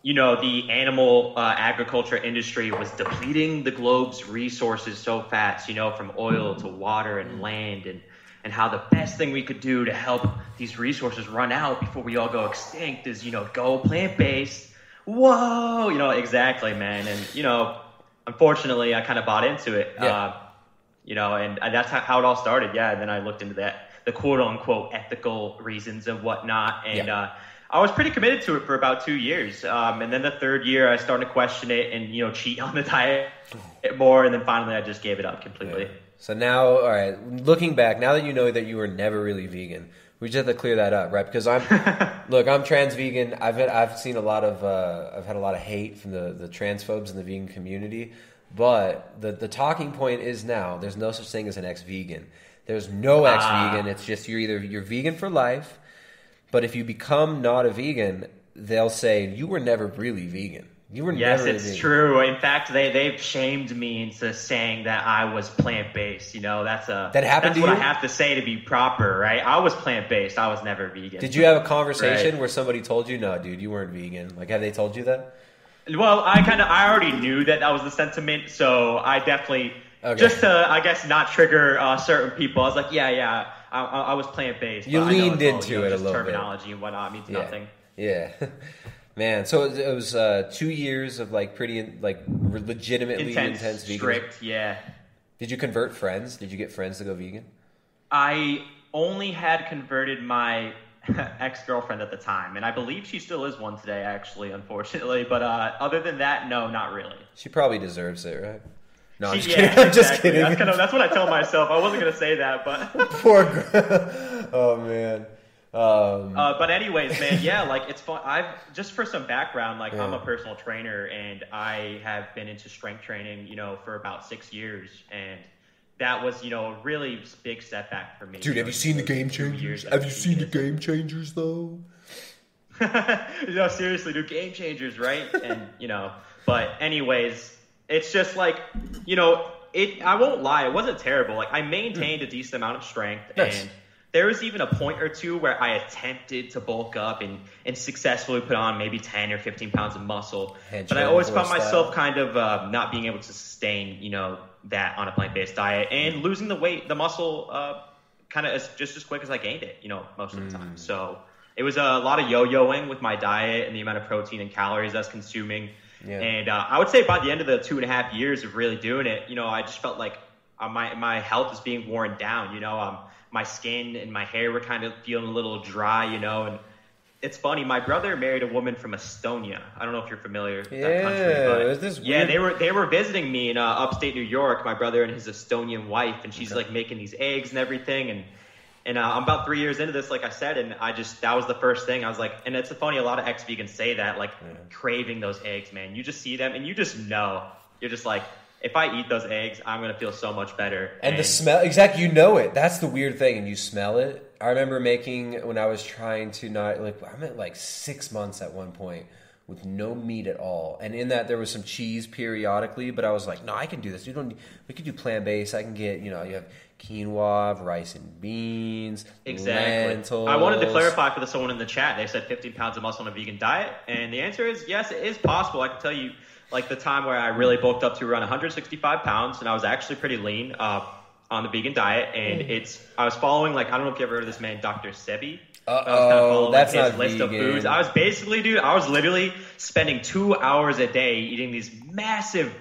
you know the animal uh, agriculture industry was depleting the globe's resources so fast. You know, from oil to water and land and. And how the best thing we could do to help these resources run out before we all go extinct is, you know, go plant based, whoa, you know, exactly, man. And you know, unfortunately, I kind of bought into it. Yeah. Uh, you know, and that's how, how it all started. Yeah, and then I looked into that, the quote unquote ethical reasons and whatnot, and Yeah. uh, I was pretty committed to it for about two years. Um, and then the third year, I started to question it and you know cheat [laughs] on the diet more, and then finally, I just gave it up completely. So now, all right, looking back, now that you know that you were never really vegan, we just have to clear that up, right? Because I'm, [laughs] look, I'm trans vegan. I've had, I've seen a lot of, uh, I've had a lot of hate from the the transphobes in the vegan community. But the the talking point is now there's no such thing as an ex vegan. There's no ex vegan. Ah. It's just you're either you're vegan for life, but if you become not a vegan, they'll say you were never really vegan. You were Yes, never. Yes, it's vegan. true. In fact, they they've shamed me into saying that I was plant based. You know, that's a That happened That's to what you? I have to say to be proper, right? I was plant based. I was never vegan. Did you have a [laughs] conversation Right. where somebody told you, "No, dude, you weren't vegan"? Like, have they told you that? Well, I kind of I already knew that that was the sentiment, so I definitely Okay. just to I guess not trigger uh, certain people. I was like, yeah, yeah, I, I, was plant based. You leaned into it a little bit. terminology and whatnot means Yeah. nothing. Yeah, [laughs] man. So it was, uh, two years of like pretty like legitimately Intense, intense, vegan. strict, yeah. Did you convert friends? Did you get friends to go vegan? I only had converted my [laughs] ex girlfriend at the time, and I believe she still is one today, actually, unfortunately. But uh, other than that, no, not really. She probably deserves it, right? No, I'm just yeah, kidding. [laughs] I'm just kidding. That's, kind of, that's what I tell myself. I wasn't going to say that, but. [laughs] [laughs] Poor girl. Oh man. Um, Uh, but anyways, man, yeah, like it's fun. I've just for some background, like I'm a personal trainer and I have been into strength training, you know, for about six years, and that was, you know, a really big setback for me. Dude, have you seen the game changers? Have you seen the game changers though? know, seriously, dude, game changers, right? and you know, but anyways, it's just like, you know, it. I won't lie, it wasn't terrible. Like I maintained a decent amount of strength, Nice. and there was even a point or two where I attempted to bulk up and and successfully put on maybe ten or fifteen pounds of muscle. Head but I always found style. myself kind of uh, not being able to sustain, you know, that on a plant based diet and losing the weight, the muscle, uh, kind of as, just as quick as I gained it, you know, most of the Mm. time. So it was a lot of yo-yoing with my diet and the amount of protein and calories I was consuming. Yeah. And uh, I would say by the end of the two and a half years of really doing it, you know, I just felt like uh, my my health is being worn down. You know, um, my skin and my hair were kind of feeling a little dry. You know, and it's funny. My brother married a woman from Estonia. I don't know if you're familiar with that Yeah, country, but this yeah, weird- they were they were visiting me in uh, upstate New York. My brother and his Estonian wife, and she's like making these eggs and everything, and and uh, I'm about three years into this, like I said, and I just that was the first thing I was like, and it's funny. A lot of ex vegans say that, like craving those eggs, man. You just see them, and you just know. You're just like, if I eat those eggs, I'm gonna feel so much better. And the smell, exactly, you know it. That's the weird thing, and you smell it. I remember making when I was trying to not like I'm at like six months at one point with no meat at all, and in that there was some cheese periodically. But I was like, no, I can do this. You don't. We could do plant based. I can get you know you have quinoa, rice and beans, Exactly. lentils. I wanted to clarify for the someone in the chat. They said 15 pounds of muscle on a vegan diet, and the answer is yes, it is possible. I can tell you, like the time where I really bulked up to around 165 pounds, and I was actually pretty lean uh, on the vegan diet, and Mm. it's I was following like I don't know if you ever heard of this man, Dr. Sebi. Uh I was kind of oh, following that's his not list of foods. I was basically, dude, I was literally spending two hours a day eating these massive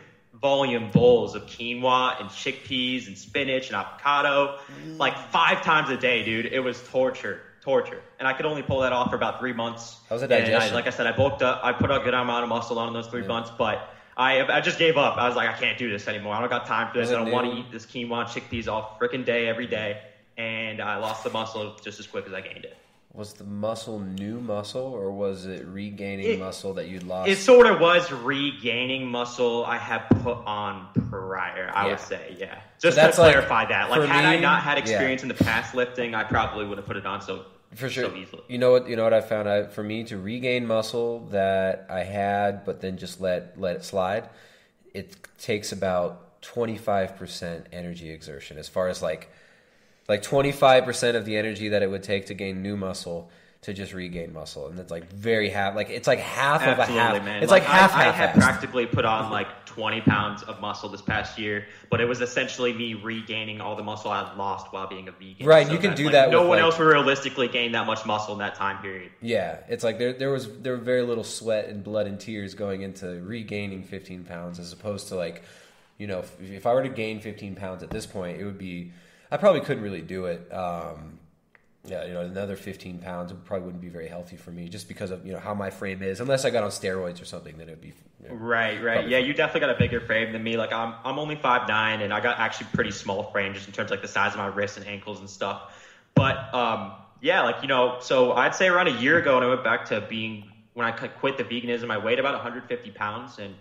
volume bowls of quinoa and chickpeas and spinach and avocado, Mm. like five times a day, dude. It was torture, torture, and I could only pull that off for about three months. How's the And I, digestion? like I said, I bulked up. I put a good amount of muscle on in those three months, but. I, I just gave up. I was like, I can't do this anymore. I don't got time for this. I don't want to eat this quinoa and chickpeas all freaking day, every day. And I lost the muscle just as quick as I gained it. Was the muscle new muscle, or was it regaining It- muscle that you lost? It sort of was regaining muscle I had put on prior, I Yeah. would say, yeah. So Just to that's like- clarify that. Like, had I not had yeah. experience in the past lifting, I probably would have put it on so, for sure. so easily. You know what? You know what I found out for me to regain muscle that I had, but then just let let it slide. It takes about twenty five percent energy exertion, as far as like like twenty five percent of the energy that it would take to gain new muscle to just regain muscle, and it's like very half, like it's like half of a half. man. It's like, half I, I half. had practically put on like 20 pounds of muscle this past year, but it was essentially me regaining all the muscle I had lost while being a vegan. Right, you can do like, that No one like- else would realistically gain that much muscle in that time period. Yeah, it's like there there was there were very little sweat and blood and tears going into regaining 15 pounds as opposed to like, you know, if, if I were to gain 15 pounds at this point, it would be I probably couldn't really do it. Um, yeah, you know, another 15 pounds probably wouldn't be very healthy for me just because of you know how my frame is. Unless I got on steroids or something, then it'd be you know, Right, right. Yeah, you definitely got a bigger frame than me. Like I'm, I'm only five nine, and I got actually pretty small frame just in terms of like the size of my wrists and ankles and stuff. But um, yeah, like you know, so I'd say around a year ago, when I went back to being when I quit the veganism, I weighed about 150 pounds, and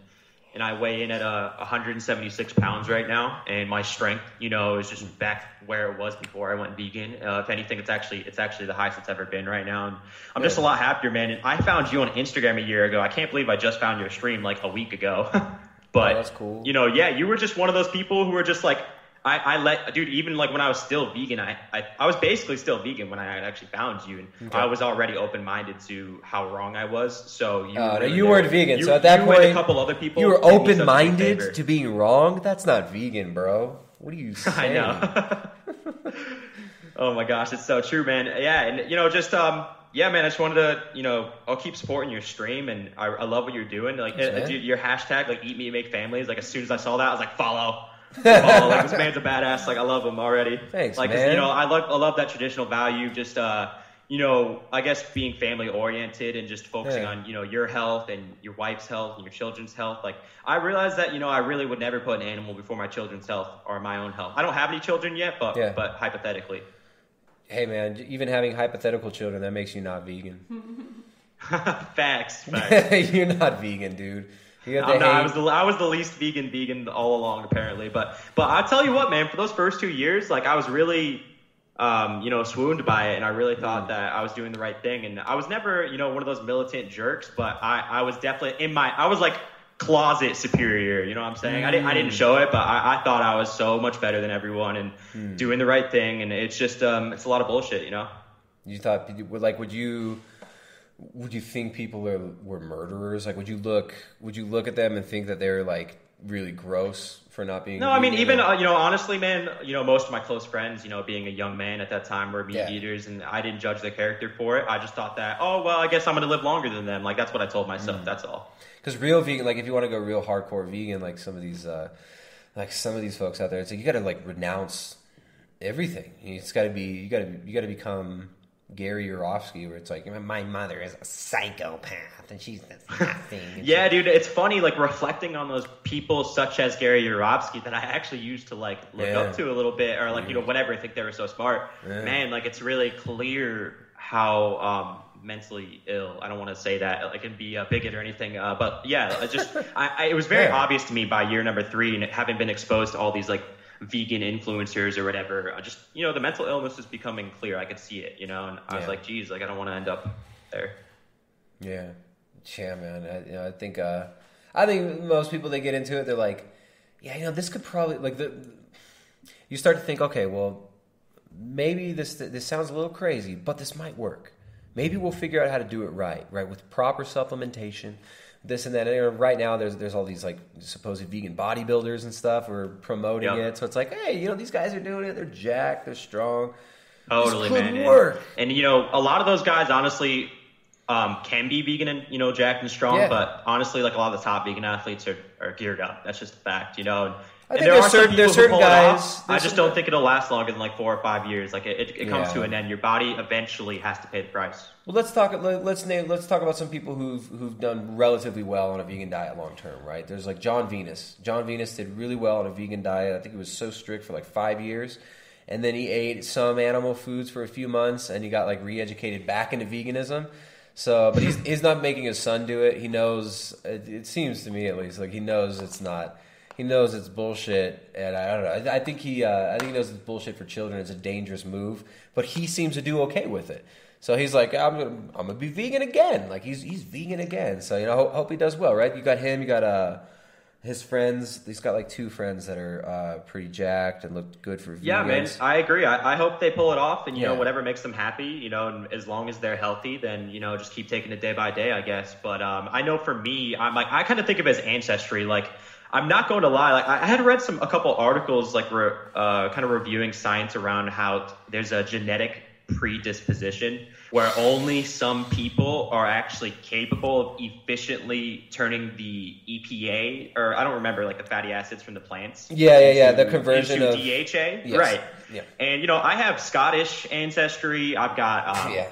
and I weigh in at uh, 176 pounds right now, and my strength, you know, is just back where it was before I went vegan. Uh, if anything, it's actually it's actually the highest it's ever been right now, and I'm just a lot happier, man. And I found you on Instagram a year ago. I can't believe I just found your stream like a week ago. [laughs] but that's cool. You know, yeah, you were just one of those people who were just like. I, I let dude even like when I was still vegan I, I I was basically still vegan when I had actually found you and Okay. I was already open minded to how wrong I was so you Uh, no, were you weren't vegan, You- so at that you point, and a couple other people you were did me such a big open minded to being wrong. That's not vegan, bro. What are you [laughs] I saying? know. [laughs] oh my gosh, it's so true, man. Yeah, and you know, just um, yeah, man. I just wanted to, you know, I'll keep supporting your stream, and I, I love what you're doing. Like, Thanks, uh, dude, your hashtag, like, eat meat, make families. Like, as soon as I saw that, I was like, follow. Follow. Like, this [laughs] man's a badass. Like, I love him already. Thanks, like, man. you know, I love, I love that traditional value. Just, uh, you know, I guess being family oriented and just focusing Yeah. on, you know, your health and your wife's health and your children's health. Like, I realized that, you know, I really would never put an animal before my children's health or my own health. I don't have any children yet, but, Yeah. but hypothetically. Hey man, even having hypothetical children that makes you not vegan. [laughs] Facts. Facts. [laughs] You're not vegan, dude. You have to I'm not, I was the I was the least vegan vegan all along apparently, but but I tell you what, man, for those first two years, like I was really, um, you know, swooned by it, and I really thought that I was doing the right thing, and I was never, you know, one of those militant jerks, but I I was definitely in my I was like closet superior, you know what I'm saying? I didn't I didn't Mm. show it, but I, I thought I was so much better than everyone and Hmm. doing the right thing, and it's just um it's a lot of bullshit, you know. You thought, like, would you, would you think people are were murderers? Like, would you look, would you look at them and think that they're like really gross for not being? No, I mean, even uh, you know, honestly, man, you know, most of my close friends, you know, being a young man at that time, were meat Yeah. eaters, and I didn't judge their character for it. I just thought that, oh well, I guess I'm gonna live longer than them. Like that's what I told myself. Mm. That's all. Because real vegan, like if you want to go real hardcore vegan, like some of these, uh, like some of these folks out there, it's like you got to like renounce everything. It's got to be you got to you got to become Gary Yourofsky, where it's like my mother is a psychopath and she's [laughs] nothing. Yeah, dude, it's funny, like reflecting on those people such as Gary Yourofsky that I actually used to like look Yeah. up to a little bit, or like you know whatever. I think they were so smart. Yeah. Man, like it's really clear how um, mentally ill. I don't want to say that like and be a bigot or anything, uh, but yeah, I just [laughs] I, I, it was very Yeah. obvious to me by year number three, and having been exposed to all these like vegan influencers or whatever, I just you know the mental illness is becoming clear. I could see it, you know, and I was Yeah. like, geez, like I don't want to end up there. Yeah, yeah, man. I, you know, I think uh, I think most people they get into it, they're like, yeah, you know, this could probably like the. You start to think, okay, well, maybe this this sounds a little crazy, but this might work. Maybe we'll figure out how to do it right, right, with proper supplementation, this and that. And, right now, there's there's all these like supposed vegan bodybuilders and stuff who are promoting Yep. it. So it's like, hey, you know, these guys are doing it. They're jacked. They're strong. Totally, man. And- work. And, you know, a lot of those guys honestly um, can be vegan and you know jacked and strong, Yeah. but honestly, like a lot of the top vegan athletes are, are geared up. That's just a fact, you know. And, I and think there there's are certain- there's certain guys- off. I just don't think it'll last longer than like four or five years. Like it, it, it comes to an end. Your body eventually has to pay the price. Well, let's talk. let- Let's name. Let's talk about some people who've who've done relatively well on a vegan diet long term. Right? There's like John Venus. John Venus did really well on a vegan diet. I think he was so strict for like five years, and then he ate some animal foods for a few months, and he got like re-educated back into veganism. So, but he's he's not making his son do it. He knows. It, it seems to me at least like he knows it's not. He knows it's bullshit, and I don't know. I, I think he, uh, I think he knows it's bullshit for children. It's a dangerous move, but he seems to do okay with it. So he's like, I'm gonna, I'm gonna be vegan again. Like he's he's vegan again. So you know, hope, hope he does well, right? You got him. You got uh, his friends. He's got like two friends that are uh, pretty jacked and look good for. Yeah, man. I agree. I, I hope they pull it off, and you know, whatever makes them happy, you know, and as long as they're healthy, then you know, just keep taking it day by day, I guess. But um, I know for me, I'm like, I kind of think of it as ancestry. Like, I'm not going to lie. Like, I had read some a couple articles, like, re, uh, kind of reviewing science around how there's a genetic predisposition where only some people are actually capable of efficiently turning the EPA, or I don't remember, like the fatty acids from the plants. Yeah, yeah, yeah, the conversion into of- DHA, Yes. right? Yeah. And you know, I have Scottish ancestry. I've got um, Yeah.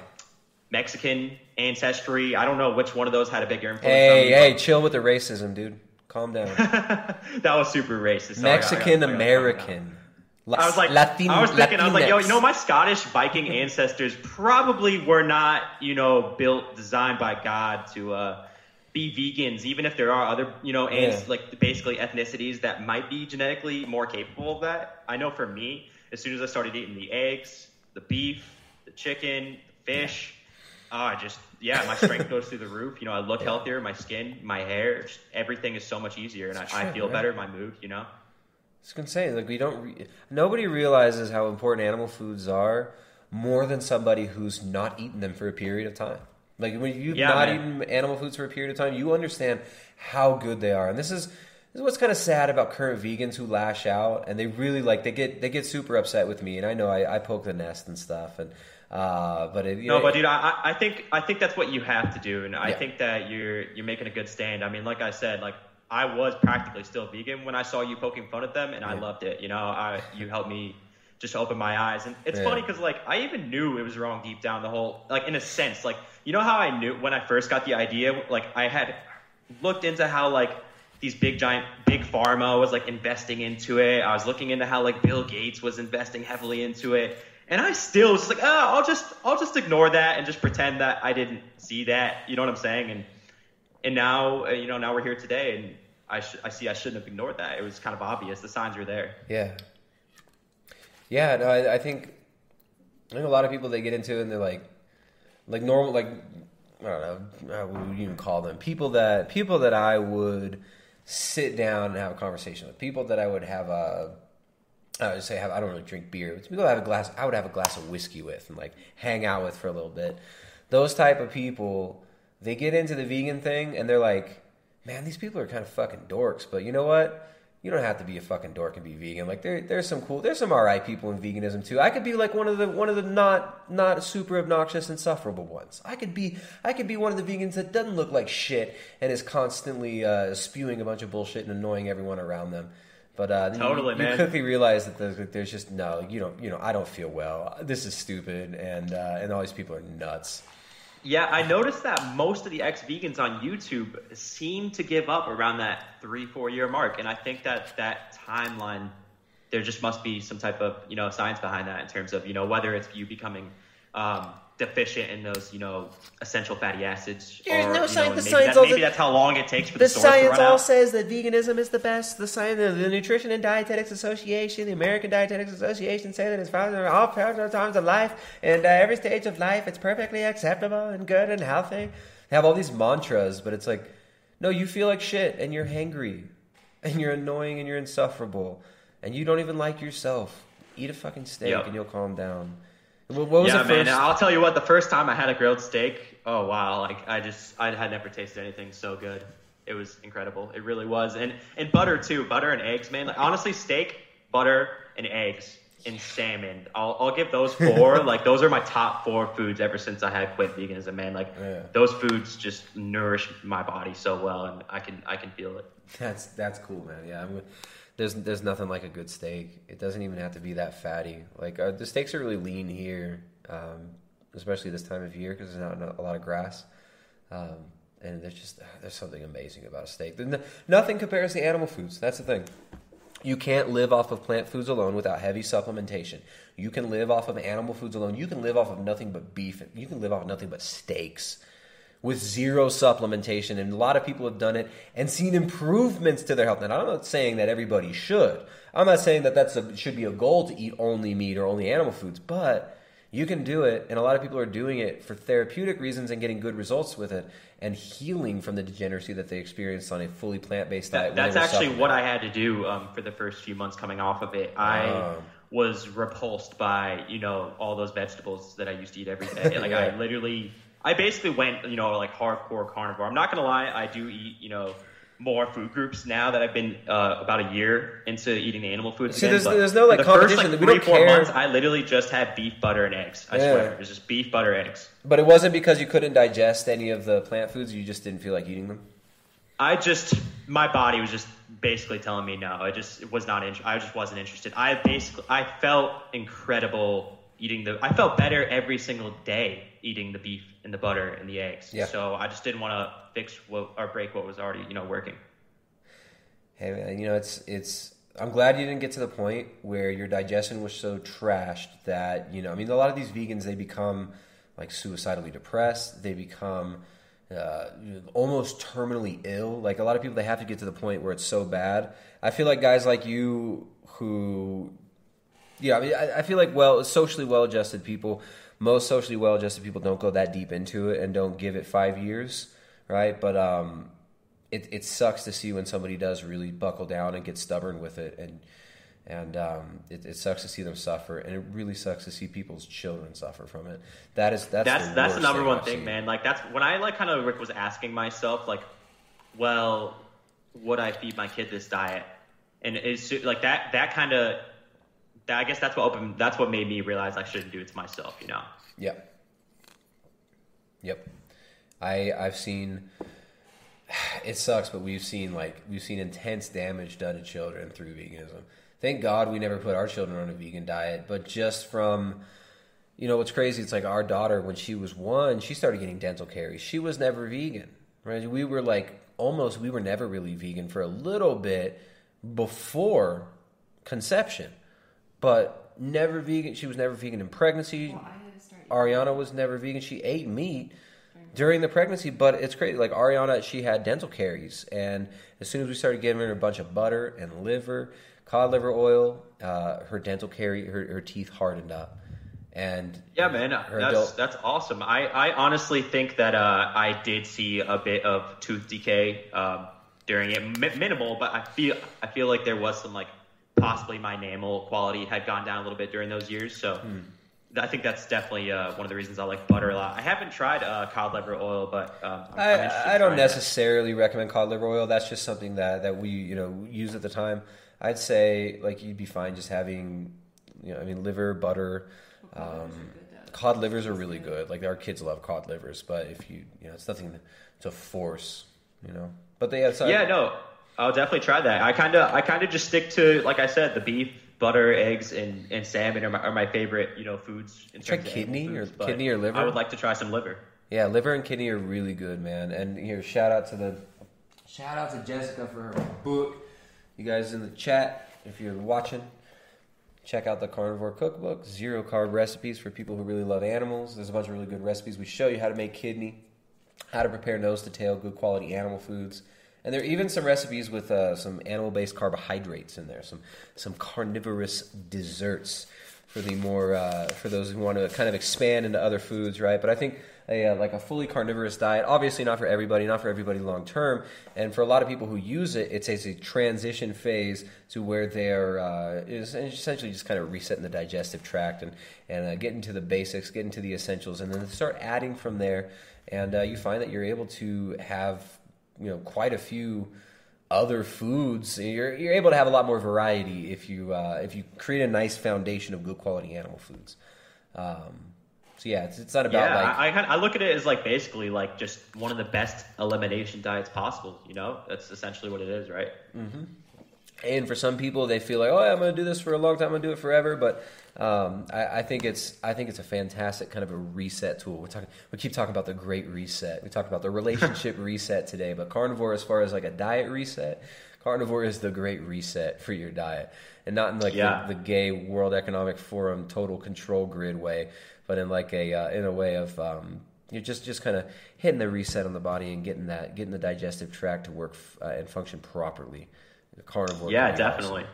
Mexican ancestry. I don't know which one of those had a bigger influence. on Hey, hey, chill with the racism, dude. Calm down. [laughs] that was super racist. Sorry, Mexican American. I was like, Latin, I was thinking, I was like, yo, you know, my Scottish Viking [laughs] ancestors probably were not, you know, built, designed by God to uh, be vegans, even if there are other, you know, Yeah. like basically ethnicities that might be genetically more capable of that. I know for me, as soon as I started eating the eggs, the beef, the chicken, the fish, oh, I just, yeah, my strength goes through the roof. You know, I look healthier, my skin, my hair, just everything is so much easier, and I, I feel right? better, my mood, you know. It's gonna say like we don't. Re- nobody realizes how important animal foods are more than somebody who's not eaten them for a period of time. Like when you've Yeah, not man. eaten animal foods for a period of time, you understand how good they are. And this is this is what's kind of sad about current vegans who lash out and they really like they get they get super upset with me. And I know I, I poke the nest and stuff. And uh, but it, you No, know, but dude, I, I- think I think that's what you have to do, and I think that you're you're making a good stand. I mean, like I said, like I was practically still vegan when I saw you poking fun at them, and I loved it. You know, I you helped me just open my eyes, and it's Yeah. funny because like I even knew it was wrong deep down. The whole like in a sense, like you know how I knew when I first got the idea, like I had looked into how like these big giant big pharma was like investing into it. I was looking into how like Bill Gates was investing heavily into it. And I still was just like, oh, I'll just I'll just ignore that and just pretend that I didn't see that. You know what I'm saying? And and now uh, you know now we're here today, and I sh- I see I shouldn't have ignored that. It was kind of obvious. The signs were there. Yeah. Yeah, no, I, I think I think a lot of people they get into and they're like like normal like I don't know how would you even call them people that people that I would sit down and have a conversation with people that I would have a I would say have I don't really drink beer people I have a glass I would have a glass of whiskey with and like hang out with for a little bit those type of people they get into the vegan thing and they're like man these people are kind of fucking dorks but you know what you don't have to be a fucking dork and be vegan. Like there, there's some cool, there's some alright people in veganism too. I could be like one of the one of the not not super obnoxious, insufferable ones. I could be I could be one of the vegans that doesn't look like shit and is constantly uh, spewing a bunch of bullshit and annoying everyone around them. But uh, you- Totally, you, man. quickly realize that there's, there's just no, you don't, you know, I don't feel well. This is stupid, and uh, and all these people are nuts. Yeah, I noticed that most of the ex vegans on YouTube seem to give up around that three, four year mark. And I think that that timeline, there just must be some type of, you know, science behind that in terms of, you know, whether it's you becoming um, deficient in those, you know, essential fatty acids. There's or, no science- know, the maybe, science that, also- maybe that's how long it takes for the, The science all out. says that veganism is the best. The science, the, the Nutrition and Dietetics Association, the American Dietetics Association, say that it's found in all times of life and uh, every stage of life. It's perfectly acceptable and good and healthy. They have all these mantras, but it's like, no, you feel like shit and you're hangry and you're annoying and you're insufferable and you don't even like yourself. Eat a fucking steak Yep. and you'll calm down. What was yeah, the man. I'll tell you what. The first time I had a grilled steak, oh wow! Like I just, I had never tasted anything so good. It was incredible. It really was. And and butter too. Butter and eggs, man. Like honestly, steak, butter, and eggs, and salmon. I'll I'll give those four. [laughs] like those are my top four foods ever since I had quit veganism, man. Like those foods just nourish my body so well, and I can I can feel it. That's that's cool, man. Yeah, I'm, there's there's nothing like a good steak. It doesn't even have to be that fatty. Like uh, the steaks are really lean here, um, especially this time of year because there's not a lot of grass. Um, and there's just there's something amazing about a steak. Nothing compares to animal foods. That's the thing. You can't live off of plant foods alone without heavy supplementation. You can live off of animal foods alone. You can live off of nothing but beef. You can live off of nothing but steaks with zero supplementation. And a lot of people have done it and seen improvements to their health. And I'm not saying that everybody should. I'm not saying that that should be a goal to eat only meat or only animal foods, but you can do it. And a lot of people are doing it for therapeutic reasons and getting good results with it. and healing from the degeneracy that they experienced on a fully plant based diet. That, that's actually what I had to do um, for the first few months coming off of it. I Oh. was repulsed by you know all those vegetables that I used to eat every day. [laughs] Like I literally, I basically went you know like hardcore carnivore. I'm not gonna lie, I do eat you know more food groups now that I've been uh, about a year into eating the animal foods. See, again, there's- there's no, like, the first competition. like We three don't four care. months. I literally just had beef, butter, and eggs. I Yeah. swear, it was just beef, butter, eggs. But it wasn't because you couldn't digest any of the plant foods. You just didn't feel like eating them. I just my body was just basically telling me no. I just was not. In, I just wasn't interested. I basically I felt incredible eating the. I felt better every single day eating the beef and the butter and the eggs. Yeah. So I just didn't want to fix what or break what was already you know working. Hey man, you know it's it's. I'm glad you didn't get to the point where your digestion was so trashed that you know. I mean, a lot of these vegans they become like suicidally depressed. They become uh, almost terminally ill. Like a lot of people, they have to get to the point where it's so bad. I feel like guys like you who, yeah, I mean, I, I feel like well, socially well-adjusted people. Most socially well-adjusted people don't go that deep into it and don't give it five years, right? But um, it, it sucks to see when somebody does really buckle down and get stubborn with it and and um, it, it sucks to see them suffer and it really sucks to see people's children suffer from it that is that's that's the that's the number thing one I've thing, seen. man. Like that's when I like kind of Rick was asking myself like, well, would I feed my kid this diet? And it's like that that kind of. I guess that's what opened. That's what made me realize I shouldn't do it to myself. You know. Yep. Yep. I I've seen [sighs] it sucks, but we've seen like we've seen intense damage done to children through veganism. Thank God we never put our children on a vegan diet, but just from you know what's crazy, it's like our daughter when she was one, she started getting dental caries. She was never vegan. Right? We were like almost we were never really vegan for a little bit before conception. But never vegan. She was never vegan in pregnancy. Ariana was never vegan. She ate meat during the pregnancy, but it's crazy. Like Ariana, she had dental caries, and as soon as we started giving her a bunch of butter and liver, cod liver oil, uh, her dental carie, her, her teeth hardened up, and Yeah, man, that's adult- that's awesome. I, I honestly think that uh, I did see a bit of tooth decay um, during it, Mi- minimal, but I feel I feel like there was some like possibly my enamel quality had gone down a little bit during those years. So Hmm. I think that's definitely uh, one of the reasons I like butter a lot. I haven't tried uh, cod liver oil, but um, I'm, I'm I, interested I don't trying that. necessarily recommend cod liver oil. That's just something that, that we you know use at the time. I'd say like you'd be fine just having you know I mean liver butter. Um, cod livers are really good. Like our kids love cod livers, but if you you know it's nothing to force, you know. But they have yeah, no, I'll definitely try that. I kind of, I kind of just stick to, like I said, the beef, butter, eggs, and, and salmon are my, are my favorite, you know, foods. In Try kidney or foods, but kidney or liver? I would like to try some liver. Yeah, liver and kidney are really good, man. And here, shout out to the shout out to Jessica for her book. You guys in the chat, if you're watching, check out the Carnivore Cookbook. Zero carb recipes for people who really love animals. There's a bunch of really good recipes. We show you how to make kidney, how to prepare nose to tail, good quality animal foods. And there are even some recipes with uh, some animal-based carbohydrates in there, some some carnivorous desserts for the more uh, for those who want to kind of expand into other foods, right? But I think a uh, like a fully carnivorous diet, obviously not for everybody, not for everybody long term, and for a lot of people who use it, it's a transition phase to where they're uh, is essentially just kind of resetting the digestive tract and and uh, getting to the basics, getting to the essentials, and then start adding from there, and uh, you find that you're able to have you know quite a few other foods. You're you're able to have a lot more variety if you uh, if you create a nice foundation of good quality animal foods. Um, so yeah, it's, it's not about yeah, like I, I, I look at it as like basically like just one of the best elimination diets possible. You know, that's essentially what it is, right? hmm And for some people, they feel like, oh, I'm going to do this for a long time. I'm going to do it forever. But um, I, I think it's I think it's a fantastic kind of a reset tool. We're talking we keep talking about the great reset. We talked about the relationship [laughs] reset today, but carnivore, as far as like a diet reset, carnivore is the great reset for your diet, and not in like Yeah. the, the gay World Economic Forum total control grid way, but in like a uh, in a way of um, you're just just kind of hitting the reset on the body and getting that getting the digestive tract to work f- uh, and function properly. The carnivore. Yeah, awesome. definitely.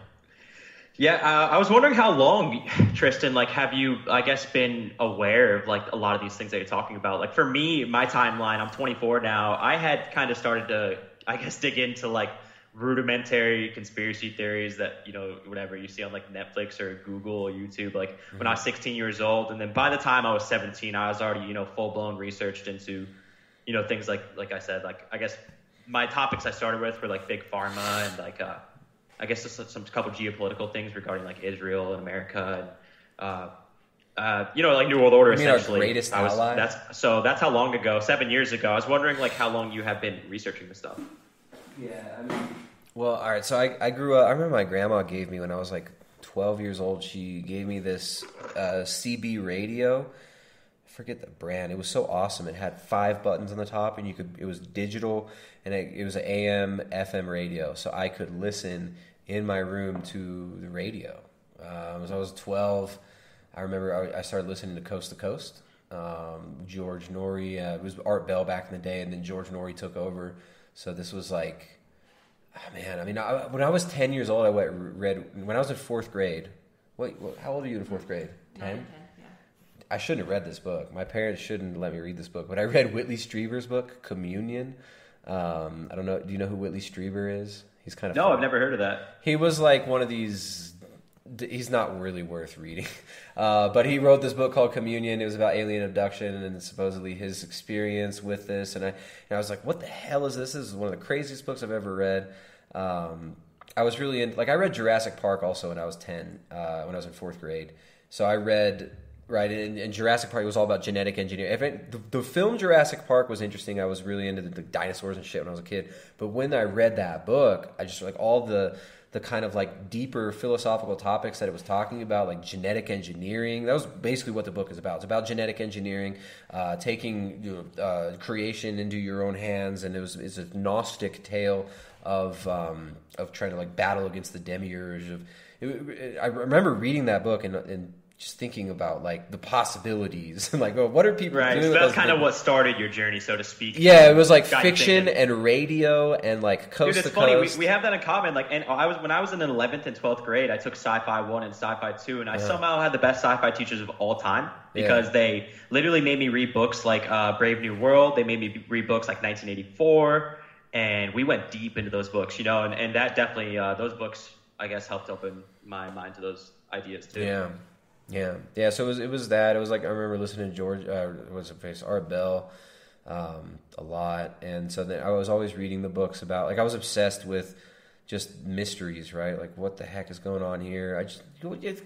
Yeah, uh, I was wondering how long, Tristan, like, have you, I guess, been aware of like a lot of these things that you're talking about? Like, for me, my timeline, I'm 24 now. I had kind of started to, I guess, [laughs] dig into like rudimentary conspiracy theories that you know, whatever you see on like Netflix or Google or YouTube. Like when I was 16 years old, and then by the time I was 17, I was already, you know, full blown researched into, you know, things like, like I said, like I guess my topics I started with were like big pharma and like. uh I guess just some, some couple geopolitical things regarding like Israel and America and uh, uh, you know like New World Order You mean our essentially. greatest was, ally? That's so that's how long ago, seven years ago. I was wondering like how long you have been researching this stuff. Yeah, I mean. Well, all right. So I, I grew up. I remember my grandma gave me when I was like 12 years old. She gave me this uh, CB radio. I forget the brand. It was so awesome. It had five buttons on the top, and you could. It was digital, and it, it was an AM FM radio, so I could listen in my room to the radio. Um, as I was 12, I remember I, I started listening to Coast to Coast. Um, George Noory uh, it was Art Bell back in the day, and then George Noory took over. So this was like Ah, man, I mean, I, when I was ten years old, I went, read. When I was in fourth grade, wait, what, how old are you in fourth grade? Ten. I shouldn't have read this book. My parents shouldn't let me read this book, but I read Whitley Strieber's book, Communion. Um, I don't know. Do you know who Whitley Strieber is? He's kind of No, I've never heard of that. he was like one of these. He's not really worth reading, [laughs] uh, but he wrote this book called Communion. It was about alien abduction and supposedly his experience with this. And I, and I was like, "What the hell is this? This is one of the craziest books I've ever read." Um, I was really in, like I read Jurassic Park also when I was ten, uh, when I was in fourth grade. So I read right And, in Jurassic Park. Was all about genetic engineering. The, the film Jurassic Park was interesting. I was really into the, the dinosaurs and shit when I was a kid. But when I read that book, I just like all the the kind of like deeper philosophical topics that it was talking about, like genetic engineering. That was basically what the book is about. It's about genetic engineering, uh, taking you know, uh, creation into your own hands, and it was it's a gnostic tale of um, of trying to like battle against the demiurge. Of it, it- I remember reading that book and, and just thinking about like the possibilities, [laughs] like well, what are people Right. doing? So that's kind of what started your journey, so to speak. Yeah, it was like fiction and radio and like coast Dude, it's funny. We, we have that in common. Like, and I was when I was in 11th and 12th grade, I took Sci-Fi One and Sci-Fi Two, and I Yeah. somehow had the best sci-fi teachers of all time Yeah. because they literally made me read books like uh, Brave New World. They made me read books like 1984, and we went deep into those books, you know. And, and that definitely uh, those books, I guess, helped open my mind to those ideas too. Yeah, yeah, yeah. So it was it was that. It was like I remember listening to George. Uh, what's his face? Art Bell. Um, a lot, and so then I was always reading the books about. Like I was obsessed with just mysteries, right? Like what the heck is going on here? I just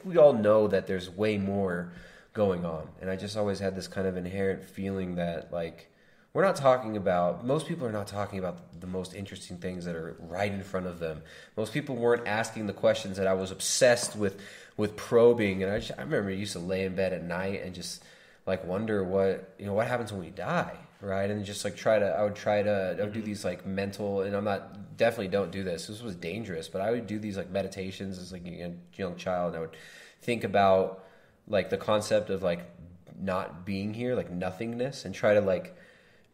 we all know that there's way more going on, and I just always had this kind of inherent feeling that like we're not talking about most people are not talking about the most interesting things that are right in front of them most people weren't asking the questions that i was obsessed with with probing and i just i remember i used to lay in bed at night and just like wonder what you know what happens when we die right? And just like try to i would try to i would do mm-hmm. these like mental and i'm not definitely don't do this. This was dangerous but i would do these like meditations as like a young- young child and i would think about like the concept of like not being here like nothingness and try to like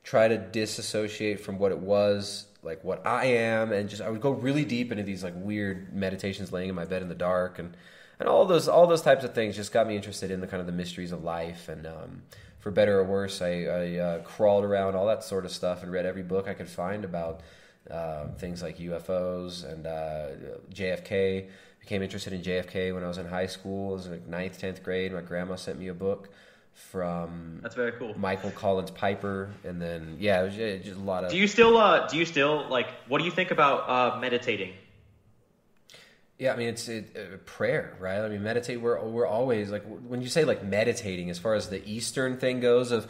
try to disassociate from what it was like what i am and just i would go really deep into these like weird meditations laying in my bed in the dark and and all those all those types of things just got me interested in the kind of the mysteries of life and um, for better or worse i, I uh, crawled around all that sort of stuff and read every book i could find about um, things like ufos and uh, jfk became interested in jfk when i was in high school it was like ninth 10th grade my grandma sent me a book from That's very cool. Michael Collins Piper, and then yeah, it was just a lot of. Do you still uh do you still like what do you think about uh meditating? Yeah, I mean it's it, uh, prayer, right? I mean meditate. We're we're always like when you say like meditating, as far as the Eastern thing goes, of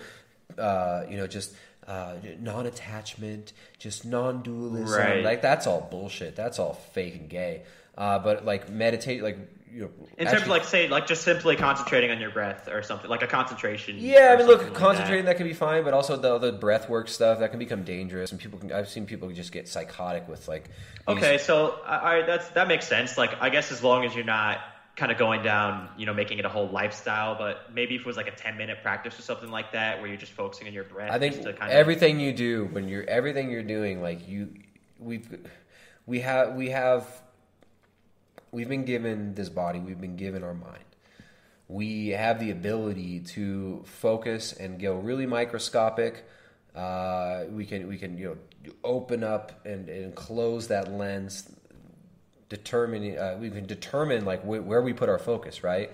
uh, you know just uh, non-attachment, just non-dualism. Right. Like that's all bullshit. That's all fake and gay. Uh, but like meditate, like you know, In terms of like say like just simply concentrating on your breath or something like a concentration. Yeah, I mean, look, like concentrating that. can be fine, but also the other breath work stuff that can become dangerous, and people can. I've seen people just get psychotic with like. Okay, so I, I, that's that makes sense. Like, I guess as long as you're not kind of going down, you know, making it a whole lifestyle, but maybe if it was like a 10 minute practice or something like that, where you're just focusing on your breath. I think just to kind of, everything you do when you're everything you're doing, like you, we've, we have we have we've been given this body, we've been given our mind. We have the ability to focus and go really microscopic. Uh, we can we can you know open up and, and close that lens, determine uh, we can determine like wh- where we put our focus, right?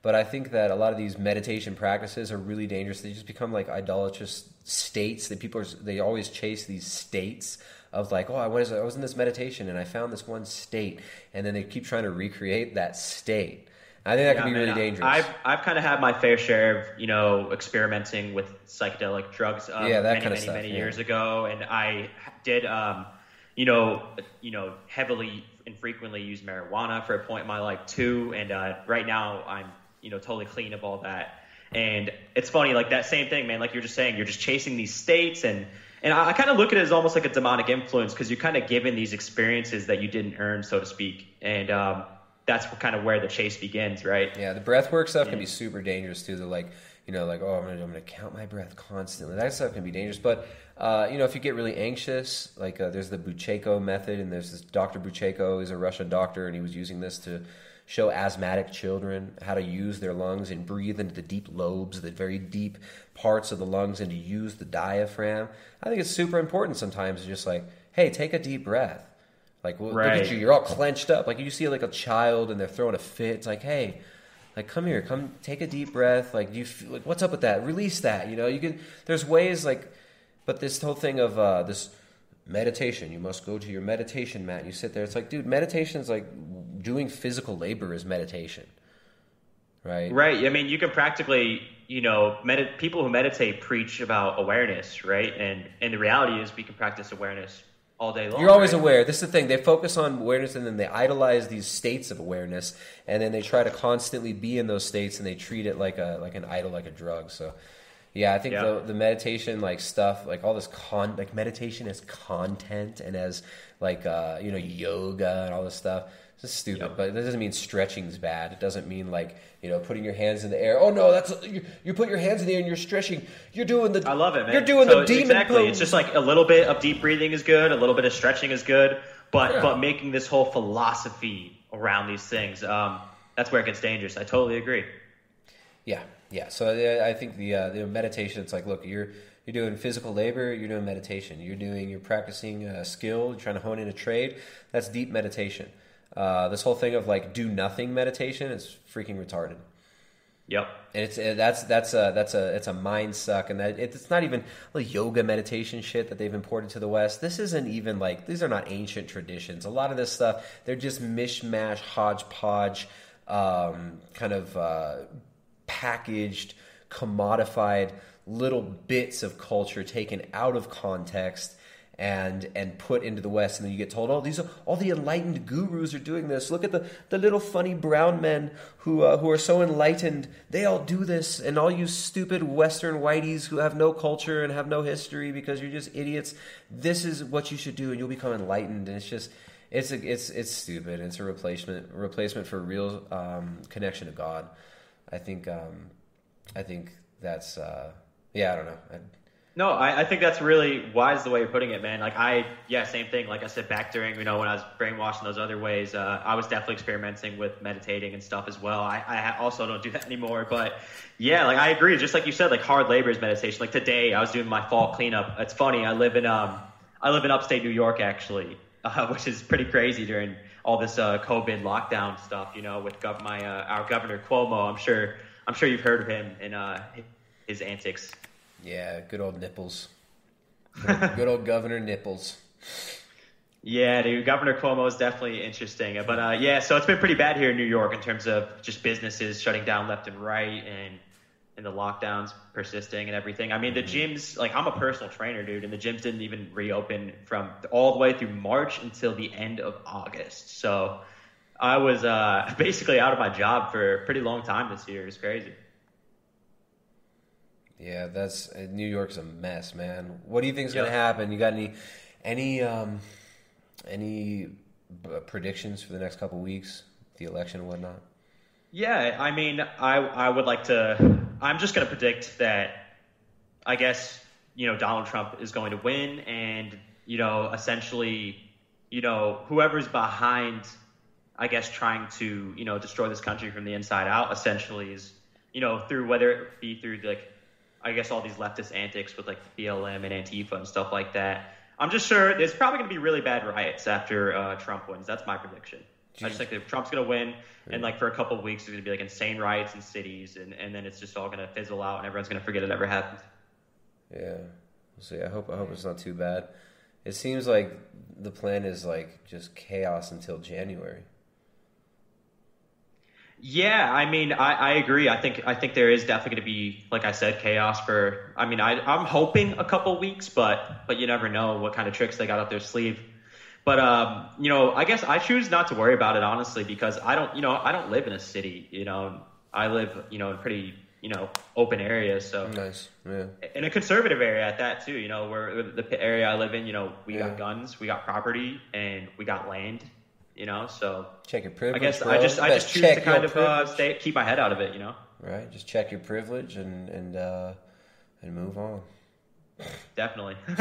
But I think that a lot of these meditation practices are really dangerous. They just become like idolatrous states that people are, they always chase these states of like, oh, I was, I was in this meditation and I found this one state, and then they keep trying to recreate that state. I think that Yeah, can be man, really dangerous. I've I've kind of had my fair share of you know experimenting with psychedelic drugs. Um, Yeah, that many kinda many stuff, many yeah. years ago, and I did um, you know you know heavily and frequently use marijuana for a point in my life too. And uh, right now I'm you know totally clean of all that. And it's funny, like that same thing, man. Like you're just saying, you're just chasing these states and. And I, I kind of look at it as almost like a demonic influence because you're kind of given these experiences that you didn't earn, so to speak. And um, that's kind of where the chase begins, right? Yeah, the breath work stuff can be super dangerous too. They're like, you know, like, oh, I'm gonna, I'm gonna count my breath constantly. That stuff can be dangerous. But, uh, you know, if you get really anxious, like, uh, there's the Buteyko method, and there's this Dr. Buteyko is a Russian doctor, and he was using this to show asthmatic children how to use their lungs and breathe into the deep lobes, the very deep parts of the lungs, and to use the diaphragm. I think it's super important sometimes. Just like, hey, take a deep breath. Like, well, look at you, you're all clenched up. Like you see like a child and they're throwing a fit. It's like, hey, like come here, come take a deep breath. Like do you feel, like what's up with that? Release that. You know, you can. There's ways like, but this whole thing of uh, this meditation. You must go to your meditation mat. And you sit there. It's like, dude, meditation is like doing physical labor is meditation, right? Right. I mean, you can practically, you know, med- people who meditate preach about awareness, right? And and the reality is, we can practice awareness all day long. You're always right? aware. This is the thing. They focus on awareness and then they idolize these states of awareness, and then they try to constantly be in those states, and they treat it like a like an idol, like a drug. So, yeah, I think Yeah. the the meditation like stuff, like all this con, like meditation as content and as like uh, you know yoga and all this stuff. It's just stupid, but that doesn't mean stretching's bad. It doesn't mean like you know putting your hands in the air. Oh no, that's you, you put your hands in the air and you're stretching. You're doing the. I love it, man. You're doing So the demon exactly. pose. It's just like a little bit of deep breathing is good, a little bit of stretching is good, but Yeah. but making this whole philosophy around these things, um, that's where it gets dangerous. I totally agree. Yeah, yeah. So I think the uh, the meditation. It's like, look, you're you're doing physical labor. You're doing meditation. You're doing you're practicing a skill. You're trying to hone in a trade. That's deep meditation. Uh, this whole thing of like do nothing meditation is freaking retarded. Yep. And it's uh, that's that's a that's a it's a mind suck, and that it's not even like yoga meditation shit that they've imported to the West. This isn't even like these are not ancient traditions. A lot of this stuff they're just mishmash, hodgepodge, um, kind of uh, packaged, commodified little bits of culture taken out of context and and put into the West, and then you get told, "Oh, these are all the enlightened gurus are doing this. Look at the, the little funny brown men who uh, who are so enlightened. They all do this, and all you stupid Western whiteys who have no culture and have no history because you're just idiots. This is what you should do, and you'll become enlightened." And it's just it's a, it's it's stupid. It's a replacement replacement for real um, connection to God. I think um, I think that's uh, yeah. I don't know. I, No, I, I think that's really wise the way you're putting it, man. Like I, yeah, same thing. Like I said back during, you know, when I was brainwashed in those other ways, uh, I was definitely experimenting with meditating and stuff as well. I, I also don't do that anymore, but yeah, like I agree. Just like you said, like hard labor is meditation. Like today, I was doing my fall cleanup. It's funny. I live in um, I live in upstate New York actually, [laughs] uh, which is pretty crazy during all this uh, COVID lockdown stuff. You know, with gov- my uh, our governor Cuomo. I'm sure I'm sure you've heard of him and uh, his antics. Yeah, good old nipples. Good, [laughs] good old Governor Nipples. Yeah, dude, Governor Cuomo is definitely interesting. But uh, yeah, so it's been pretty bad here in New York in terms of just businesses shutting down left and right and and the lockdowns persisting and everything. I mean, the gyms, like I'm a personal trainer, dude, and the gyms didn't even reopen from all the way through March until the end of August. So I was uh, [laughs] basically out of my job for a pretty long time this year. It's crazy. Yeah, that's uh, New York's a mess, man. What do you think's Yeah. gonna happen? You got any any um any uh, predictions for the next couple weeks, the election and whatnot? Yeah, I mean, I I would like to. I'm just going to predict that. I guess you know Donald Trump is going to win, and you know essentially, you know whoever's behind I guess, trying to you know destroy this country from the inside out. Essentially, is you know through whether it be through like I guess all these leftist antics with like BLM and Antifa and stuff like that. I'm just sure there's probably going to be really bad riots after uh, Trump wins. That's my prediction. I just think that Trump's going to win, and like for a couple weeks, there's going to be like insane riots in cities, and, and then it's just all going to fizzle out, and everyone's going to forget it ever happened. Yeah, we'll see. I hope I hope it's not too bad. It seems like the plan is like just chaos until January. Yeah, I mean, I, I agree. I think I think there is definitely going to be, like I said, chaos for. I mean, I I'm hoping a couple weeks, but but you never know what kind of tricks they got up their sleeve. But um, you know, I guess I choose not to worry about it honestly because I don't, you know, I don't live in a city. You know, I live, you know, in pretty, you know, open areas. So nice, yeah. In a conservative area at that too. You know, where the area I live in, you know, we Yeah. got guns, we got property, and we got land. You know, so Check your privilege. I guess bro. I just I just choose to kind of uh, stay keep my head out of it. You know. Right, just check your privilege and and uh, and move on. Definitely. [laughs]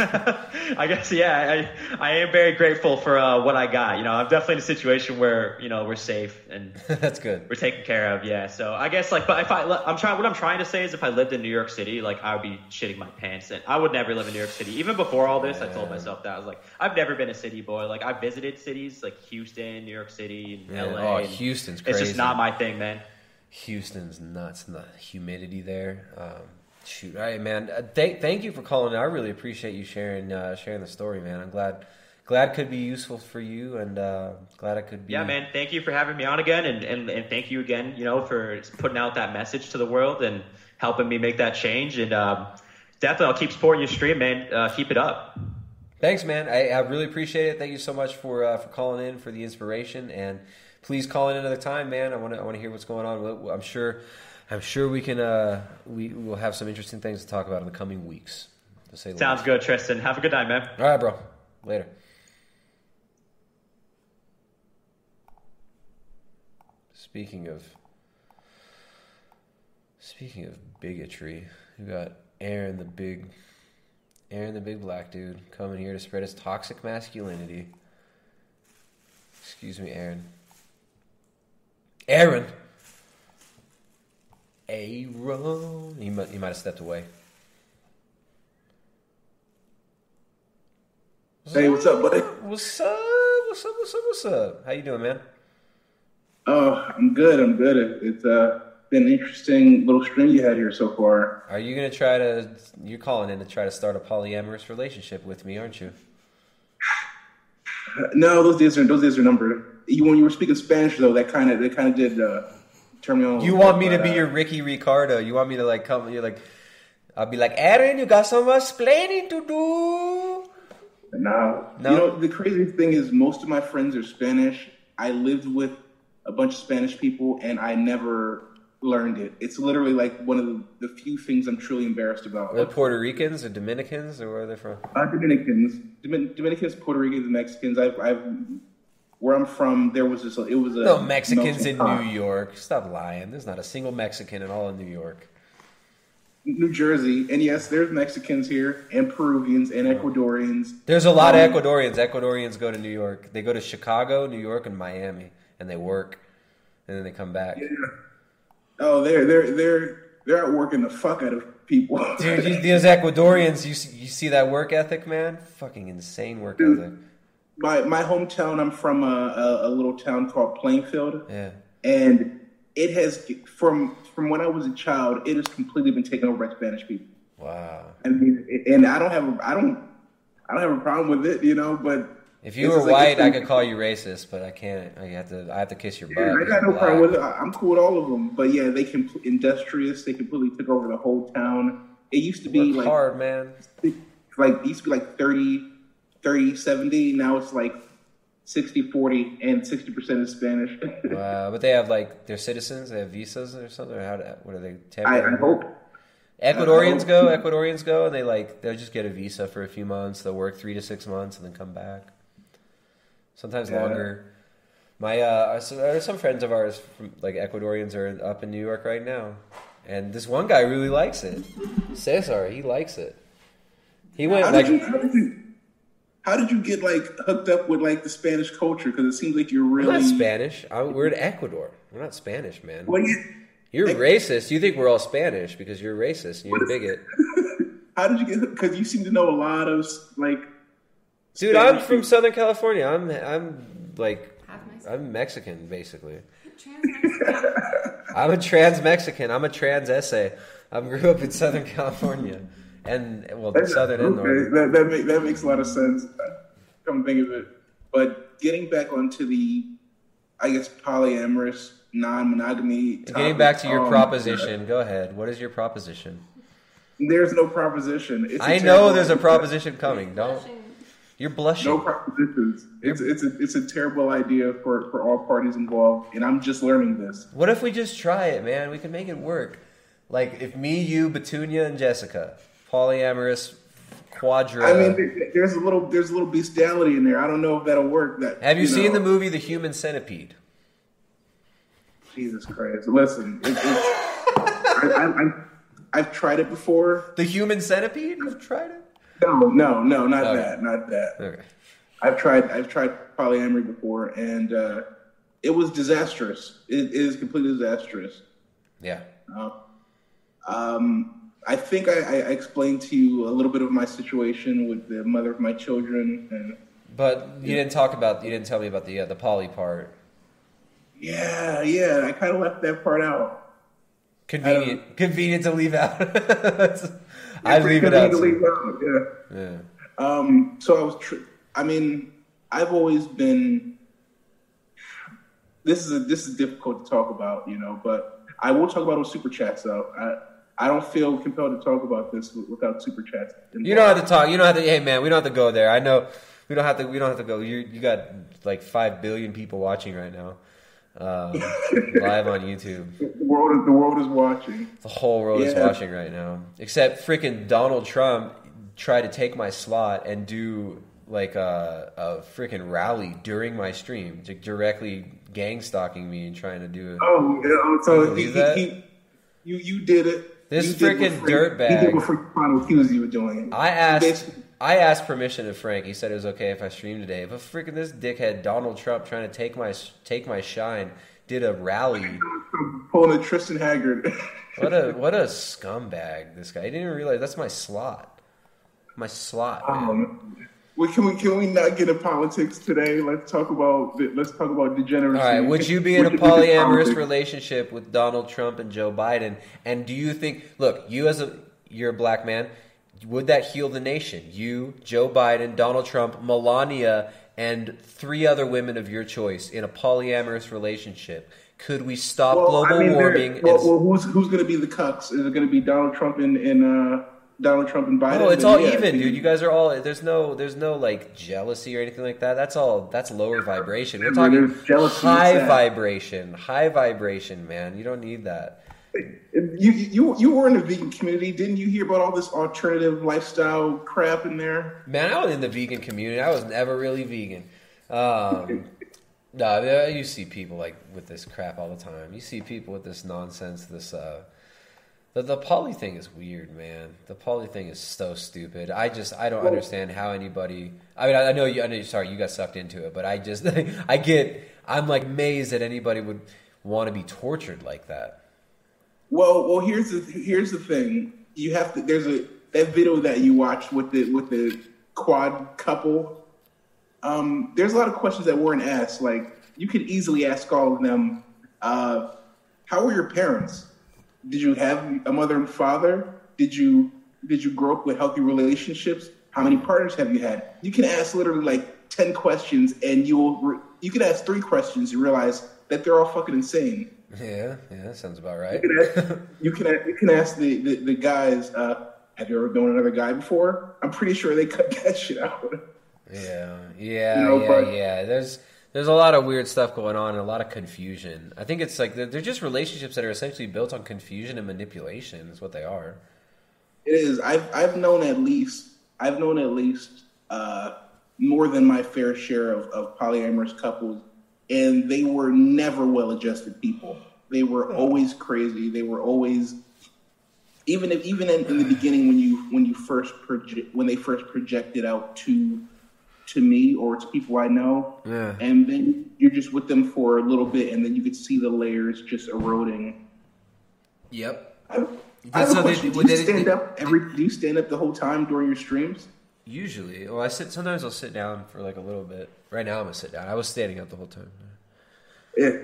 I guess yeah. I I am very grateful for uh, what I got. You know, I'm definitely in a situation where you know we're safe and [laughs] that's good. We're taken care of. Yeah. So I guess like, but if I I'm trying, what I'm trying to say is, if I lived in New York City, like I would be shitting my pants, and I would never live in New York City. Even before all this, I told myself that I was like, I've never been a city boy. Like I visited cities like Houston, New York City, and Yeah. LA. Oh, and Houston's It's just not my thing, man. Houston's nuts. The humidity there. Um, shoot, all right, man. Uh, thank thank you for calling. I really appreciate you sharing uh, sharing the story, man. I'm glad glad could be useful for you, and uh, glad I could be. Yeah, man. Thank you for having me on again, and, and and thank you again, you know, for putting out that message to the world and helping me make that change. And um, definitely, I'll keep supporting your stream, man. Uh, keep it up. Thanks, man. I, I really appreciate it. Thank you so much for uh, for calling in for the inspiration, and please call in another time, man. I want to I want to hear what's going on. I'm sure I'm sure we can uh, we will have some interesting things to talk about in the coming weeks. To say Sounds least. good, Tristan. Have a good night, man. All right, bro. Later. Speaking of speaking of bigotry, we got Aaron the big Aaron the big black dude coming here to spread his toxic masculinity. Excuse me, Aaron. Aaron. Aaron. He might he might have stepped away. Hey, what's up, buddy? What's up? What's up? What's up? What's up? How you doing, man? Oh, I'm good. I'm good. It, it's uh, been an interesting little stream you had here so far. Are you gonna try to? You're calling in to try to start a polyamorous relationship with me, aren't you? No, those days are those days are numbered. You, when you were speaking Spanish, though, that kind of that kind of did uh, turn me on. a You want me to be uh, your Ricky Ricardo? You want me to like come? You're like, I'll be like, Aaron, you got some explaining to do. No. No? You know, the crazy thing is most of my friends are Spanish. I lived with a bunch of Spanish people and I never learned it. It's literally like one of the, the few things I'm truly embarrassed about. Are Puerto Ricans or Dominicans or where are they from? Uh, Dominicans, Domin- Dominicans, Puerto Ricans, and Mexicans. I've, I've, where I'm from, there was this. It was a No Mexicans in pot. New York. Stop lying. There's not a single Mexican in all of New York. New Jersey, and yes, there's Mexicans here, and Peruvians, and Ecuadorians. There's a lot Um, of Ecuadorians. Ecuadorians go to New York. They go to Chicago, New York, and Miami, and they work, and then they come back. Oh, they're they're they're they're out working the fuck out of people. Dude, you- those Ecuadorians, you see, you see that work ethic, man? Fucking insane work ethic. My my hometown. I'm from a, a, a little town called Plainfield, Yeah. and it has from from when I was a child, it has completely been taken over by Spanish people. Wow. I mean, and I don't have a, I don't I don't have a problem with it, you know. But If you were just like- white, I could call you racist, but I can't. I have to. I have to kiss your butt. Yeah, I got no problem with it. I'm cool with all of them. But yeah, they can industrious. They completely took over the whole town. It used to be Work like hard, man. Like it used to be like 30, 30, 70. Now it's like 60, 40, and 60% is Spanish. [laughs] Wow, but they have like they're citizens. They have visas or something. Or how? Do, what are they? I, I hope. Ecuadorians I go. Ecuadorians go, and they like they'll just get a visa for a few months. They'll work three to six months and then come back. Sometimes Yeah. longer. My uh, are some friends of ours from like Ecuadorians are up in New York right now, and this one guy really likes it. Cesar, he likes it. He went How like how did you, how did you get like hooked up with like the Spanish culture? Because it seems like you're We're really not Spanish. I, we're in Ecuador. We're not Spanish, man. Well, you- You're racist. You think we're all Spanish because you're racist and you're a bigot. [laughs] How did you get? Because you seem to know a lot of like. Dude, I'm Spanish from Southern California. I'm I'm like I'm Mexican basically. [laughs] I'm a trans Mexican. I'm a trans essay. I grew up in Southern California, and well, That's- Southern and okay, Northern. that that, make, that makes a lot of sense. Come to think of it, but getting back onto the, I guess polyamorous non-monogamy. Getting back to your um, proposition, go ahead. What is your proposition? There's no proposition. It's a I know terrible- there's a proposition coming. Don't. You're blushing. No propositions. It's it's a it's a terrible idea for for all parties involved, and I'm just learning this. What if we just try it, man? We can make it work. Like if me, you, Petunia, and Jessica, polyamorous quadra. I mean, there's a little there's a little bestiality in there. I don't know if that'll work. That have you, seen know. the movie The Human Centipede? Jesus Christ! Listen, it, it's, [laughs] I, I've tried it before. The Human Centipede? You've tried it? No, no, no, not Okay. that, not that. Okay. I've tried I've tried polyamory before, and uh, it was disastrous. It, it is completely disastrous. Yeah. Uh, um, I think I, I explained to you a little bit of my situation with the mother of my children, and But you didn't talk about. You didn't tell me about the uh, the poly part. yeah, yeah, I kind of left that part out. Convenient. Convenient to leave out. [laughs] I leave it out. To leave out, yeah. Yeah. Um, so I was, tr- I mean, I've always been. This is a, this is difficult to talk about, you know, but I will talk about those super chats though. I I don't feel compelled to talk about this without super chats. You don't have to talk. You don't have to. Hey, man, we don't have to go there. I know. We don't have to. We don't have to go. You you got like five billion people watching right now, um, [laughs] live on YouTube. The world is the world is watching. The whole world is watching right now. Except freaking Donald Trump tried to take my slot and do like a, a freaking rally during my stream, like directly gang stalking me and trying to do it. Oh, yeah, oh, so he, he, he, you you did it. This freaking dirtbag. He did Frank Tufano accused you of doing. I asked. I asked permission of Frank. He said it was okay if I streamed today. But freaking this dickhead Donald Trump trying to take my take my shine did a rally. Pulling a Tristan Haggard. [laughs] What a what a scumbag this guy. I didn't even realize that's my slot. My slot. man. Um, well, can we can we not get into politics today? Let's talk about let's talk about degeneracy. All right. Would you be in a Would you be in polyamorous relationship with Donald Trump and Joe Biden? And do you think? Look, you as a you're a black man. Would that heal the nation? You, Joe Biden, Donald Trump, Melania, and three other women of your choice in a polyamorous relationship. Could we stop Well, global I mean, warming? Well, and- well, who's who's going to be the cucks? Is it going to be Donald Trump and, and uh, Donald Trump and Biden? No, it's all yeah, even, dude. You guys are all there's no there's no like jealousy or anything like that. That's all that's lower vibration. We're talking jealousy, high vibration, high vibration, man. You don't need that. You you you were in the vegan community, didn't you hear about all this alternative lifestyle crap in there? Man, I was in the vegan community. I was never really vegan. Um, [laughs] no, you see people like with this crap all the time. You see people with this nonsense. This uh, the the poly thing is weird, man. The poly thing is so stupid. I just I don't understand how anybody. I mean, I, I know you. I know. Sorry, you got sucked into it, but I just [laughs] I get. I'm like amazed that anybody would want to be tortured like that. Well, well, here's the here's the thing. You have to. There's a that video that you watched with the with the quad couple. Um, there's a lot of questions that weren't asked. Like you could easily ask all of them. Uh, how were your parents? Did you have a mother and father? Did you did you grow up with healthy relationships? How many partners have you had? You can ask literally like ten questions, and you will. Re- you can ask three questions and realize that they're all fucking insane. Yeah, yeah, that sounds about right. You can ask, you can, you can ask the, the, the guys, uh, have you ever known another guy before? I'm pretty sure they cut [laughs] that shit out. Yeah, yeah, You know, yeah, but- yeah. There's there's a lot of weird stuff going on and a lot of confusion. I think it's like they're, they're just relationships that are essentially built on confusion and manipulation. Is what they are. It is. I've, I've known at least, I've known at least uh, more than my fair share of, of polyamorous couples, and they were never well adjusted people. They were always crazy. They were always, even if, even in, in the beginning when you when you first proje- when they first projected out to to me or to people I know, Yeah. and then you're just with them for a little bit, and then you can see the layers just eroding. Yep. I have That's a how they- Do you they- stand up every? Do you stand up the whole time during your streams? Usually, well, I sit. Sometimes I'll sit down for like a little bit. Right now, I'm gonna sit down. I was standing up the whole time. Yeah.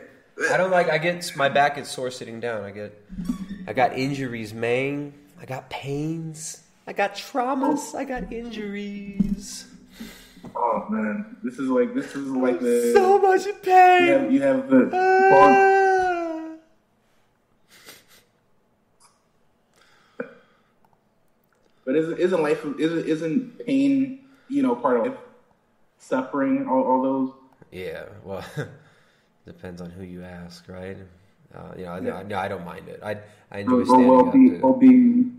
I don't like. I get my back is sore sitting down. I get. I got injuries, man. I got pains. I got traumas. I got injuries. Oh man, this is like this is like the So much pain. You have, you have the Ah. But isn't isn't life isn't isn't pain you know part of life? Suffering, all, all those. Yeah. Well, [laughs] depends on who you ask, right? Uh, you know, I, Yeah. I, no, I don't mind it. I I enjoy or standing well up. being, too. well being.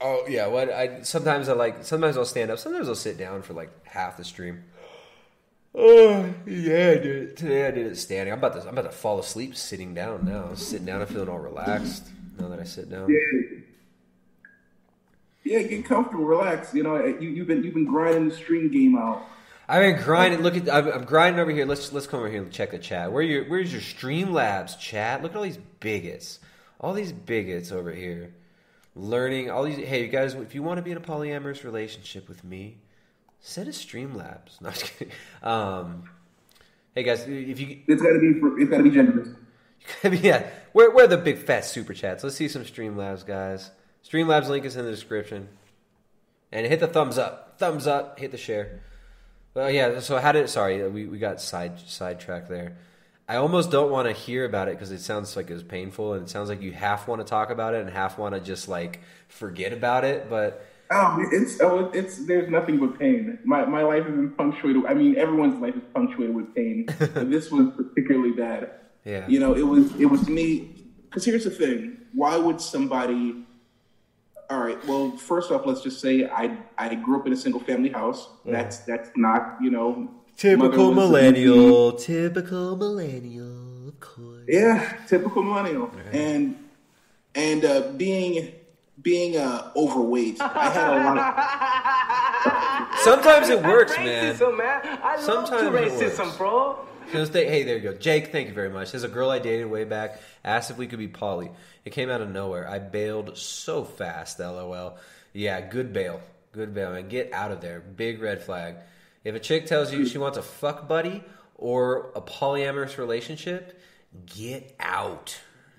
Oh yeah, what I sometimes I like sometimes I'll stand up, sometimes I'll sit down for like half the stream. Oh [sighs] yeah, I did it. Today I did it standing. I'm about to I'm about to fall asleep sitting down now. I'm sitting down, I'm feeling all relaxed now that I sit down. Yeah. Yeah, get comfortable, relax. You know, you, you've been you've been grinding the stream game out. I've been grinding. Look at I'm, I'm grinding over here. Let's let's come over here and check the chat. Where your where's your Streamlabs chat? Look at all these bigots. All these bigots over here. Learning all these hey you guys if you want to be in a polyamorous relationship with me, send us Streamlabs. No, I'm just kidding. Um, hey guys, if you It's got to be for, it's got to be generous. [laughs] yeah, where where are the big fat super chats? Let's see some Streamlabs guys. Streamlabs link is in the description. And hit the thumbs up. Thumbs up, hit the share. Well, yeah. So how did? Sorry, we, we got side sidetracked there. I almost don't want to hear about it because it sounds like it was painful, and it sounds like you half want to talk about it and half want to just like forget about it. But Oh, it's oh, it's there's nothing but pain. My my life has been punctuated. I mean, everyone's life is punctuated with pain, [laughs] this was particularly bad. Yeah. You know, it was it was me. Because here's the thing: why would somebody? All right. Well, first off, let's just say I I grew up in a single family house. Yeah. That's that's not you know typical millennial, typical millennial, of course. Yeah, typical millennial. And and uh, being being uh, overweight, I had a lot. of. [laughs] Sometimes it works, man. Racism, man. I Sometimes love it racism, works. bro. Because they, hey, there you go. Jake, thank you very much. There's a girl I dated way back, asked if we could be poly. It came out of nowhere. I bailed so fast, lol. Yeah, good bail. Good bail, man. Get out of there. Big red flag. If a chick tells you she wants a fuck buddy or a polyamorous relationship, get out.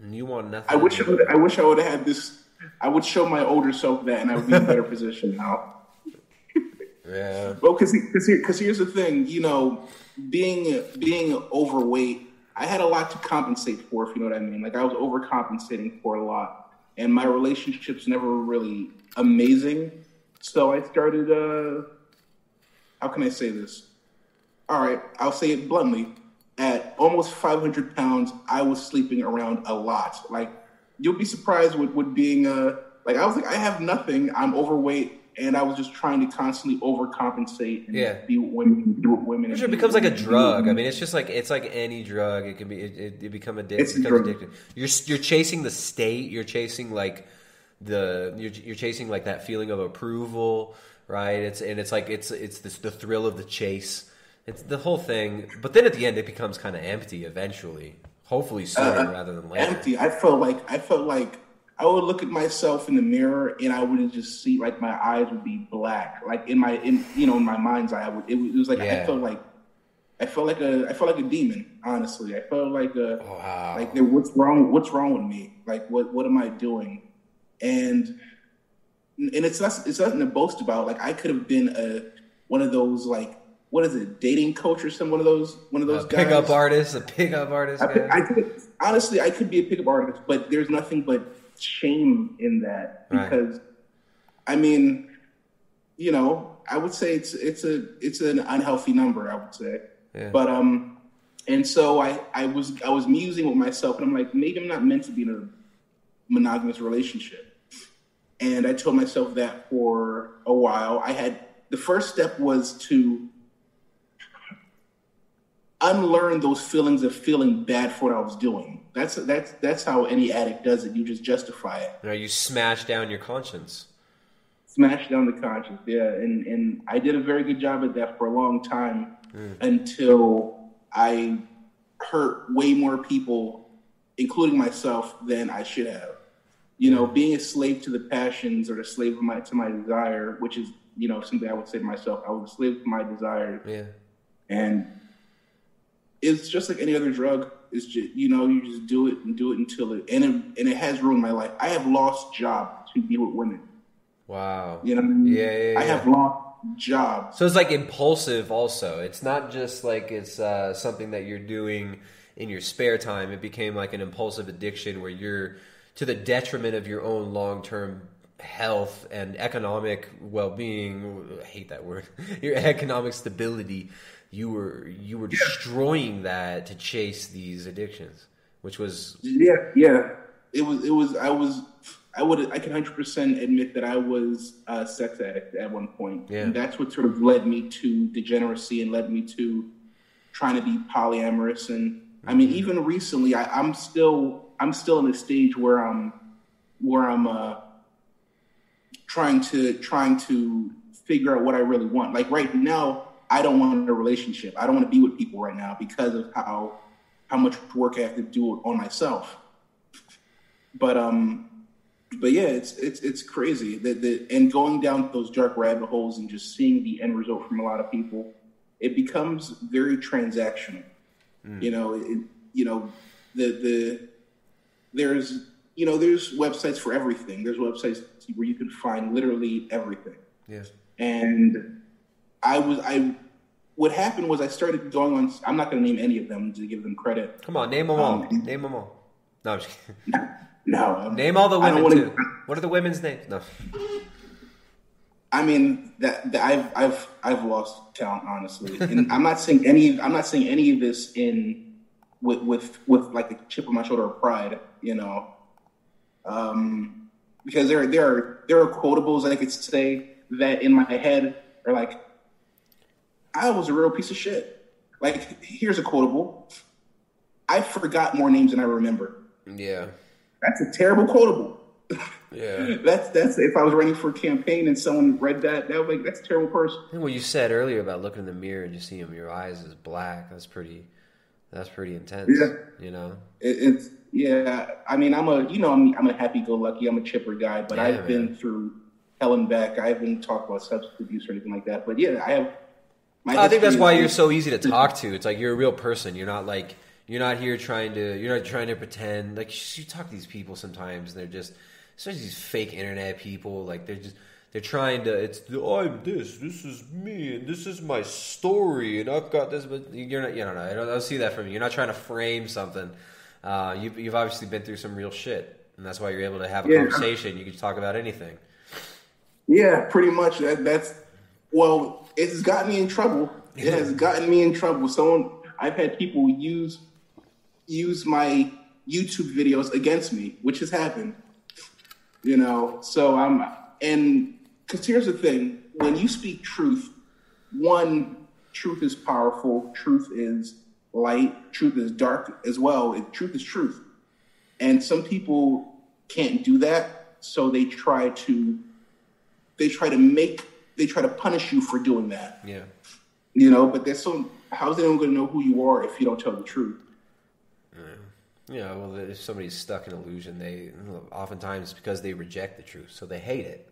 You want nothing. I wish I, would, I wish I would have had this. I would show my older self that, and I would be in a better position now. [laughs] Yeah. Well, because because here, 'cause here's the thing, you know, being being overweight, I had a lot to compensate for, if you know what I mean. Like I was overcompensating for a lot, and my relationships never were really amazing. So I started. uh How can I say this? All right, I'll say it bluntly. At almost 500 pounds, I was sleeping around a lot. Like you'll be surprised with with being uh like I was like I have nothing. I'm overweight. And I was just trying to constantly overcompensate and Yeah. be with women, be with women. Sure, it becomes like a drug. I mean, it's just like it's like any drug. It can be. It, it, it become addicted. It's becomes drug. addictive. You're you're chasing the state. You're chasing like the you're, you're chasing like that feeling of approval, right? It's and it's like it's it's this, the thrill of the chase. It's the whole thing. But then at the end, it becomes kind of empty. Eventually, hopefully sooner Uh, rather than later. empty. I felt like I felt like I would look at myself in the mirror and I would just see like my eyes would be black, like in my in you know in my mind's eye. I would, it, was- it was like I felt like I felt like a I felt like a demon. Honestly, I felt like a wow. like what's wrong? What's wrong with me? Like what what am I doing? And and it's not it's nothing to boast about. Like I could have been a one of those like what is it dating coach or some one of those one of those A guys. pickup artist, a pickup artist. I, guy. I could, honestly, I could be a pickup artist, but there's nothing but shame in that Right. because, I mean, you know, I would say it's it's a it's an unhealthy number. I would say, Yeah. but um, and so I I was I was musing with myself, and I'm like, maybe I'm not meant to be in a monogamous relationship. And I told myself that for a while. I had the first step was to unlearn those feelings of feeling bad for what I was doing. That's that's that's how any addict does it. You just justify it. You, you smash down your conscience. Smash down the conscience, yeah. And and I did a very good job at that for a long time hmm. until I hurt way more people, including myself, than I should have. You know, being a slave to the passions or a slave of my to my desire, which is you know something I would say to myself, I was a slave to my desire, Yeah. and it's just like any other drug. It's just you know you just do it and do it until it and it, and it has ruined my life. I have lost jobs to be with women. Wow. You know what I mean? Yeah, yeah, I have lost jobs. So it's like impulsive also. It's not just like it's uh, something that you're doing in your spare time. It became like an impulsive addiction where you're to the detriment of your own long term health and economic well being. I hate that word. [laughs] Your economic stability. You were you were destroying that to chase these addictions, which was Yeah, yeah. It was. It was. I was. I would. I can hundred percent admit that I was a sex addict at one point. Yeah. And that's what sort of led me to degeneracy and led me to trying to be polyamorous. And I mean, mm-hmm. even recently, I, I'm still. I'm still in a stage where I'm, where I'm uh, trying to trying to figure out what I really want. Like right now, I don't want a relationship. I don't want to be with people right now because of how how much work I have to do on myself. But um, but yeah, it's it's it's crazy that that and going down those dark rabbit holes and just seeing the end result from a lot of people, it becomes very transactional. You know, it, you know the the there's you know there's websites for everything. There's websites where you can find literally everything. Yes. And I was I what happened was I started going on. I'm not going to name any of them to give them credit. Come on, name them all. Um, name them all. No, I'm just kidding. [laughs] No, Name all the women wanna- too. What are the women's names? No. I mean that, that I've I've I've lost count honestly, and [laughs] I'm not saying any I'm not saying any of this in with with with like a chip on my shoulder of pride, you know, um, because there there are there are quotables that I could say that in my head are like, I was a real piece of shit. Like here's a quotable, I forgot more names than I remember. Yeah. That's a terrible quotable. Yeah. [laughs] That's that's if I was running for a campaign and someone read that, that would be like that's a terrible person. And what you said earlier about looking in the mirror and just seeing your eyes is black. That's pretty. That's pretty intense. Yeah. You know. It, it's yeah. I mean, I'm a you know I'm I'm a happy-go-lucky. I'm a chipper guy, but Yeah, I've man. been through hell and back. I haven't talked about substance abuse or anything like that. But yeah, I have. my I think that's why you're so easy to talk to. It's like you're a real person. You're not like you're not here trying to. You're not trying to pretend. Like you talk to these people sometimes, and they're just especially these fake internet people. Like they're just they're trying to. It's I'm this. This is me, and this is my story, and I've got this. But you're not. You don't know. I don't, I don't see that from you. You're not trying to frame something. Uh, you've you've obviously been through some real shit, and that's why you're able to have a Yeah. conversation. You can talk about anything. Yeah, pretty much. That that's well, it has gotten me in trouble. It has gotten me in trouble. Someone I've had people use use my YouTube videos against me, which has happened. You know, so I'm and because here's the thing: when you speak truth, one, truth is powerful. Truth is light. Truth is dark as well. It, truth is truth, and some people can't do that, so they try to they try to make they try to punish you for doing that. Yeah. You know, but there's so how's anyone going to know who you are if you don't tell the truth? Yeah, well, if somebody's stuck in illusion, they oftentimes because they reject the truth, so they hate it.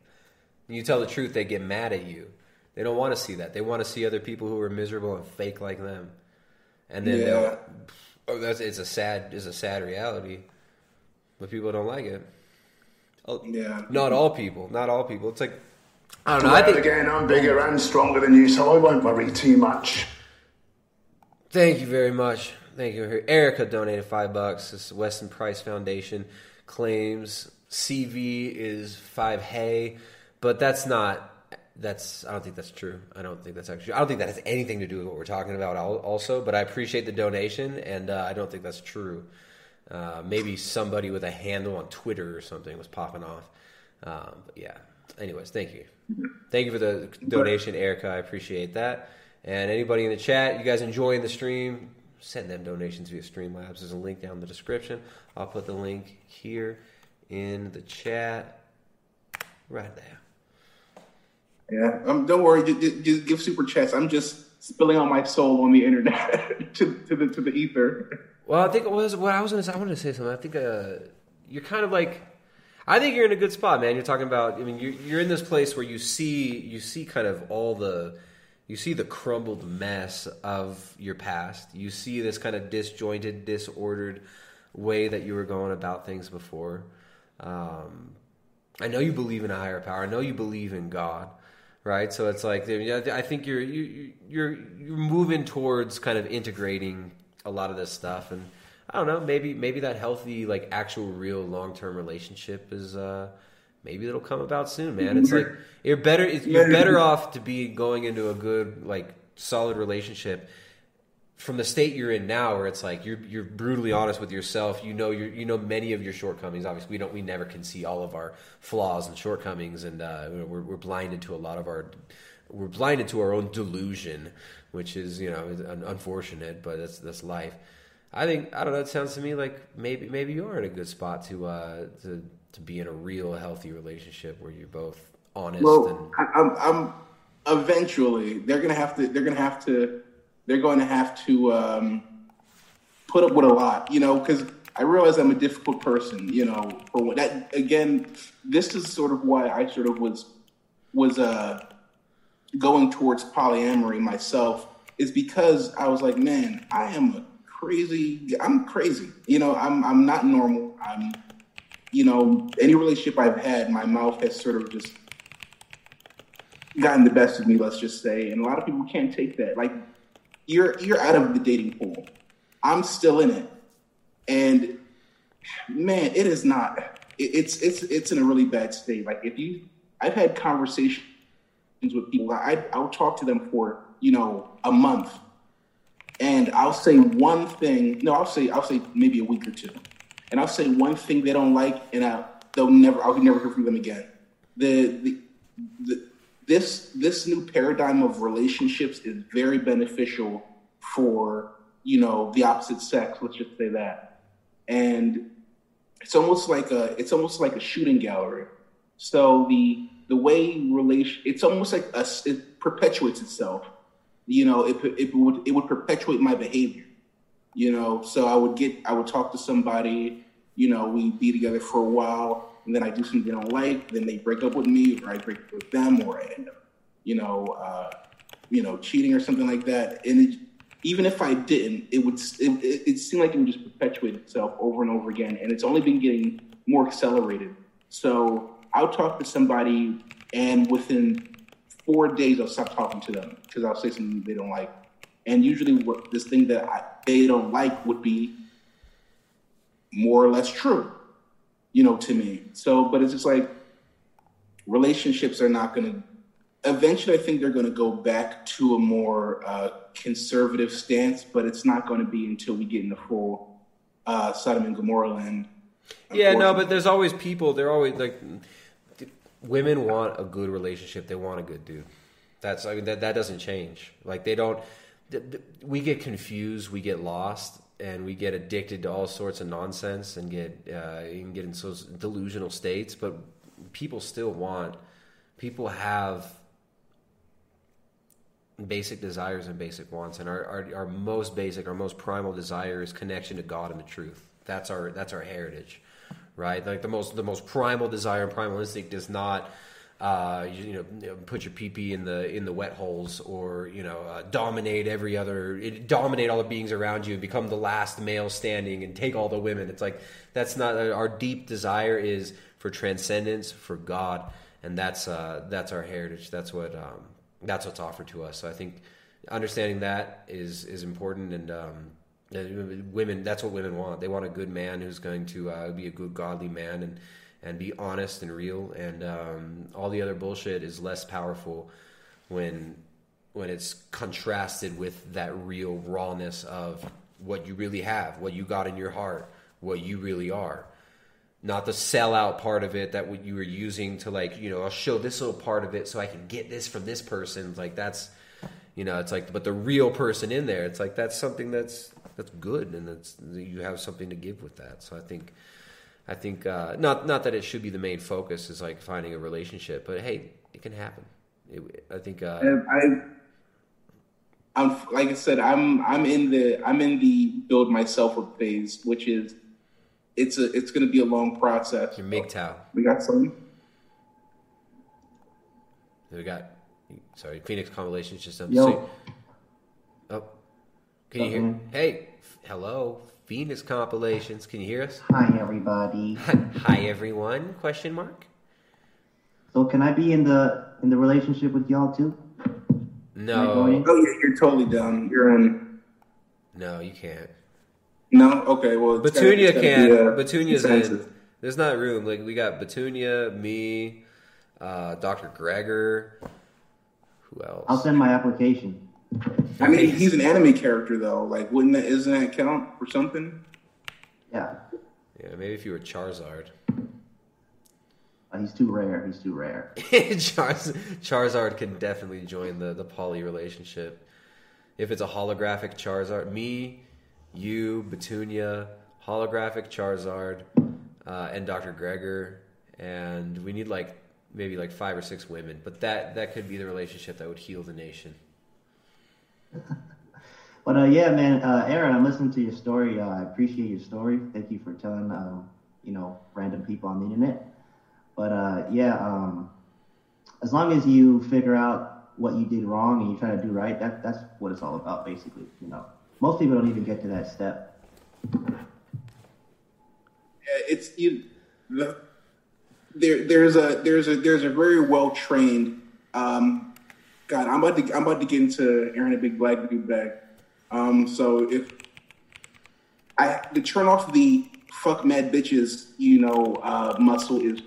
When you tell the truth, they get mad at you. They don't want to see that. They want to see other people who are miserable and fake like them. And then Yeah. oh, that's it's a sad it's a sad reality, but people don't like it. Oh, yeah, not all people, not all people. It's like I don't know. Well, I think again, I'm bigger and stronger than you, so I won't worry too much. Thank you very much. Thank you. Erica donated five bucks. This Weston Price Foundation claims CV is five hey, but that's not. That's I don't think that's true. I don't think that's actually. I don't think that has anything to do with what we're talking about. Also, but I appreciate the donation, and uh, I don't think that's true. Uh, maybe somebody with a handle on Twitter or something was popping off. Um, but yeah. Anyways, thank you. Thank you for the donation, Erica. I appreciate that. And anybody in the chat, you guys enjoying the stream, send them donations via Streamlabs. There's a link down in the description. I'll put the link here in the chat right there. Yeah, um, don't worry. Just, just give super chats. I'm just spilling out my soul on the internet [laughs] to, to the to the ether. Well, I think what, was, what I was going to say, I wanted to say something. I think uh, you're kind of like, I think you're in a good spot, man. You're talking about, I mean, you're, you're in this place where you see, you see kind of all the, you see the crumbled mess of your past. You see this kind of disjointed, disordered way that you were going about things before. Um, I know you believe in a higher power. I know you believe in God, right? So it's like I think you're you, you're you're moving towards kind of integrating a lot of this stuff, and I don't know, maybe maybe that healthy, like actual, real, long term relationship is. uh Maybe it'll come about soon, man. It's like you're better. You're better off to be going into a good, like, solid relationship from the state you're in now, where it's like you're you're brutally honest with yourself. You know you you know many of your shortcomings. Obviously, we don't we never can see all of our flaws and shortcomings, and uh, we're we're blinded to a lot of our we're blinded to our own delusion, which is you know unfortunate, but that's that's life. I think I don't know. It sounds to me like maybe maybe you are in a good spot to uh, to to be in a real healthy relationship where you're both honest. Well, and I, I'm, I'm eventually they're gonna have to they're gonna have to they're going to have to um, put up with a lot, you know, because I realize I'm a difficult person, you know. For that again, this is sort of why I sort of was was uh, going towards polyamory myself is because I was like, man, I am a crazy. I'm crazy, you know. I'm I'm not normal. I'm, you know, any relationship I've had, my mouth has sort of just gotten the best of me. Let's just say, and a lot of people can't take that. Like you're you're out of the dating pool. I'm still in it, and man, it is not. It, it's it's it's in a really bad state. Like if you, I've had conversations with people. I I'll talk to them for you know a month, and I'll say one thing. No, I'll say I'll say maybe a week or two, and I'll say one thing they don't like, and I, they'll never I'll never hear from them again. The the the this this new paradigm of relationships is very beneficial for you know the opposite sex. Let's just say that, and it's almost like a it's almost like a shooting gallery. So the the way relation it's almost like a, it perpetuates itself. You know, it it would it would perpetuate my behavior. You know, so I would get I would talk to somebody. You know, we'd be together for a while and then I do something they don't like, then they break up with me, or I break up with them, or I end up, you know, uh, you know, cheating or something like that. And it, even if I didn't, it would it, it seemed like it would just perpetuate itself over and over again, and it's only been getting more accelerated. So I'll talk to somebody, and within four days, I'll stop talking to them because I'll say something they don't like. And usually, what this thing that I, they don't like would be more or less true you know, to me. So, but it's just like relationships are not going to. Eventually, I think they're going to go back to a more uh, conservative stance, but it's not going to be until we get in the full uh, Sodom and Gomorrah land. Yeah, no, but there's always people. They're always like, women want a good relationship. They want a good dude. That's I mean that that doesn't change. Like they don't. We get confused. We get lost and we get addicted to all sorts of nonsense and get uh, and get in so delusional states. But people still want. People have basic desires and basic wants, and our, our, our most basic, our most primal desire is connection to God and the truth. That's our that's our heritage, right? Like the most the most primal desire and primal instinct is not uh, you, you, know, put your PP in the in the wet holes, or you know, uh, dominate every other, dominate all the beings around you, and become the last male standing, and take all the women. It's like that's not our deep desire is for transcendence, for God, and that's uh, that's our heritage. That's what um, that's what's offered to us. So I think understanding that is is important, and um, women that's what women want. They want a good man who's going to uh, be a good godly man and and be honest and real. And um, all the other bullshit is less powerful when when it's contrasted with that real rawness of what you really have, what you got in your heart, what you really are. Not the sellout part of it that what you were using to like, you know, I'll show this little part of it so I can get this from this person. Like that's, you know, it's like, but the real person in there, it's like that's something that's that's good, and that's you have something to give with that. So I think I think uh, not not that it should be the main focus is like finding a relationship, but hey, it can happen. It, I think. Uh, I, I'm like I said, I'm I'm in the I'm in the build myself up phase, which is it's a it's going to be a long process. Your MGTOW. We got some. We got. Sorry, Phoenix Compilations just up. Yo. so- oh, can you hear? Mhm. Hey, f- hello, Phoenix Compilations. Can you hear us? Hi, everybody. [laughs] Hi, everyone? Question mark. So, can I be in the in the relationship with y'all too? Am I going in? Oh yeah, you're totally down. You're in. No, you can't. No. Okay. Well, it's gotta- Batunia gotta can. be, uh, Betunia's consensus. in. There's not room. Like we got Batunia, me, uh, Dr. Greger. Who else? I'll send my application. I mean, he's an anime character though. Like, wouldn't that isn't that count for something? Yeah. Yeah, maybe if you were Charizard. Uh, he's too rare. He's too rare. [laughs] Charz- Charizard can definitely join the the poly relationship. If it's a holographic Charizard, me, you, Batunia, holographic Charizard, uh, and Dr. Greger, and we need like maybe like five or six women. But that that could be the relationship that would heal the nation. [laughs] But uh, yeah, man, uh, Aaron, I'm listening to your story. Uh, I appreciate your story. Thank you for telling, um, you know, random people on the internet. But uh, yeah, um, as long as you figure out what you did wrong and you try to do right, that that's what it's all about, basically. You know, most people don't even get to that step. Yeah, it's you. The, there, there's a there's a there's a very well trained. Um, God, I'm about to I'm about to get into Aaron a big black dude bag. Um, so if I to turn off the fuck mad bitches, you know, uh, muscle is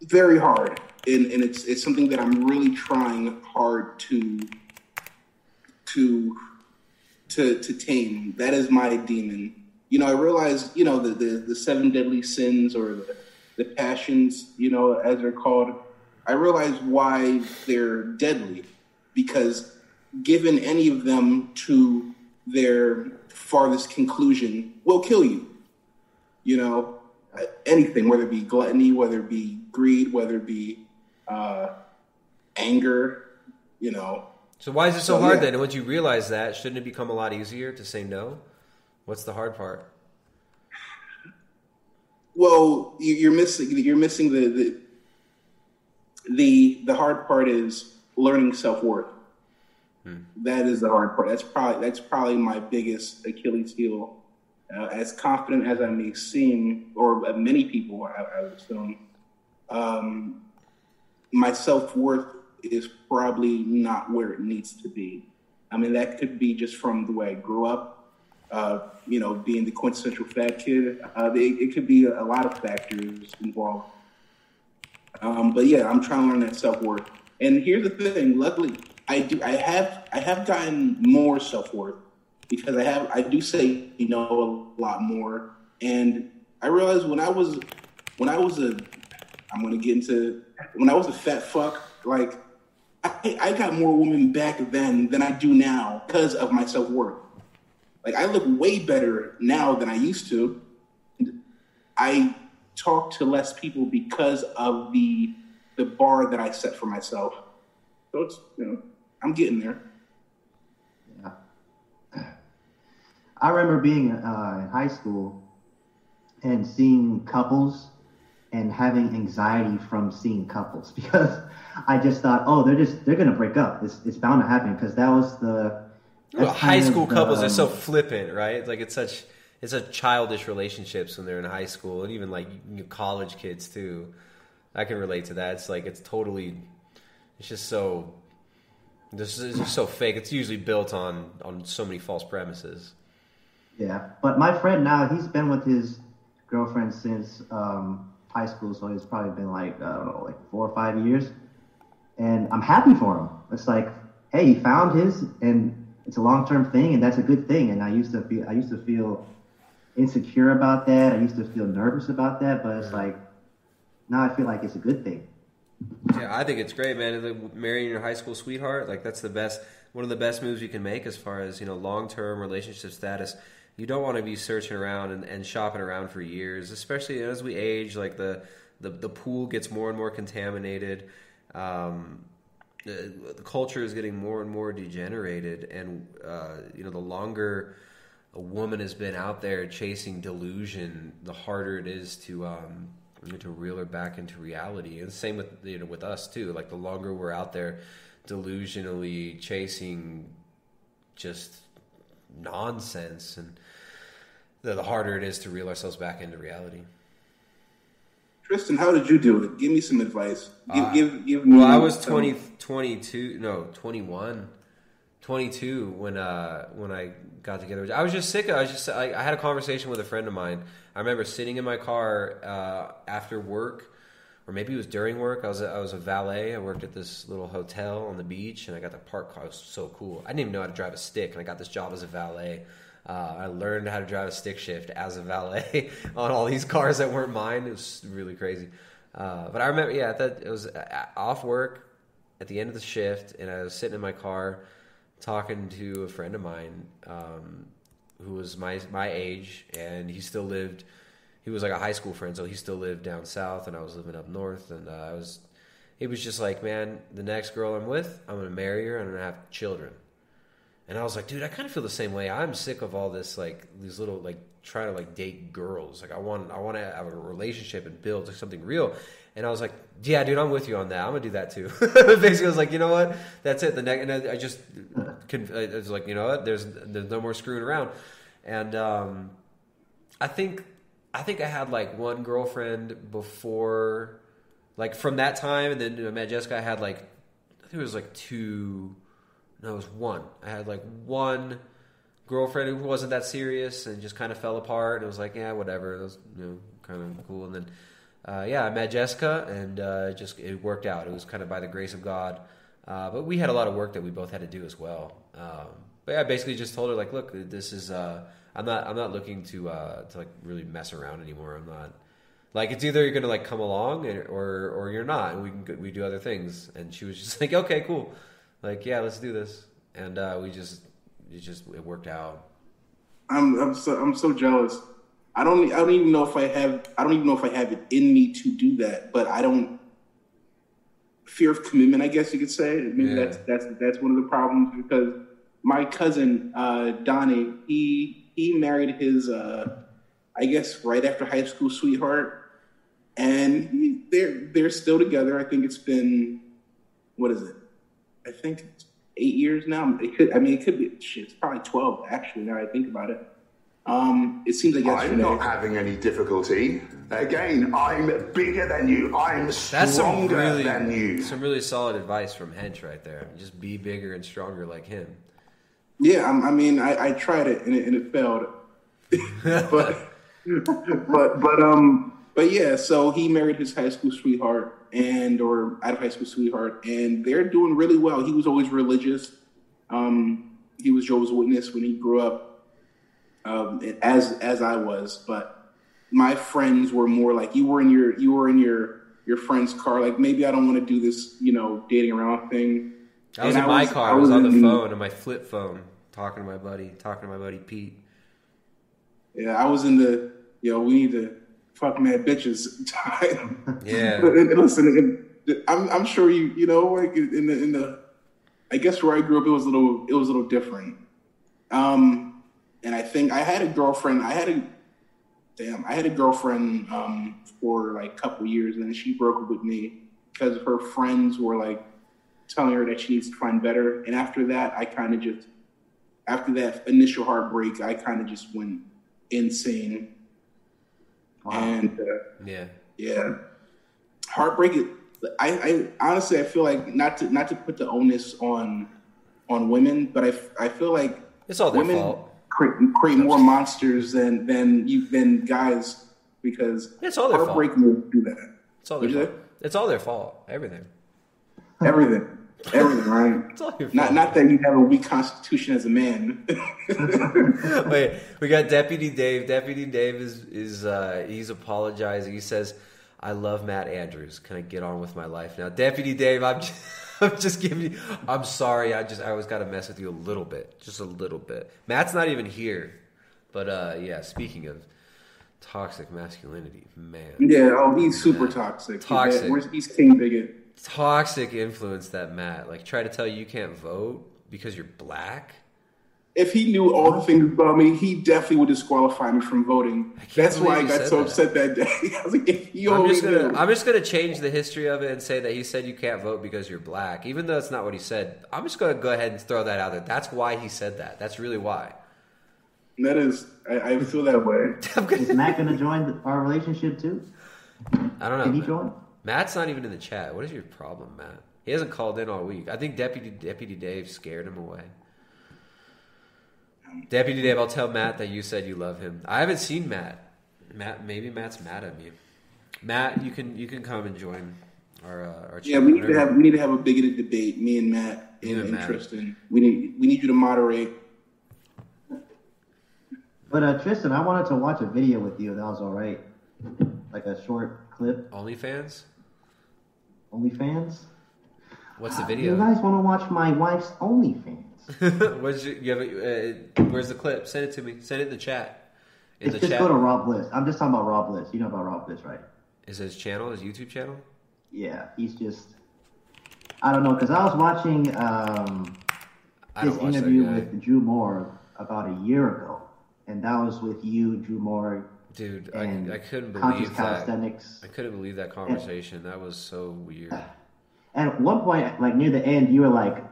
very hard, and, and it's it's something that I'm really trying hard to to to to tame. That is my demon. You know, I realize, you know, the the, the seven deadly sins or the, the passions, you know, as they're called. I realize why they're deadly because given any of them to their farthest conclusion will kill you. You know, anything, whether it be gluttony, whether it be greed, whether it be uh, anger, you know. So why is it so So, hard yeah. then? And once you realize that, shouldn't it become a lot easier to say no? What's the hard part? Well, you- you're missing you're missing the the the, the hard part is learning self worth. That is the hard part. That's probably that's probably my biggest Achilles heel. Uh, as confident as I may seem, or uh, many people, I, I would assume, um, my self worth is probably not where it needs to be. I mean, that could be just from the way I grew up, uh, you know, being the quintessential fat kid. Uh, it, it could be a, lot of factors involved. Um, but yeah, I'm trying to learn that self worth. And here's the thing: luckily, I do. I have. I have gotten more self worth because I have. I do say you know a lot more, and I realized when I was when I was a. I'm gonna get into when I was a fat fuck. Like I, I got more women back then than I do now because of my self worth. Like I look way better now than I used to. I talk to less people because of the the bar that I set for myself. So it's you know I'm getting there. Yeah. I remember being uh, in high school and seeing couples and having anxiety from seeing couples [laughs] because I just thought, oh, they're just they're gonna break up. It's it's bound to happen because that was the Well, high school the, couples are um, so flippant, right? Like it's such it's a childish relationships when they're in high school, and even like college kids too. I can relate to that. It's like it's totally, it's just so, this is just so fake. It's usually built on on so many false premises. Yeah, but my friend now, he's been with his girlfriend since um, high school, so it's probably been like I don't know, like four or five years, and I'm happy for him. It's like, hey, he found his, and it's a long term thing, and that's a good thing. And I used to feel, I used to feel insecure about that. I used to feel nervous about that, but it's like now I feel like it's a good thing. Yeah, I think it's great, man. Like, Marrying your high school sweetheart, like that's the best, one of the best moves you can make as far as you know long term relationship status. You don't want to be searching around and, and shopping around for years, especially as we age. Like the the, the pool gets more and more contaminated. Um, the, the culture is getting more and more degenerated, and uh, you know, the longer a woman has been out there chasing delusion, the harder it is to um, to reel her back into reality. And same with you know with us too. Like the longer we're out there delusionally chasing just nonsense, and the, the harder it is to reel ourselves back into reality. Tristan, how did you deal with it? Give me some advice. Give, Uh, give, give me well, I was some- 20, 22, no, 21, 22 when uh when I got together. I was just sick. I was just I, I had a conversation with a friend of mine. I remember sitting in my car uh, after work, or maybe it was during work. I was a, I was a valet. I worked at this little hotel on the beach, and I got the park car. It was so cool. I didn't even know how to drive a stick, and I got this job as a valet. Uh, I learned how to drive a stick shift as a valet [laughs] on all these cars that weren't mine. It was really crazy. Uh, but I remember, yeah, that it was uh, off work at the end of the shift, and I was sitting in my car talking to a friend of mine um, who was my my age, and he still lived. He was like a high school friend, so he still lived down south, and I was living up north. And uh, I was, he was just like, man, the next girl I'm with, I'm gonna marry her, and I'm gonna have children. And I was like, dude, I kind of feel the same way. I'm sick of all this, like these little, like trying to like date girls. Like I want, I want to have a relationship and build something real. And I was like, yeah, dude, I'm with you on that. I'm gonna do that too. [laughs] Basically, I was like, you know what? That's it. The next, and I, I just, I was like, you know what? There's, there's no more screwing around. And um, I think, I think I had like one girlfriend before, like from that time, and then you know, met Jessica. I had like, I think it was like two. No, it was one. I had like one girlfriend who wasn't that serious and just kind of fell apart. And it was like, yeah, whatever. It was you know kind of cool. And then, uh, yeah, I met Jessica, and uh, just it worked out. It was kind of by the grace of God. Uh, but we had a lot of work that we both had to do as well. Um, but yeah, I basically just told her like, look, this is uh, I'm not I'm not looking to uh, to like really mess around anymore. I'm not like it's either you're gonna like come along or or you're not, and we can we do other things. And she was just [laughs] like, okay, cool, like yeah, let's do this. And uh, we just it just it worked out. I'm I'm so I'm so jealous. I don't I don't even know if I have I don't even know if I have it in me to do that, but I don't fear of commitment, I guess you could say. Maybe Yeah. that's that's that's one of the problems because my cousin uh, Donnie he he married his uh, I guess right after high school sweetheart, and he, they're they're still together. I think it's been what is it? I think it's eight years now. It could I mean it could be shit. It's probably twelve actually. Now I think about it. Um, it seems like I'm not having any difficulty. Again, I'm bigger than you. I'm That's some stronger really than you. some really solid advice from Hench right there. Just be bigger and stronger like him. Yeah, I'm, I mean, I, I tried it and it, and it failed. [laughs] but, but, but, um, but yeah. So he married his high school sweetheart, and or out of high school sweetheart, and they're doing really well. He was always religious. Um, he was Jehovah's Witness when he grew up, um, as as I was. But my friends were more like you were in your you were in your your friend's car. Like maybe I don't want to do this, you know, dating around thing. I was And in my car. I was, on the phone on my flip phone, talking to my buddy, talking to my buddy Pete. Yeah, I was in the yo. Know, we need to fuck mad bitches time. [laughs] Yeah. and, and listen, and I'm I'm sure you you know like in the in the I guess where I grew up it was a little it was a little different. Um, and I think I had a girlfriend. I had a damn. I had a girlfriend um for like a couple years, and then she broke up with me because her friends were like telling her that she needs to find better. And after that, I kind of just after that initial heartbreak, I kind of just went insane. And uh, Yeah. yeah, heartbreak. I, I honestly, I feel like not to not to put the onus on on women, but I, I feel like It's all their women fault. Create, create more monsters than than you than guys because It's all their fault. heartbreak will do that. It's all their fault. It's all their fault. Everything. Everything, everything, right? [laughs] It's all your Not fault. not that you have a weak constitution as a man. [laughs] Wait, we got Deputy Dave. Deputy Dave is is uh, he's apologizing. He says, "I love Matt Andrews. Can I get on with my life now?" Deputy Dave, I'm [laughs] just, [laughs] I'm just giving you. I'm sorry. I just I always got to mess with you a little bit, just a little bit. Matt's not even here, but uh, yeah. Speaking of toxic masculinity, man. yeah, oh, he's super toxic. Toxic. Where's he's king bigot? toxic influence that Matt like try to tell you you can't vote because you're black. If he knew all the things about me, he definitely would disqualify me from voting. That's why I got so that. upset that day. [laughs] I was like, if he I'm only just gonna knew. I'm just gonna change the history of it and say that he said you can't vote because you're black, even though it's not what he said. I'm just gonna go ahead and throw that out there. That's why he said that. That's really why. That is, I, I feel that way. [laughs] Is Matt going to join the, our relationship too? I don't know. Can he Matt. join? Matt's not even in the chat. What is your problem, Matt? He hasn't called in all week. I think Deputy Deputy Dave scared him away. Deputy Dave, I'll tell Matt that you said you love him. I haven't seen Matt. Matt, maybe Matt's mad at me. Matt, you can you can come and join our uh, our. Yeah, we need to have we need to have a bigoted debate. Me and Matt You and, and and Matt. Tristan. We need we need you to moderate. But uh, Tristan, I wanted to watch a video with you. That was all right, like a short clip. OnlyFans. OnlyFans. What's the video? You guys want to watch my wife's OnlyFans? [laughs] Your, you have a, uh, where's the clip? Send it to me. Send it in the chat. In It's the just chat. go to Rob Bliss. I'm just talking about Rob Bliss. You know about Rob Bliss, right? Is his channel his YouTube channel? Yeah, he's just. I don't know because I was watching um, his watch interview with Drew Moore about a year ago, and that was with you, Drew Moore. Dude, and I, I couldn't believe that. I couldn't believe that conversation. That was so weird. And at one point, like near the end, you were like,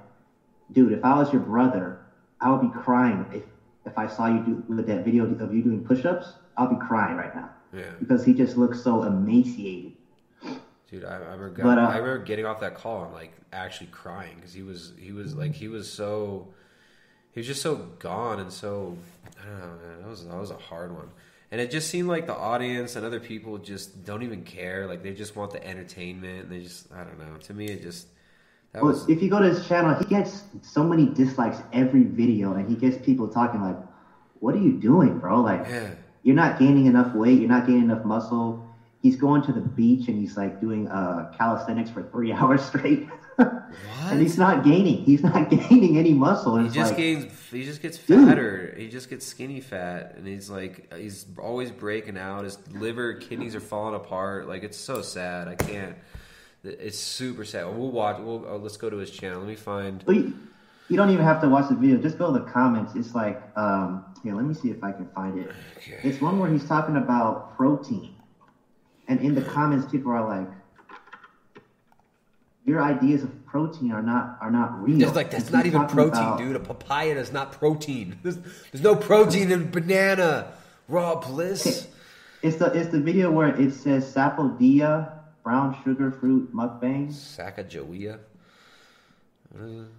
"Dude, if I was your brother, I would be crying if if I saw you do with that video of you doing push-ups. I'll be crying right now Yeah, because he just looks so emaciated." dude, I, I remember. But, uh, I remember getting off that call and like actually crying because he was he was like he was so he was just so gone and so I don't know man that was that was a hard one and it just seemed like the audience and other people just don't even care like they just want the entertainment and they just I don't know to me it just that Well, was if you go to his channel, he gets so many dislikes every video, and he gets people talking like, "What are you doing, bro? Like, Yeah. you're not gaining enough weight. You're not gaining enough muscle." He's going to the beach and he's like doing uh, calisthenics for three [laughs] hours straight, and he's not gaining. He's not [laughs] gaining any muscle. And He just like, gains. He just gets Dude. fatter. He just gets skinny fat, and he's like he's always breaking out. His liver, kidneys are falling apart. Like it's so sad. I can't. It's super sad. We'll watch. We'll oh, let's go to his channel. Let me find. But you, you don't even have to watch the video. Just go to the comments. It's like, um, here, let me see if I can find it. It's one where he's talking about protein. And in the comments, people are like, your ideas of protein are not are not real. It's like that's not even protein, about- dude. A papaya is not protein. [laughs] There's, there's no protein in banana. Raw bliss. It's the it's the video where it says sapodilla brown sugar fruit mukbang. Sacagawea.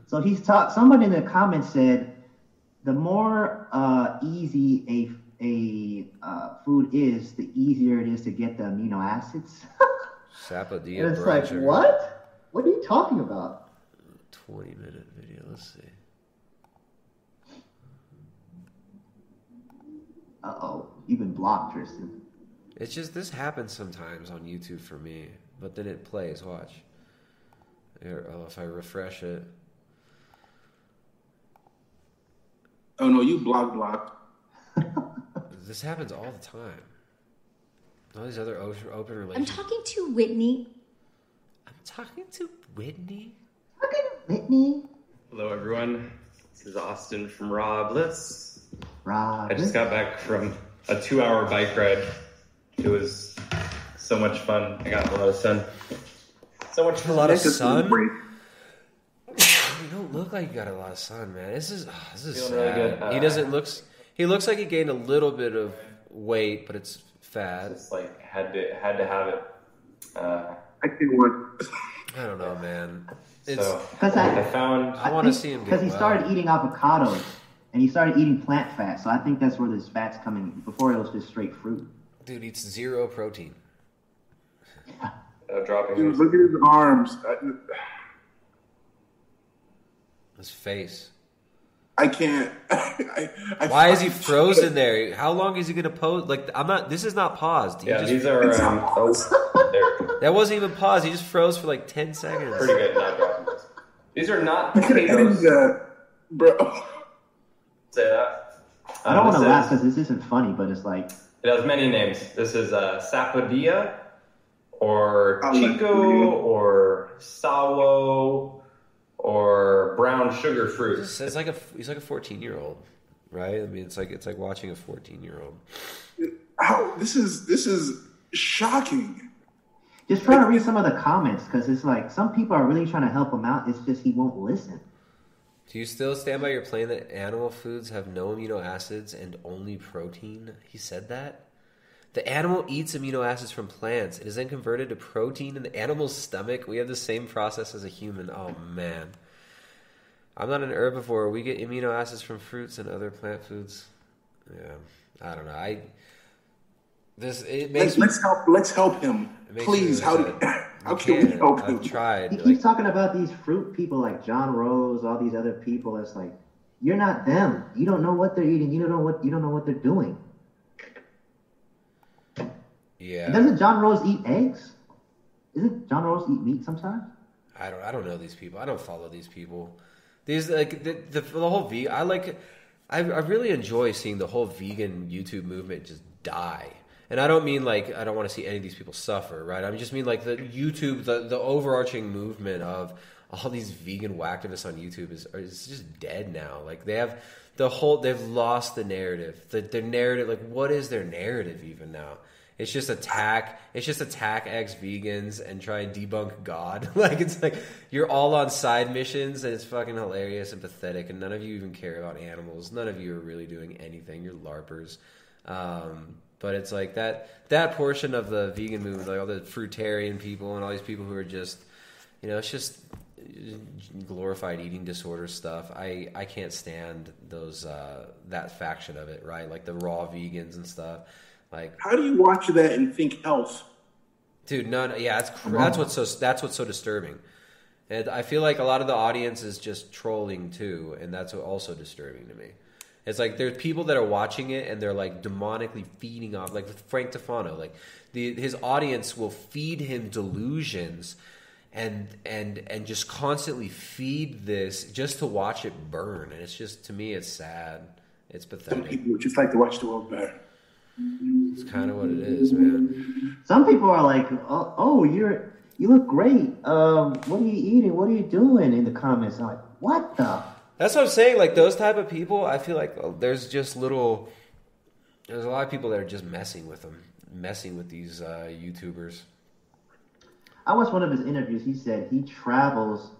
So he's taught. Someone in the comments said, the more uh, easy a a uh, food is, the easier it is to get the amino acids. [laughs] Sapodilla. and it's like, sugar. what? What are you talking about? Twenty minute video. Let's see. Uh oh, you've been blocked, Tristan. It's just this happens sometimes on YouTube for me, but then it plays. Watch. Here, oh, if I refresh it, Oh no, you block block. [laughs] this happens all the time. All these other open, open I'm talking to Whitney. I'm talking to Whitney. Talking to Whitney. Hello, everyone. This is Austin from Robless. Rob. I just got back from a two-hour bike ride. It was so much fun. I got a lot of sun. So much fun. A lot of sun. You don't look like you got a lot of sun, man. This is oh, this is Feeling really sad. good. he Uh, doesn't looks. He looks like he gained a little bit of weight, but it's fat. It's like had to had to have it. Uh, I can work. I don't know, man. It's, so Because I, I found. I want to see him because he well. started eating avocados and he started eating plant fat. So I think that's where this fat's coming. Before it was just straight fruit. Dude eats zero protein. Uh, dropping. Dude, look at his arms. His face. I can't. [laughs] I, I Why is he frozen there? How long is he gonna pose? Like I'm not. This is not paused. He Yeah, just- these are. Um, oh. [laughs] That wasn't even paused. He just froze for like ten seconds. Pretty good. Not dropping. this. These are not I could have edited potatoes. that, bro. Say that. I don't Um, want to laugh because this isn't funny, but it's like It has many names. This is uh, Sapodilla or I'll let Chico or Sawo or brown sugar fruit. It's, it's like a he's like a fourteen year old, right? I mean, it's like it's like watching a fourteen year old. How this is this is shocking. Just try to read some of the comments because it's like some people are really trying to help him out. It's just he won't listen. Do you still stand by your claim that animal foods have no amino acids and only protein? He said that. The animal eats amino acids from plants. It is then converted to protein in the animal's stomach. We have the same process as a human. Oh man. I'm not an herbivore. We get amino acids from fruits and other plant foods. Yeah. I don't know. I this it makes Let's, let's help. Let's help him, please. How upset. do, [laughs] how You can we can't. help I've him? tried. He like- keeps talking about these fruit people like John Rose, all these other people. It's like you're not them. You don't know what they're eating. You don't know what you don't know what they're doing. Yeah. And doesn't John Rose eat eggs? Isn't John Rose eat meat sometimes? I don't. I don't know these people. I don't follow these people. These like the the, the whole ve. I like. I, I really enjoy seeing the whole vegan YouTube movement just die. And I don't mean like I don't want to see any of these people suffer, right? I just mean like the YouTube, the the overarching movement of all these vegan whacktivists on YouTube is is just dead now. Like they have the whole, they've lost the narrative. The the narrative, like what is their narrative even now? It's just attack. It's just attack ex vegans and try and debunk God. [laughs] like it's like you're all on side missions and it's fucking hilarious and pathetic. And none of you even care about animals. None of you are really doing anything. You're larpers. Um, but it's like that that portion of the vegan movement, like all the fruitarian people and all these people who are just, you know, it's just glorified eating disorder stuff. I I can't stand those uh, that faction of it. Right, like the raw vegans and stuff. Like How do you watch that and think health? Dude, no, yeah, that's cr- that's what's so that's what's so disturbing, and I feel like a lot of the audience is just trolling too, and that's also disturbing to me. It's like there's people that are watching it and they're like demonically feeding off, like Frank Tufano, like the his audience will feed him delusions, and and and just constantly feed this just to watch it burn, and it's just to me it's sad, it's pathetic. Some people would just like to watch the world burn. It's kind of what it is, man. Some people are like, "Oh, oh you're you look great. Um, what are you eating? What are you doing?" In the comments, I'm like, "What the?" That's what I'm saying. Like those type of people, I feel like uh, there's just little. There's a lot of people that are just messing with them, messing with these uh, YouTubers. I watched one of his interviews. He said he travels.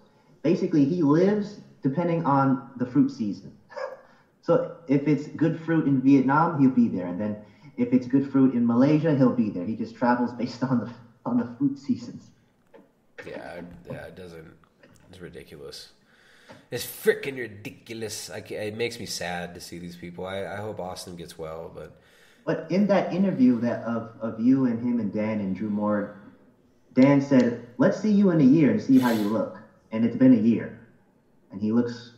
Basically, he lives depending on the fruit season. [laughs] so if it's good fruit in Vietnam, he'll be there, and then if it's good fruit in Malaysia, he'll be there. He just travels based on the on the fruit seasons. Yeah, yeah, it doesn't. It's ridiculous. It's freaking ridiculous. I, it makes me sad to see these people. I, I hope Austin gets well, but But in that interview that of, of you and him and Dan and Drew Moore, Dan said, "Let's see you in a year and see how you look." And it's been a year, and he looks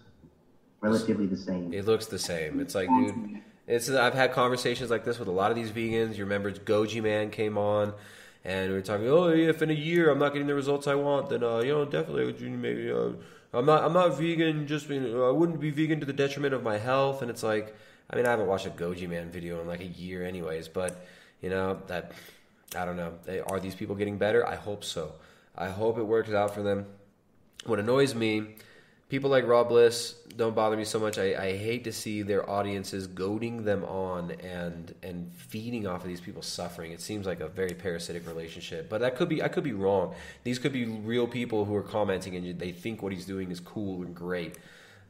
relatively the same. It looks the same. It's like, dude, it's. I've had conversations like this with a lot of these vegans. You remember Goji Man came on, and we were talking. Oh, if in a year I'm not getting the results I want, then uh, you know, definitely maybe. Uh, I'm not. I'm not vegan. Just you know, I wouldn't be vegan to the detriment of my health. And it's like, I mean, I haven't watched a Goji Man video in like a year, anyways. But you know that. I don't know. Are these people getting better? I hope so. I hope it works out for them. What annoys me, people like Rob Bliss don't bother me so much. I, I hate to see their audiences goading them on and and feeding off of these people suffering. It seems like a very parasitic relationship, but that could be I could be wrong. These could be real people who are commenting and they think what he's doing is cool and great.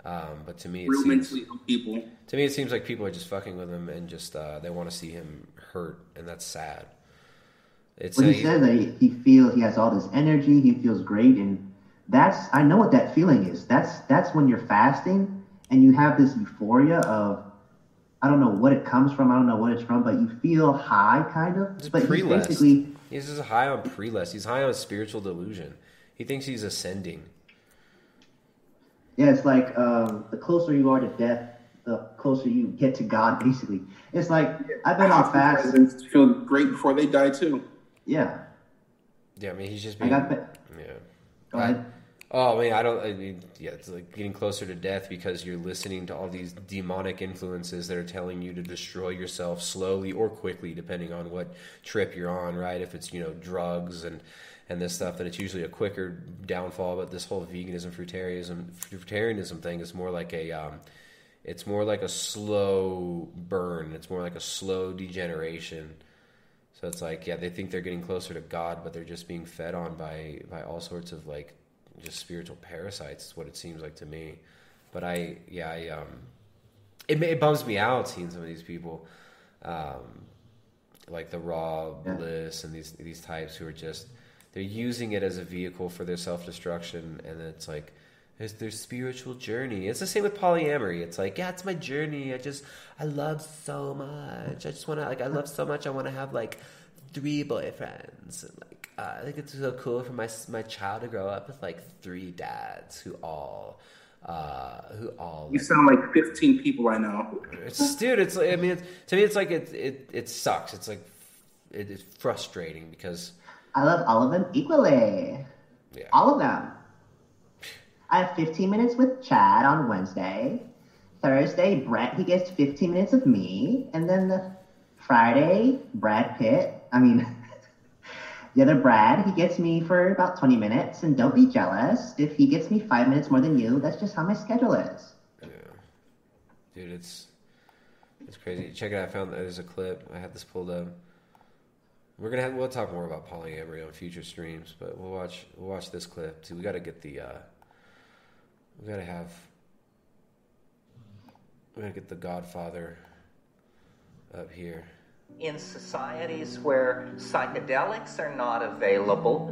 Um, but to me, it Real seems, mentally ill people. to me, it seems like people are just fucking with him and just uh, they want to see him hurt, and that's sad. It's Well, uh, he says that he, he feels he has all this energy. He feels great, and that's I know what that feeling is. That's that's when you're fasting and you have this euphoria of I don't know what it comes from. I don't know what it's from, but you feel high, kind of. It's but he's prelest. basically He's just high on prelest. He's high on spiritual delusion. He thinks he's ascending. yeah. It's like um, the closer you are to death, the closer you get to God. [laughs] Basically, it's like I've been on Hospital fast. residents feel great before they die too. Yeah, Yeah, I mean, he's just I being. got. Ba- yeah. Go ahead. Oh man, I don't. I mean, yeah, it's like getting closer to death because you're listening to all these demonic influences that are telling you to destroy yourself slowly or quickly, depending on what trip you're on. Right? If it's you know drugs and and this stuff, then it's usually a quicker downfall. But this whole veganism, fruitarianism, fruitarianism thing is more like a. Um, it's more like a slow burn. It's more like a slow degeneration. So it's like, yeah, they think they're getting closer to God, but they're just being fed on by by all sorts of like just spiritual parasites. Is what it seems like to me. But I, yeah, I, um, it it bums me out seeing some of these people, um, like the Rob Bliss and these these types who are just they're using it as a vehicle for their self destruction, and it's like. It's their spiritual journey. It's the same with polyamory. It's like, yeah, it's my journey. I just, I love so much. I just want to, like, I love so much. I want to have like three boyfriends. And like, uh, I think it's so cool for my my child to grow up with like three dads who all, uh, who all. You sound like 15 people I know. It's dude. It's like, I mean, it's, to me, it's like it it it sucks. It's like it is frustrating because I love all of them equally. All of them. I have 15 minutes with Chad on Wednesday. Thursday, Brett, he gets 15 minutes of me. And then the Friday, Brad Pitt, I mean, the other Brad, he gets me for about 20 minutes. And don't be jealous. If he gets me five minutes more than you, that's just how my schedule is. Yeah. dude, it's it's crazy. Check it out. I found there's a clip. I had this pulled up. We're gonna have we'll talk more about polyamory on future streams, but we'll watch we'll watch this clip too. We got to get the uh, we got to have we got to get the Godfather up here. In societies where psychedelics are not available,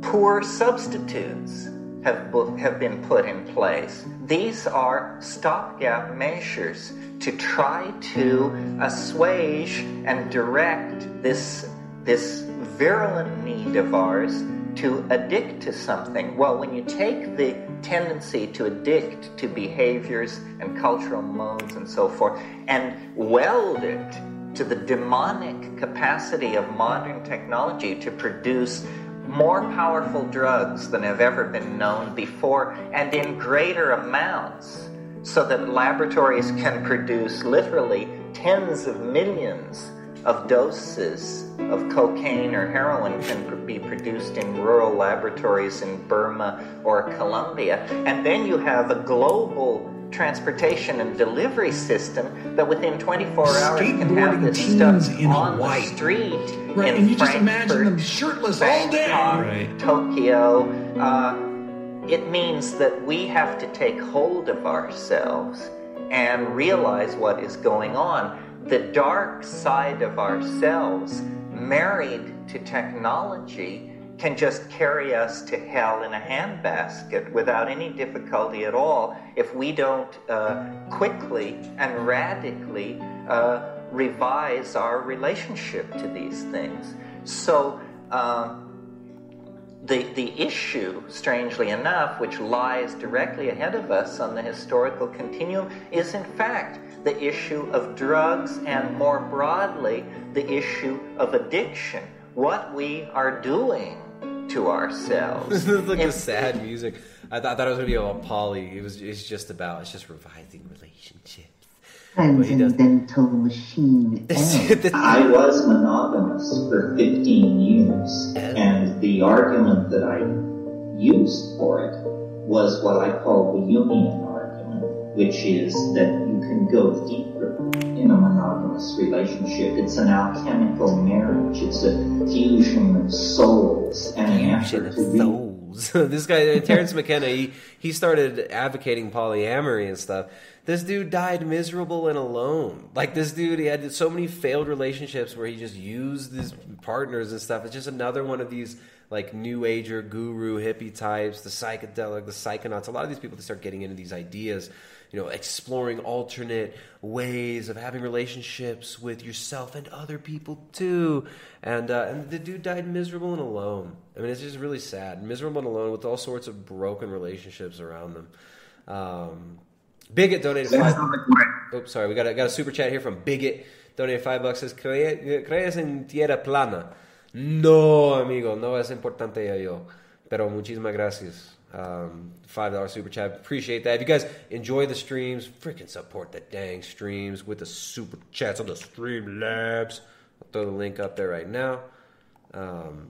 poor substitutes have, have been put in place. These are stopgap measures to try to assuage and direct this, this virulent need of ours to addict to something. Well, when you take the tendency to addict to behaviors and cultural modes and so forth and weld it to the demonic capacity of modern technology to produce more powerful drugs than have ever been known before and in greater amounts so that laboratories can produce literally tens of millions of doses of cocaine or heroin can be produced in rural laboratories in Burma or Colombia. And then you have a global transportation and delivery system that within 24 hours can have this teens stuff in on Hawaii. the street Right, in and you just Frankfurt, imagine them shirtless all day. Bangkok, Tokyo. Uh, it means that we have to take hold of ourselves and realize what is going on. The dark side of ourselves, married to technology, can just carry us to hell in a handbasket without any difficulty at all if we don't uh, quickly and radically uh, revise our relationship to these things. So, um, the, the issue, strangely enough, which lies directly ahead of us on the historical continuum, is in fact the issue of drugs and more broadly the issue of addiction. What we are doing to ourselves. this is like a sad music. I, th- I thought it was gonna be about poly. It was. It's just about. It's just revising relationships. Transcendental machine. [laughs] I was monogamous for 15 years, and the argument that I used for it was what I call the union argument, which is that you can go deeper in a monogamous relationship. It's an alchemical marriage. It's a fusion of souls and an effort to re- this guy uh, Terence McKenna, he he started advocating polyamory and stuff. This dude died miserable and alone. Like this dude, he had so many failed relationships where he just used his partners and stuff. It's just another one of these like new ager guru hippie types, the psychedelic, the psychonauts. A lot of these people that start getting into these ideas, you know, exploring alternate ways of having relationships with yourself and other people too. And uh, and the dude died miserable and alone. I mean, it's just really sad. Miserable and alone with all sorts of broken relationships around them. Um, Bigot donated five. Oops, sorry. We got a, got a super chat here from Bigot. Donated five bucks. Says, "Cre- ¿crees en tierra plana? No, amigo. No es importante ya yo. Pero muchísimas gracias. Um, Five dollar super chat. Appreciate that. If you guys enjoy the streams, freaking support the dang streams with the super chats on the Streamlabs. I'll throw the link up there right now. Um,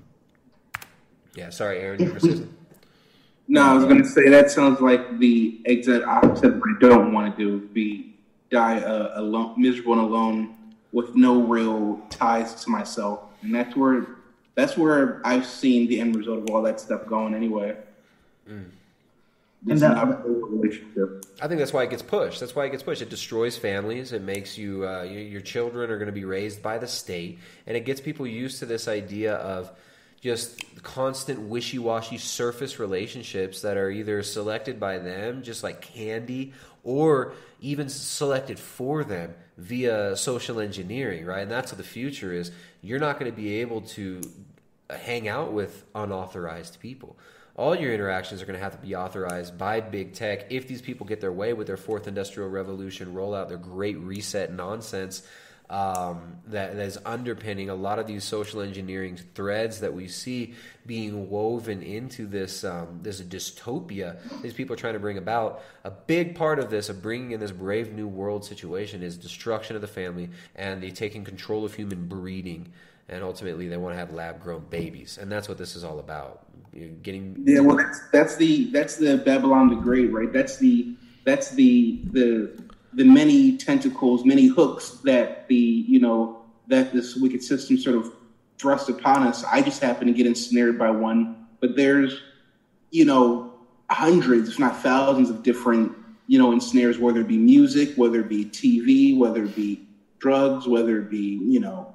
yeah, sorry, Aaron. You were? No, I was to say that sounds like the exact opposite I don't want to do. Be die uh, alone, miserable and alone, with no real ties to myself, and that's where that's where I've seen the end result of all that stuff going. Anyway, Mm. it's that- not a real relationship. I think that's why it gets pushed. That's why it gets pushed. It destroys families. It makes you, uh, your, your children are going to be raised by the state, and it gets people used to this idea of just constant wishy-washy surface relationships that are either selected by them, just like candy, or even selected for them via social engineering, right? And that's what the future is. You're not going to be able to hang out with unauthorized people. All your interactions are going to have to be authorized by big tech. If these people get their way with their fourth industrial revolution, rollout, their great reset nonsense um, that, that is underpinning a lot of these social engineering threads that we see being woven into this um, this dystopia. These people are trying to bring about a big part of this of bringing in this brave new world situation is destruction of the family and the taking control of human breeding and ultimately they want to have lab grown babies and that's what this is all about You're getting Yeah, well, that's that's the that's the Babylon the Great, right? That's the that's the the the many tentacles, many hooks that the you know that this wicked system sort of thrust upon us. I just happen to get ensnared by one, but there's you know hundreds, if not thousands, of different you know ensnares, whether it be music, whether it be TV, whether it be drugs, whether it be you know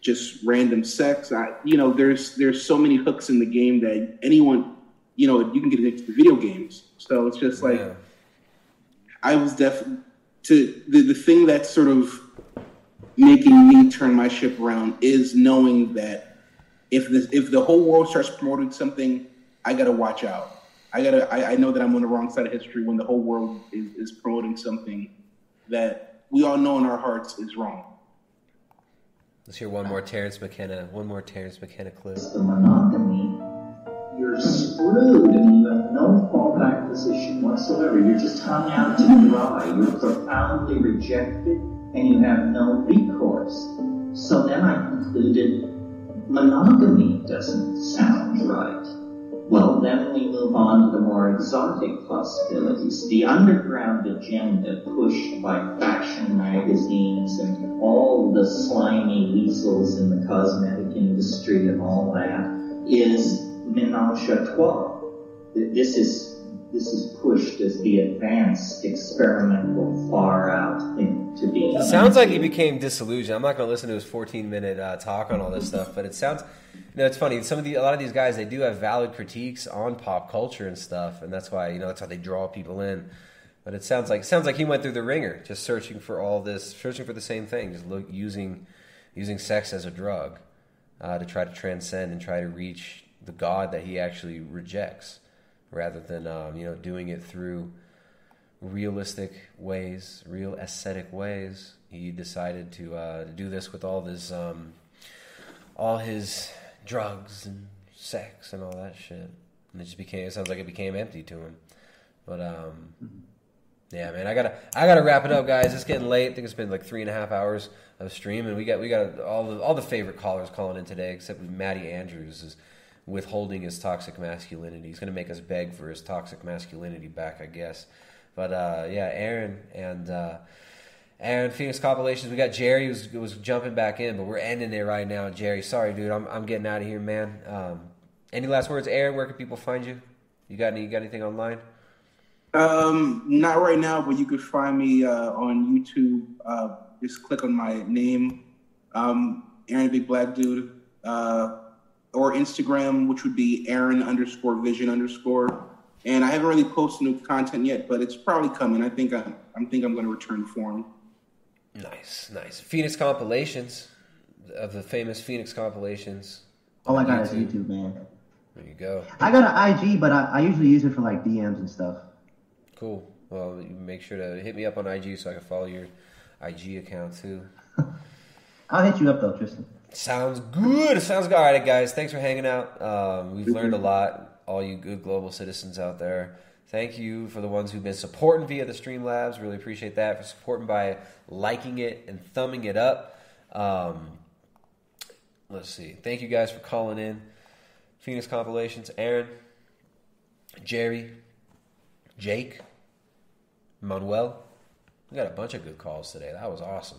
just random sex. I, you know, there's there's so many hooks in the game that anyone, you know, you can get into to video games. So it's just like I was definitely to the the thing that's sort of making me turn my ship around is knowing that if this if the whole world starts promoting something, I gotta watch out. I gotta I, I know that I'm on the wrong side of history when the whole world is, is promoting something that we all know in our hearts is wrong. Let's hear one more Terence McKenna one more Terence McKenna clip the monogamy, you're screwed and you have no fallback position whatsoever. You're just hung out to dry. You're profoundly rejected and you have no recourse. So then I concluded monogamy doesn't sound right. Well, then we move on to the more exotic possibilities. The underground agenda pushed by fashion magazines and all the slimy weasels in the cosmetic industry and all that is menage a trois. This is this is pushed as the advanced experimental far out thing to be. Sounds like he became disillusioned. I'm not going to listen to his 14 minute uh, talk on all this stuff, but it sounds. You know, it's funny. Some of the a lot of these guys they do have valid critiques on pop culture and stuff, and that's why you know that's how they draw people in. But it sounds like sounds like he went through the ringer, just searching for all this, searching for the same thing, just look using using sex as a drug uh, to try to transcend and try to reach the God that he actually rejects, rather than um, you know doing it through realistic ways, real ascetic ways. He decided to uh, do this with all his um, all his drugs and sex and all that shit, and it just became. It sounds like it became empty to him. But um, yeah, man, I gotta I gotta wrap it up, guys. It's getting late. I think it's been like three and a half hours of stream, and we got we got all the all the favorite callers calling in today, except Maddie Andrews is withholding his toxic masculinity. He's gonna make us beg for his toxic masculinity back, I guess. But uh, yeah, Aaron and uh, Aaron Phoenix compilations. We got Jerry who's was jumping back in, but we're ending it right now. Jerry, sorry, dude, I'm I'm getting out of here, man. Um, any last words, Aaron? Where can people find you? You got any? You got anything online? Um, not right now, but you could find me uh, on YouTube. Uh, just click on my name, um, Aaron Big Black Dude, uh, or Instagram, which would be Aaron underscore Vision underscore. And I haven't really posted new content yet, but it's probably coming. I think I'm, I think I'm going to return to form. Nice, nice. Phoenix compilations of the famous Phoenix compilations. All I got is YouTube, man. There you go. I got an IG, but I, I usually use it for like DMs and stuff. Cool. Well, you make sure to hit me up on IG so I can follow your IG account too. [laughs] I'll hit you up though, Tristan. Sounds good. Sounds good. All right, guys. Thanks for hanging out. Um, we've learned a lot. all you good global citizens out there. Thank you for the ones who've been supporting via the Streamlabs. Really appreciate that. For supporting by liking it and thumbing it up. Um, let's see. Thank you guys for calling in. Phoenix compilations. Aaron, Jerry, Jake, Manuel. We got a bunch of good calls today. That was awesome.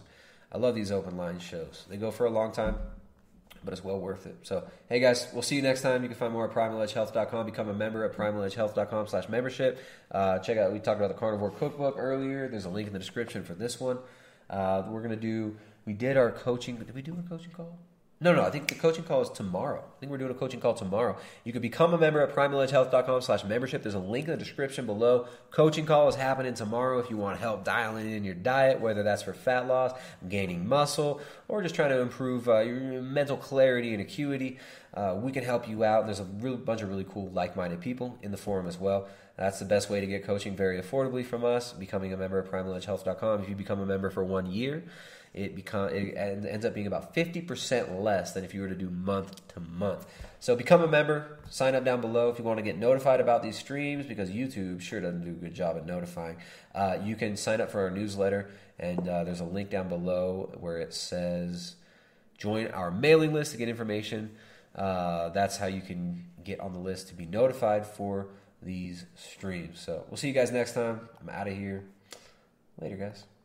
I love these open line shows. They go for a long time, but it's well worth it. So, hey guys, we'll see you next time. You can find more at primaledgehealth.com. Become a member at primaledgehealth.com slash membership. Uh, check out, we talked about the carnivore cookbook earlier. There's a link in the description for this one. Uh, we're going to do, we did our coaching, did we do a coaching call? No, no, I think the coaching call is tomorrow. I think we're doing a coaching call tomorrow. You can become a member at primaledgehealth.com slash membership. There's a link in the description below. Coaching call is happening tomorrow if you want help dialing in your diet, whether that's for fat loss, gaining muscle, or just trying to improve uh, your mental clarity and acuity. Uh, we can help you out. There's a real bunch of really cool, like-minded people in the forum as well. That's the best way to get coaching very affordably from us, becoming a member at primaledgehealth.com. If you become a member for one year, it become it ends up being about 50% less than if you were to do month to month. So become a member, sign up down below if you want to get notified about these streams because YouTube sure doesn't do a good job at notifying. Uh, you can sign up for our newsletter and uh, there's a link down below where it says join our mailing list to get information. Uh, that's how you can get on the list to be notified for these streams. So we'll see you guys next time. I'm out of here. Later, guys.